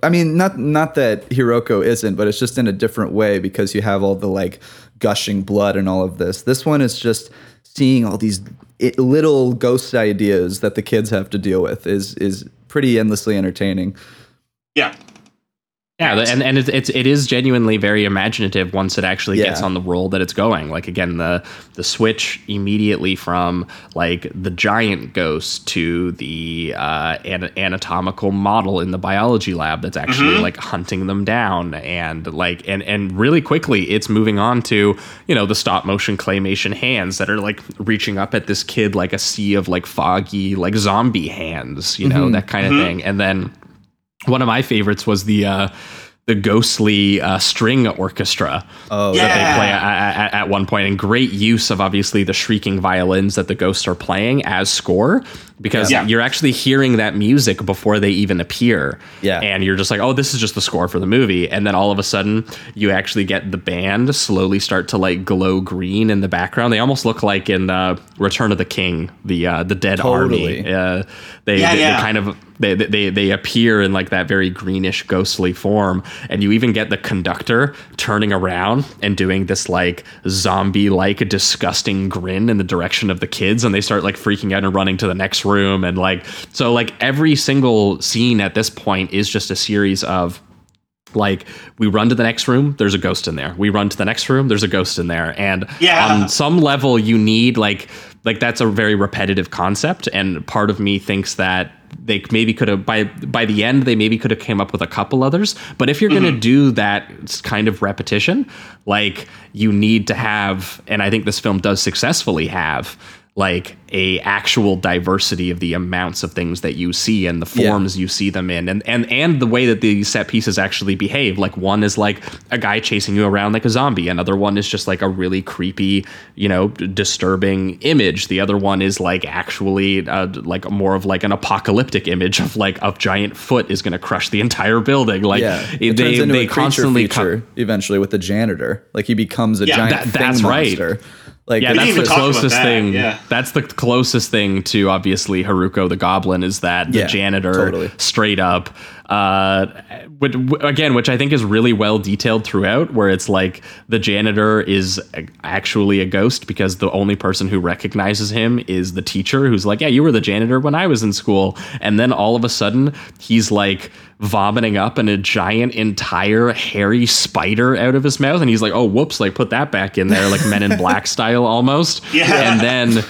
I mean, not not that Hiruko isn't, but it's just in a different way because you have all the like gushing blood and all of this. This one is just seeing all these i little ghost ideas that the kids have to deal with is is pretty endlessly entertaining. yeah. Yeah, and and it's, it's it is genuinely very imaginative once it actually gets on the roll that it's going. Like again, the the switch immediately from like the giant ghost to the uh, an- anatomical model in the biology lab that's actually Mhm. like hunting them down, and like and and really quickly it's moving on to you know the stop motion claymation hands that are like reaching up at this kid like a sea of like foggy like zombie hands, you know Mhm. that kind of Mhm. thing, and then one of my favorites was the uh the ghostly uh, string orchestra oh, that Yeah. they play at, at, at one point, and great use of obviously the shrieking violins that the ghosts are playing as score because Yeah. you're actually hearing that music before they even appear. Yeah. and you're just like, oh, this is just the score for the movie, and then all of a sudden you actually get the band slowly start to like glow green in the background. They almost look like in uh, Return of the King, the uh, the dead Totally. army. Uh, they, Yeah, they, yeah. they kind of they, they they appear in like that very greenish ghostly form and you even get the conductor turning around and doing this like zombie like disgusting grin in the direction of the kids and they start like freaking out and running to the next room and like so like every single scene at this point is just a series of like we run to the next room there's a ghost in there we run to the next room there's a ghost in there and Yeah. on some level you need like like that's a very repetitive concept and part of me thinks that they maybe could have by by the end they maybe could have came up with a couple others. But if you're going to mm-hmm. do that kind of repetition like you need to have and i think this film does successfully have like a actual diversity of the amounts of things that you see and the Yeah. forms you see them in. And and and the way that these set pieces actually behave. Like one is like a guy chasing you around like a zombie. Another one is just like a really creepy you know disturbing image. The other one is like actually uh, like more of like an apocalyptic image of like a giant foot is going to crush the entire building. Like yeah, they turns into they a constantly feature eventually with the janitor. Like he becomes a Yeah, giant that- that's right. Like yeah, that's the closest that, thing. yeah. That's the closest thing to obviously Hiruko the Goblin is that the Yeah, janitor totally. straight up. Uh, which, again, which I think is really well detailed throughout, where it's like the janitor is actually a ghost because the only person who recognizes him is the teacher who's like, Yeah, you were the janitor when I was in school. And then all of a sudden, he's like vomiting up and a giant entire hairy spider out of his mouth and he's like oh whoops like put that back in there like men in black style almost Yeah. and then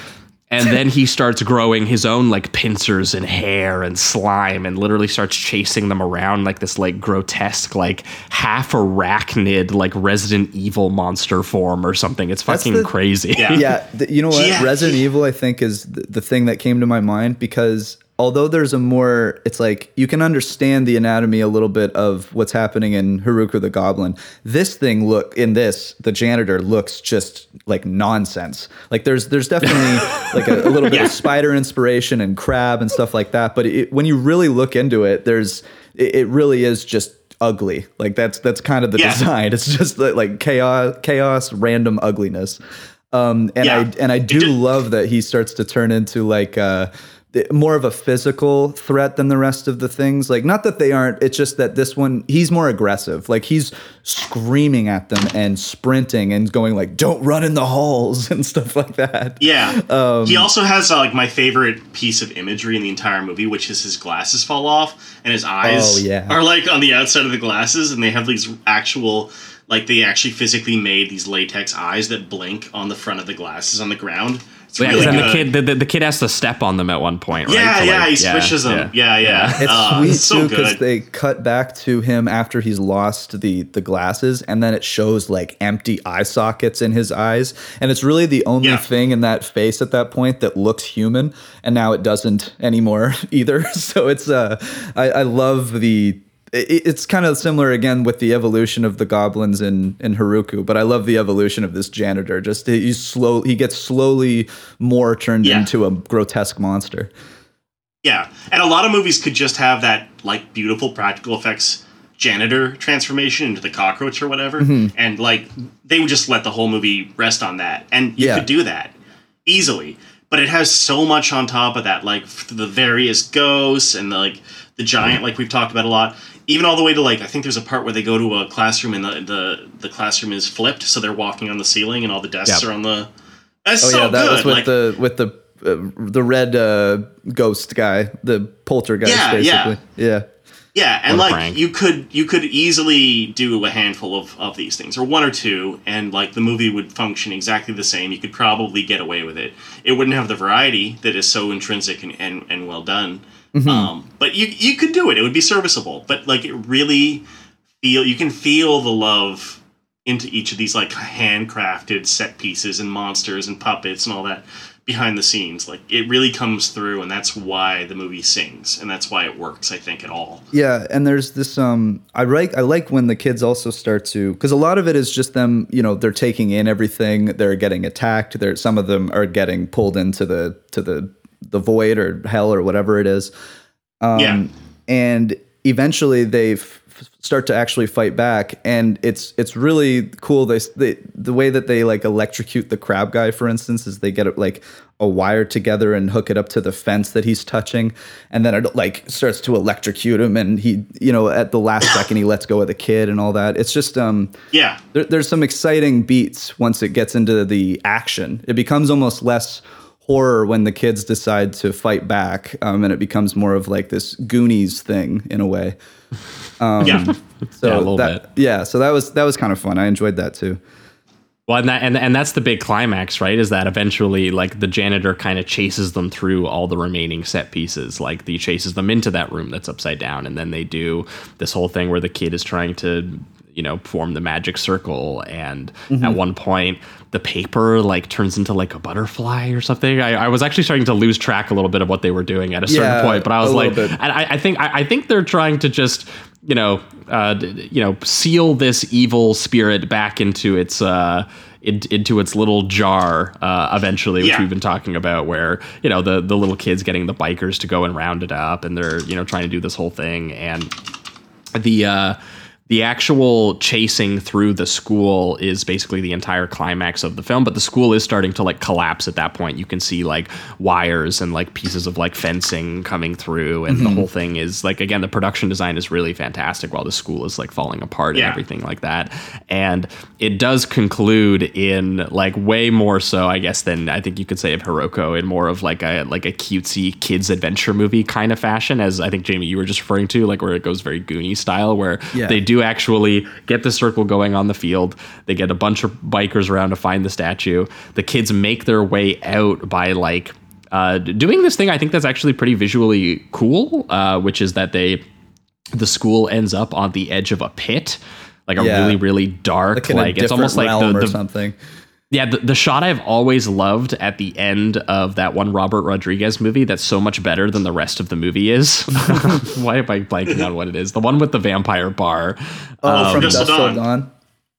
and then he starts growing his own like pincers and hair and slime and literally starts chasing them around like this like grotesque like half arachnid like resident evil monster form or something it's fucking the- crazy Yeah. yeah, th- you know what? Yeah. Resident Evil, I think, is the, the thing that came to my mind because although there's a more, it's like you can understand the anatomy a little bit of what's happening in Hiruko the Goblin. This thing look in this, the janitor looks just like nonsense. Like there's there's definitely like a, a little bit Yeah. of spider inspiration and crab and stuff like that. But it, when you really look into it, there's it, it really is just ugly. Like that's that's kind of the Yeah. design. It's just like, like chaos, chaos, random ugliness. Um, and Yeah. I and I do ju- love that he starts to turn into like uh, more of a physical threat than the rest of the things. Like not that they aren't. It's just that this one he's more aggressive. Like he's screaming at them and sprinting and going like, "Don't run in the halls" and stuff like that. Yeah. Um, he also has uh, like my favorite piece of imagery in the entire movie, which is his glasses fall off and his eyes Oh, yeah. are like on the outside of the glasses, and they have these actual like they actually physically made these latex eyes that blink on the front of the glasses on the ground. It's yeah, really 'cause then the kid the, the, the kid has to step on them at one point right yeah, To, yeah, like- he squishes them. Yeah, yeah. It's Uh, sweet so too because good. they cut back to him after he's lost the the glasses, and then it shows like empty eye sockets in his eyes, and it's really the only Yeah. thing in that face at that point that looks human, and now it doesn't anymore either. So it's uh, I, I love the. It- It's kind of similar again with the evolution of the goblins in, in Hiruko, but I love the evolution of this janitor. Just he's slow, he gets slowly more turned Yeah. into a grotesque monster. Yeah, and a lot of movies could just have that like beautiful practical effects janitor transformation into the cockroach or whatever, Mhm. and like they would just let the whole movie rest on that, and you Yeah. could do that easily. But it has so much on top of that, like the various ghosts and the, like the giant, like we've talked about a lot. Even all the way to like, I think there's a part where they go to a classroom and the the, the classroom is flipped, so they're walking on the ceiling and all the desks Yep. are on the. That's Oh so yeah, that good. was with like, the with the uh, the red uh, ghost guy, the poltergeist, Yeah, yeah. basically. Yeah. Yeah, and like prank. you could you could easily do a handful of, of these things, or one or two, and like the movie would function exactly the same. You could probably get away with it. It wouldn't have the variety that is so intrinsic and, and, and well done. Um, but you you could do it. It would be serviceable. But like it really feel you can feel the love into each of these like handcrafted set pieces and monsters and puppets and all that behind the scenes. Like it really comes through, and that's why the movie sings, and that's why it works. I think at all. Yeah, and there's this um I like I like when the kids also start to cuz a lot of it is just them, you know, they're taking in everything, they're getting attacked, they're some of them are getting pulled into the to the the void or hell or whatever it is. Um Yeah. and eventually they f- start to actually fight back and it's it's really cool they, they the way that they like electrocute the crab guy for instance is they get like a wire together and hook it up to the fence that he's touching and then it like starts to electrocute him and he you know at the last second he lets go of the kid and all that it's just um Yeah. there, there's some exciting beats once it gets into the action it becomes almost less horror when the kids decide to fight back um, and it becomes more of like this goonies thing in a way yeah. so Yeah, a little that, yeah so that was that was kind of fun i enjoyed that too Well, and that and, and that's the big climax, right? Is that eventually like the janitor kind of chases them through all the remaining set pieces. Like he chases them into that room that's upside down, and then they do this whole thing where the kid is trying to, you know, form the magic circle, and at one point the paper like turns into like a butterfly or something. I, I was actually starting to lose track a little bit of what they were doing at a certain Yeah, point, but I was like, and I, I think I, I think they're trying to just you know uh, you know seal this evil spirit back into its uh, in, into its little jar uh, eventually, which Yeah. we've been talking about, where you know the the little kids getting the bikers to go and round it up, and they're you know trying to do this whole thing, and the uh, the actual chasing through the school is basically the entire climax of the film but the school is starting to like collapse at that point. You can see like wires and like pieces of like fencing coming through and the mm-hmm. whole thing is like again the production design is really fantastic while the school is like falling apart and everything like that. And it does conclude in like way more so i guess than i think you could say of hiruko in more of like a like a cutesy kids adventure movie kind of fashion as i think jamie you were just referring to like where it goes very goonie style where Yeah. they do actually get the circle going on the field. They get a bunch of bikers around to find the statue. The kids make their way out by like uh, doing this thing. I think that's actually pretty visually cool, uh, which is that they the school ends up on the edge of a pit. Like a Yeah. really, really dark, like like, it's almost like the, or the something yeah, the, the shot I've always loved at the end of that one Robert Rodriguez movie that's so much better than the rest of the movie is. Why am I blanking on what it is? The one with the vampire bar. oh um, from Dusk dusk Till till Dawn.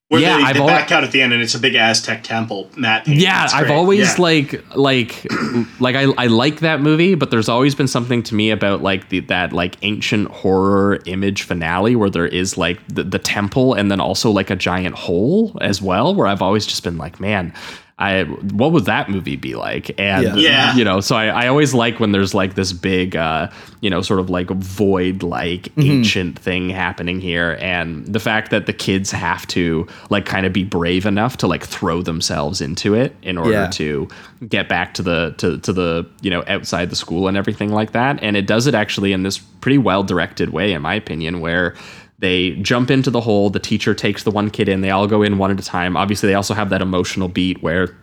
Where Yeah, they, I've they al- back out at the end, and it's a big Aztec temple painting. Yeah, It's I've great. always Yeah. like like like I, I like that movie, but there's always been something to me about like the that like ancient horror image finale where there is like the, the temple and then also like a giant hole as well, where I've always just been like, man, I what would that movie be like? And Yeah. Yeah. you know, so I, I always like when there's like this big uh, you know, sort of like void like Mm-hmm. ancient thing happening here. And the fact that the kids have to like kind of be brave enough to like throw themselves into it in order Yeah. to get back to the to, to the you know outside the school and everything like that and it does it actually in this pretty well directed way in my opinion where they jump into the hole the teacher takes the one kid in they all go in one at a time. Obviously they also have that emotional beat where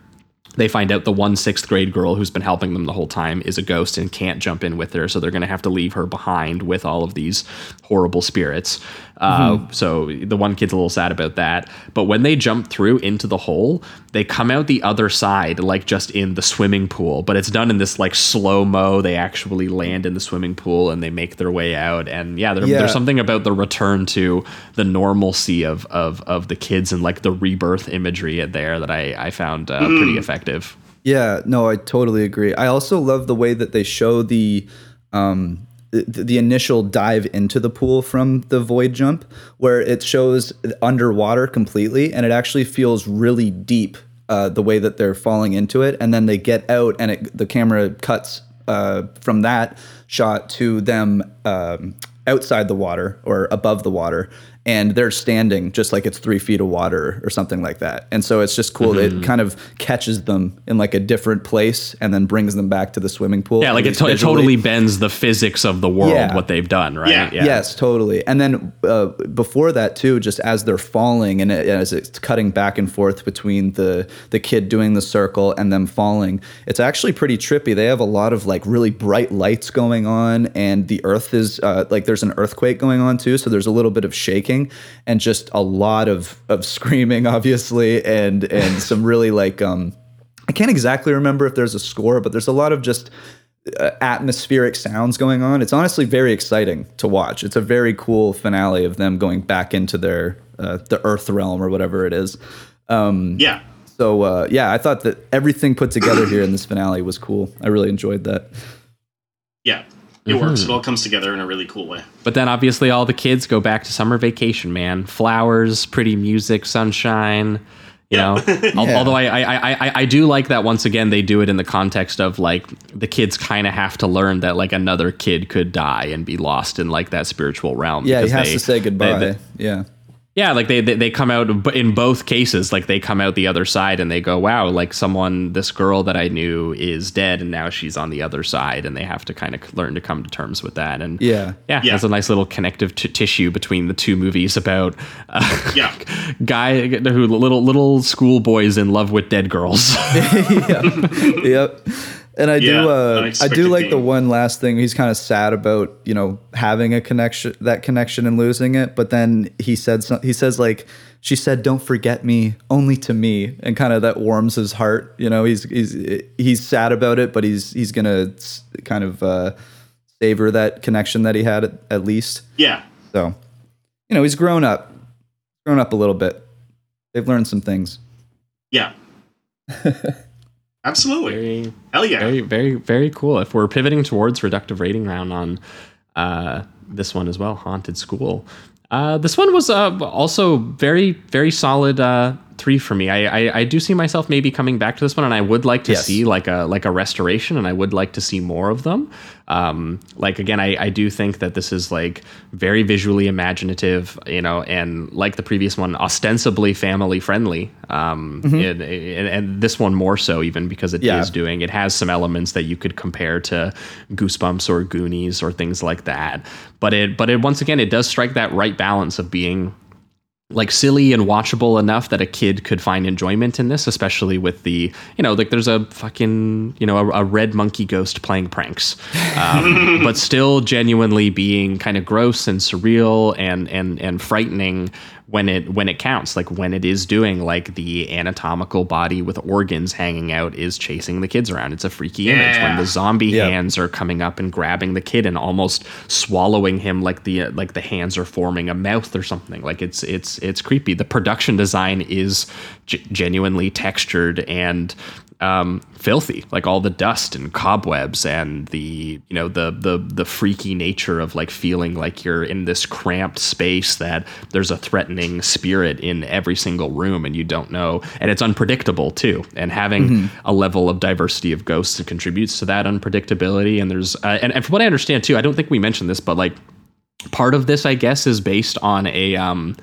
they find out the one sixth grade girl who's been helping them the whole time is a ghost and can't jump in with her so they're going to have to leave her behind with all of these horrible spirits uh, so the one kid's a little sad about that. But when they jump through into the hole they come out the other side like just in the swimming pool. But it's done in this like slow mo they actually land in the swimming pool and they make their way out. And yeah, there, Yeah. there's something about the return to the normalcy of of of the kids and like the rebirth imagery there that i i found uh, pretty effective. Yeah, no, I totally agree. I also love the way that they show the um the, initial dive into the pool from the void jump where it shows underwater completely and it actually feels really deep uh, the way that they're falling into it. And then they get out and it, the camera cuts uh, from that shot to them um, outside the water or above the water and they're standing just like it's three feet of water or something like that. And so it's just cool. Mm-hmm. It kind of catches them in like a different place and then brings them back to the swimming pool. Yeah, like it, to- it totally bends the physics of the world, Yeah. what they've done, right? Yeah. Yes, totally. And then uh, before that too, just as they're falling and it, as it's cutting back and forth between the the kid doing the circle and them falling, it's actually pretty trippy. They have a lot of like really bright lights going on, and the earth is uh, like there's an earthquake going on too, so there's a little bit of shaking and just a lot of of screaming, obviously, and and some really like um. I can't exactly remember if there's a score, but there's a lot of just uh, atmospheric sounds going on. It's honestly very exciting to watch. It's a very cool finale of them going back into their uh, the Earth realm or whatever it is. Um, Yeah. so uh, yeah, I thought that everything put together here in this finale was cool. I really enjoyed that. Yeah. It works. Mm-hmm. It all comes together in a really cool way. But then obviously all the kids go back to summer vacation, man. Flowers, pretty music, sunshine. You know, Al- although I, I, I, I, I do like that once again they do it in the context of like the kids kind of have to learn that like another kid could die and be lost in like that spiritual realm. Yeah, he has they- to say they- goodbye. they- yeah. Yeah, like they, they they come out in both cases, like they come out the other side and they go, "Wow, like someone, this girl that I knew is dead, and now she's on the other side," and they have to kind of learn to come to terms with that. And Yeah. yeah, Yeah. there's a nice little connective t- tissue between the two movies about uh, Yeah. guy who little little schoolboys in love with dead girls. yep. And I Yeah, do, uh, I do like the one last thing. He's kind of sad about you know having a connection, that connection, and losing it. But then he said, some, he says like, she said, "Don't forget me, only to me," and kind of that warms his heart. You know, he's he's he's sad about it, but he's he's gonna kind of uh, savor that connection that he had at, at least. Yeah. So, you know, he's grown up, grown up a little bit. They've learned some things. Yeah. Absolutely. very, Hell yeah. very, very, very cool. If we're pivoting towards reductive rating round on uh, this one as well, Haunted School. Uh, this one was uh, also very, very solid uh, three for me. I, I, I do see myself maybe coming back to this one, and I would like to Yes. see like a like a restoration, and I would like to see more of them. Um, like again, I, I do think that this is like very visually imaginative, you know, and like the previous one, ostensibly family friendly. Um, and, and, and this one more so, even because it is Yeah. doing it has some elements that you could compare to Goosebumps or Goonies or things like that. But it but it once again it does strike that right balance of being like silly and watchable enough that a kid could find enjoyment in this, especially with the, you know, like there's a fucking, you know, a, a red monkey ghost playing pranks, um, but still genuinely being kind of gross and surreal and and and frightening when it when it counts, like when it is doing like the anatomical body with organs hanging out is chasing the kids around. It's a freaky image when the zombie Yeah. hands are coming up and grabbing the kid and almost swallowing him like the uh, like the hands are forming a mouth or something like it's it's it's creepy the production design is g- genuinely textured and um, filthy like all the dust and cobwebs and the you know the the the freaky nature of like feeling like you're in this cramped space that there's a threatening spirit in every single room and you don't know. And it's unpredictable too. And having a level of diversity of ghosts that contributes to that unpredictability and there's uh, and, and from what i understand too i don't think we mentioned this but like part of this i guess is based on a um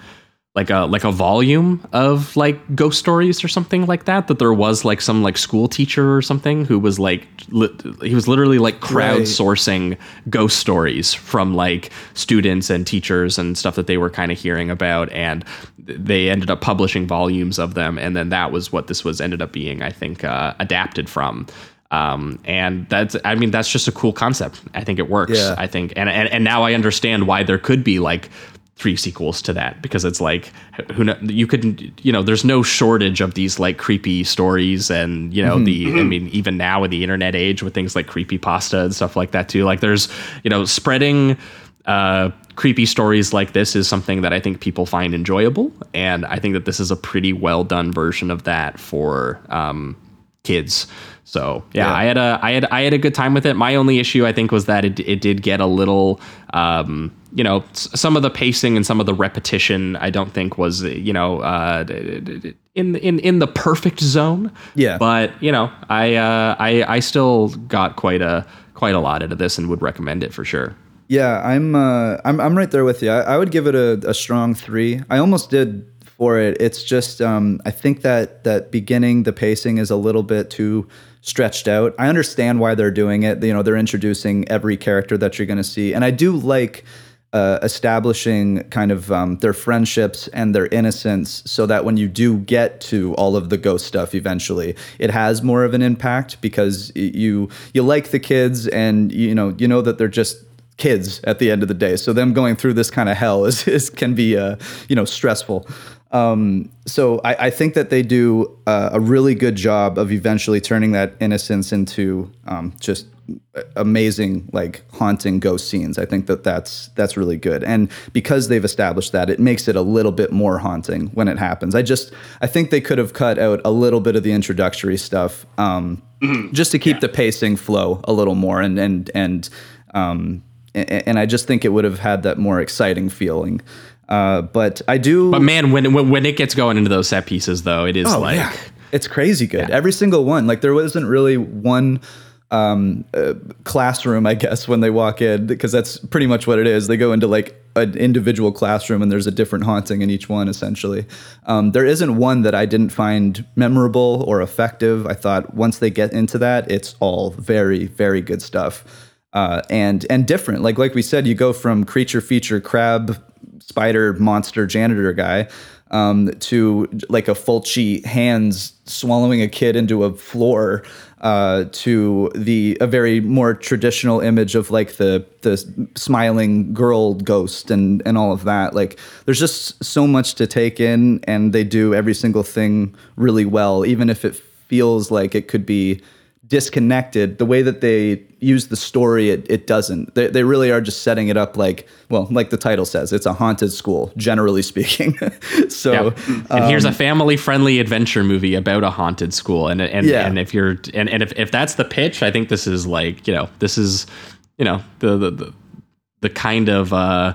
like a like a volume of like ghost stories or something like that that there was like some like school teacher or something who was like li- he was literally like crowdsourcing ghost stories from like students and teachers and stuff that they were kind of hearing about and they ended up publishing volumes of them and then that was what this was ended up being i think uh, adapted from. Um, and that's i mean that's just a cool concept. I think it works Yeah. i think and, and and now i understand why there could be like three sequels to that because it's like who know, you could you know there's no shortage of these like creepy stories and you know the I mean even now in the internet age with things like creepy pasta and stuff like that too like there's you know spreading uh creepy stories like this is something that I think people find enjoyable and I think that this is a pretty well done version of that for um kids so yeah, Yeah. I had a I had I had a good time with it. My only issue I think was that it it did get a little um, you know some of the pacing and some of the repetition I don't think was you know uh, in in in the perfect zone. Yeah. But you know I uh, I I still got quite a quite a lot out of this and would recommend it for sure. Yeah, I'm uh, I'm I'm right there with you. I, I would give it a, a strong three. I almost did for it. It's just um, I think that that beginning the pacing is a little bit too stretched out. I understand why they're doing it. You know, they're introducing every character that you're going to see, and I do like. Uh, establishing kind of um, their friendships and their innocence so that when you do get to all of the ghost stuff eventually it has more of an impact because you you like the kids and you know you know that they're just kids at the end of the day. So them going through this kind of hell is, is can be uh, you know stressful. Um, so I, I think that they do uh, a really good job of eventually turning that innocence into um, just amazing like haunting ghost scenes. I think that that's that's really good. And because they've established that, it makes it a little bit more haunting when it happens. I just I think they could have cut out a little bit of the introductory stuff um, just to keep the pacing flow a little more and and and um, and I just think it would have had that more exciting feeling. Uh, but I do. But man, when, when when it gets going into those set pieces, though, it is Oh, like yeah. it's crazy good. Every single one. Like there wasn't really one um, uh, classroom, I guess, when they walk in, because that's pretty much what it is. They go into like an individual classroom, and there's a different haunting in each one, essentially. Um, there isn't one that I didn't find memorable or effective. I thought once they get into that, it's all very, very good stuff. Uh, and and different, like like we said, you go from creature feature crab, spider monster janitor guy, um, to like a Fulci hands swallowing a kid into a floor, uh, to the a very more traditional image of like the the smiling girl ghost and and all of that. Like there's just so much to take in, and they do every single thing really well, even if it feels like it could be disconnected the way that they use the story it, it doesn't they, they really are just setting it up like well like the title says it's a haunted school generally speaking so Yep. and here's a um, family friendly adventure movie about a haunted school and and, Yeah. and if you're and, and if, if that's the pitch i think this is like you know this is you know the the the, the kind of uh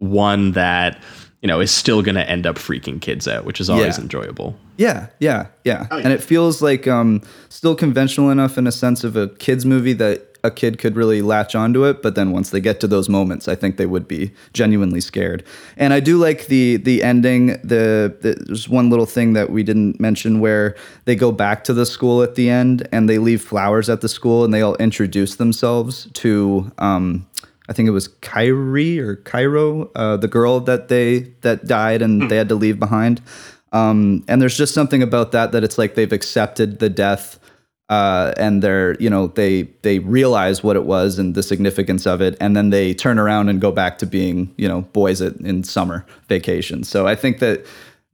one that you know is still going to end up freaking kids out which is always Yeah. enjoyable Yeah, yeah, yeah. Oh, yeah. And it feels like um, still conventional enough in a sense of a kids movie that a kid could really latch onto it. But then once they get to those moments, I think they would be genuinely scared. And I do like the the ending. The, the there's one little thing that we didn't mention where they go back to the school at the end and they leave flowers at the school and they all introduce themselves to. Um, I think it was Kyrie or Cairo, uh, the girl that they that died and they had to leave behind. Um, and there's just something about that that it's like they've accepted the death, uh, and they're you know they they realize what it was and the significance of it, and then they turn around and go back to being you know boys at, in summer vacation. So I think that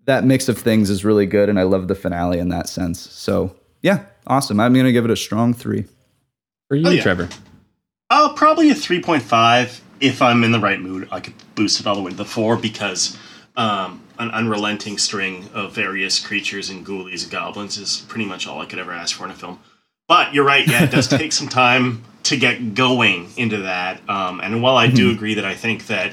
that mix of things is really good, and I love the finale in that sense. So yeah, awesome. I'm gonna give it a strong three. for you Oh, yeah. trevor Uh, probably a 3.5. If I'm in the right mood, I could boost it all the way to the 4 because um, an unrelenting string of various creatures and ghoulies and goblins is pretty much all I could ever ask for in a film. But you're right, yeah, it does take some time to get going into that. Um, and while I do agree that I think that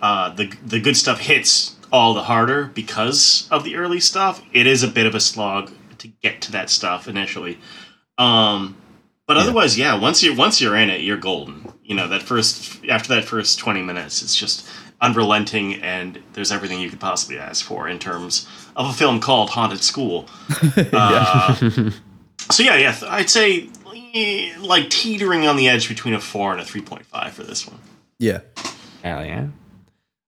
uh, the, the good stuff hits all the harder because of the early stuff, it is a bit of a slog to get to that stuff initially. Um, but otherwise, yeah. Once you're once you're in it, you're golden. You know that first after that first twenty minutes, it's just unrelenting, and there's everything you could possibly ask for in terms of a film called Haunted School. Uh, so yeah, yeah, I'd say eh, like teetering on the edge between a four and a three point five for this one. Yeah. Hell yeah.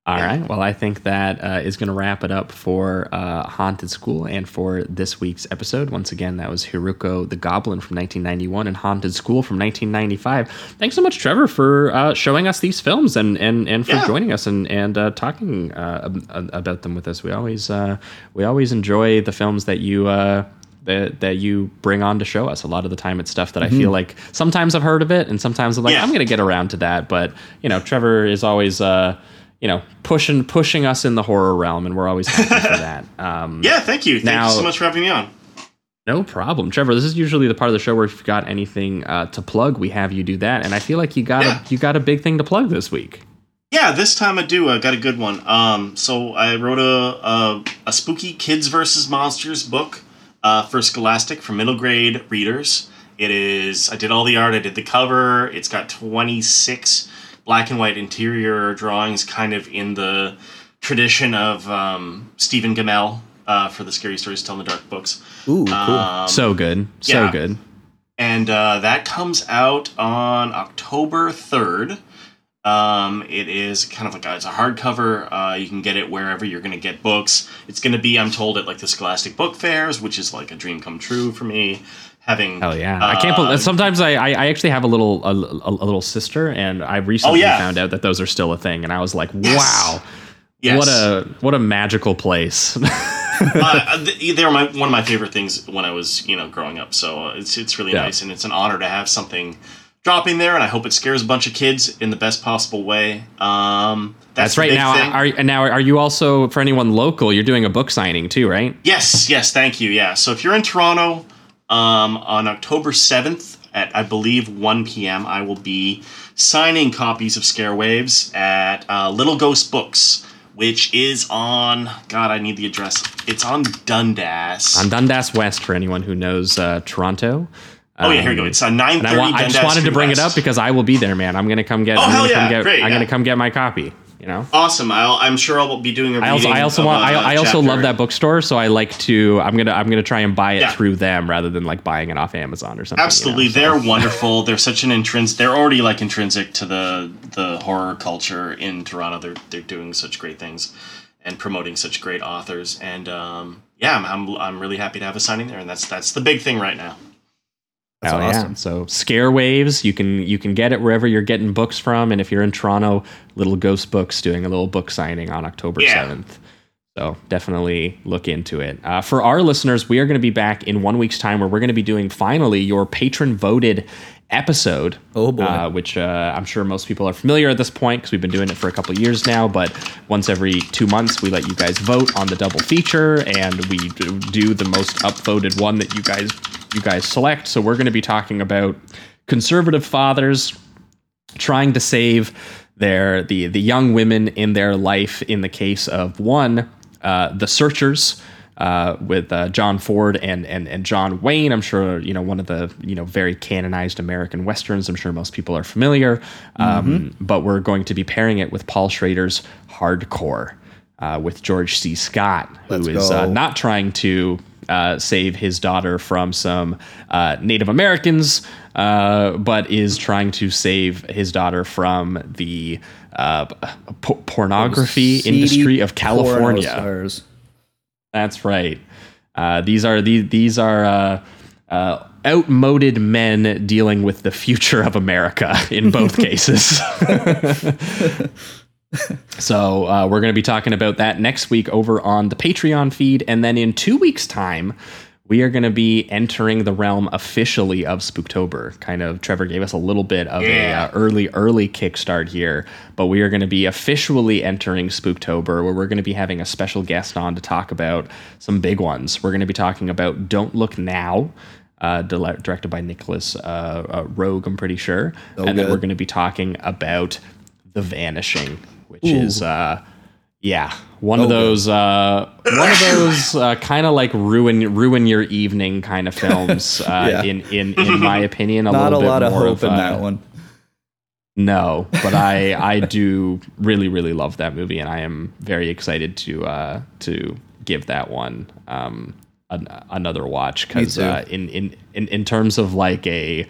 All right. Well, I think that uh, is going to wrap it up for uh, Haunted School and for this week's episode. Once again, that was Hiruko the Goblin from 1991 and Haunted School from 1995. Thanks so much, Trevor, for uh, showing us these films and and, and for Yeah. joining us and and uh, talking uh, about them with us. We always uh, we always enjoy the films that you. Uh, that, that you bring on to show us. A lot of the time, it's stuff that I feel like sometimes I've heard of it, and sometimes I'm like, Yeah. I'm going to get around to that. But you know, Trevor is always, uh, you know, pushing pushing us in the horror realm, and we're always happy for that. Um, Yeah, thank you. Thank Now- you so much for having me on. no problem, Trevor. This is usually the part of the show where if you've got anything uh, to plug, we have you do that, and I feel like you got Yeah. a you got a big thing to plug this week. Yeah, this time I do. I got a good one. Um, so I wrote a a, a spooky kids versus monsters book uh, for Scholastic for middle grade readers. It is. I did all the art. I did the cover. It's got twenty six black and white interior drawings, kind of in the tradition of um, Stephen Gammell uh, for the Scary Stories to Tell in the Dark books. Ooh, cool. Um, so good. So yeah. good. and uh, that comes out on October third. Um, it is kind of like a, it's a hardcover. Uh, you can get it wherever you're going to get books. It's going to be, I'm told, at like the Scholastic Book Fairs, which is like a dream come true for me. Having Hell yeah! I can't believe. Sometimes I, I actually have a little a, a, a little sister, and I recently Oh, yeah. found out that those are still a thing, and I was like, wow, Yes. what a what a magical place. uh, they were my, one of my favorite things when I was, you know, growing up. So it's it's really Yeah. nice, and it's an honor to have something dropping there, and I hope it scares a bunch of kids in the best possible way. Um, that's, That's right. Now, thing. are and now are you also for anyone local? You're doing a book signing too, right? Yes, yes, thank you. Yeah. So if you're in Toronto um, on October 7th at, I believe, 1 p.m., I will be signing copies of Scarewaves at uh, Little Ghost Books, which is on, God, I need the address. It's on Dundas. On Dundas West for anyone who knows uh, Toronto. oh, yeah, here we go. Um, It's on And 930 I, want, I just wanted to bring it up because I will be there, man. I'm gonna come get. Oh, I'm hell yeah, come get, great, I'm yeah. gonna come get my copy. You know. Awesome. I'll, I'm sure I'll be doing a I also, I also want. a I, I also love that bookstore, so I like to. I'm gonna. I'm gonna try and buy it Yeah. through them rather than like buying it off Amazon or something. you know, Absolutely, they're wonderful. They're such an intrinsic. They're already like intrinsic to the the horror culture in Toronto. They're they're doing such great things and promoting such great authors. And um, yeah, I'm, I'm I'm really happy to have a signing there. And that's that's the big thing right now. That's Hell awesome. yeah! So Scarewaves, you can you can get it wherever you're getting books from, and if you're in Toronto, Little Ghost Books doing a little book signing on October Yeah. seventh. So definitely look into it. Uh, for our listeners, we are going to be back in one week's time, where we're going to be doing finally your patron voted episode. Oh, boy. Uh, which uh, I'm sure most people are familiar at this point because we've been doing it for a couple years now. But once every two months, we let you guys vote on the double feature, and we do the most upvoted one that you guys you guys select. So we're going to be talking about conservative fathers trying to save their the the young women in their life. In the case of one, uh, the Searchers. Uh, with uh, John Ford and, and and John Wayne, I'm sure you know one of the you know very canonized American westerns. I'm sure most people are familiar, um, but we're going to be pairing it with Paul Schrader's Hardcore uh, with George C. Scott, who Let's is uh, not trying to uh, save his daughter from some uh, Native Americans, uh, but is trying to save his daughter from the uh, pornography industry of California. That's right. Uh, these are the, these are uh, uh, outmoded men dealing with the future of America in both cases. so uh, we're going to be talking about that next week over on the Patreon feed, and then in two weeks' time. We are going to be entering the realm officially of Spooktober. Kind of, Trevor gave us a little bit of Yeah. a uh, early, early kickstart here, but we are going to be officially entering Spooktober, where we're going to be having a special guest on to talk about some big ones. We're going to be talking about Don't Look Now, uh, dile- directed by Nicolas uh, uh, Roeg, I'm pretty sure, So and then we're going to be talking about The Vanishing, which is. Uh, yeah, one of Oh, those, uh, one of those uh, kind of like ruin ruin your evening kind of films. Uh, Yeah. In in in my opinion, a Not a little bit lot of more hope in uh, that one. no, but I I do really really love that movie, and I am very excited to uh, to give that one um, an, another watch because uh, in, in in in terms of like a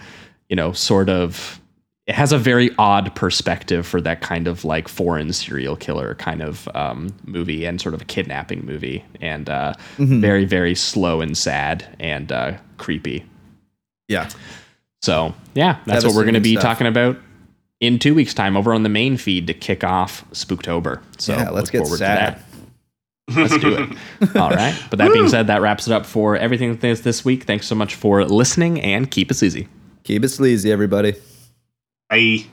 you know sort of it has a very odd perspective for that kind of like foreign serial killer kind of um, movie and sort of a kidnapping movie, and uh, Mm-hmm. very very slow and sad and uh, creepy. Yeah. So yeah, that's what we're going to be stuff. talking about in two weeks' time over on the main feed to kick off Spooktober. So Yeah, let's look get forward sad. to that. Let's do it. All right. But that being said, that wraps it up for everything this this week. Thanks so much for listening and keep it easy. Keep it sleazy, everybody. I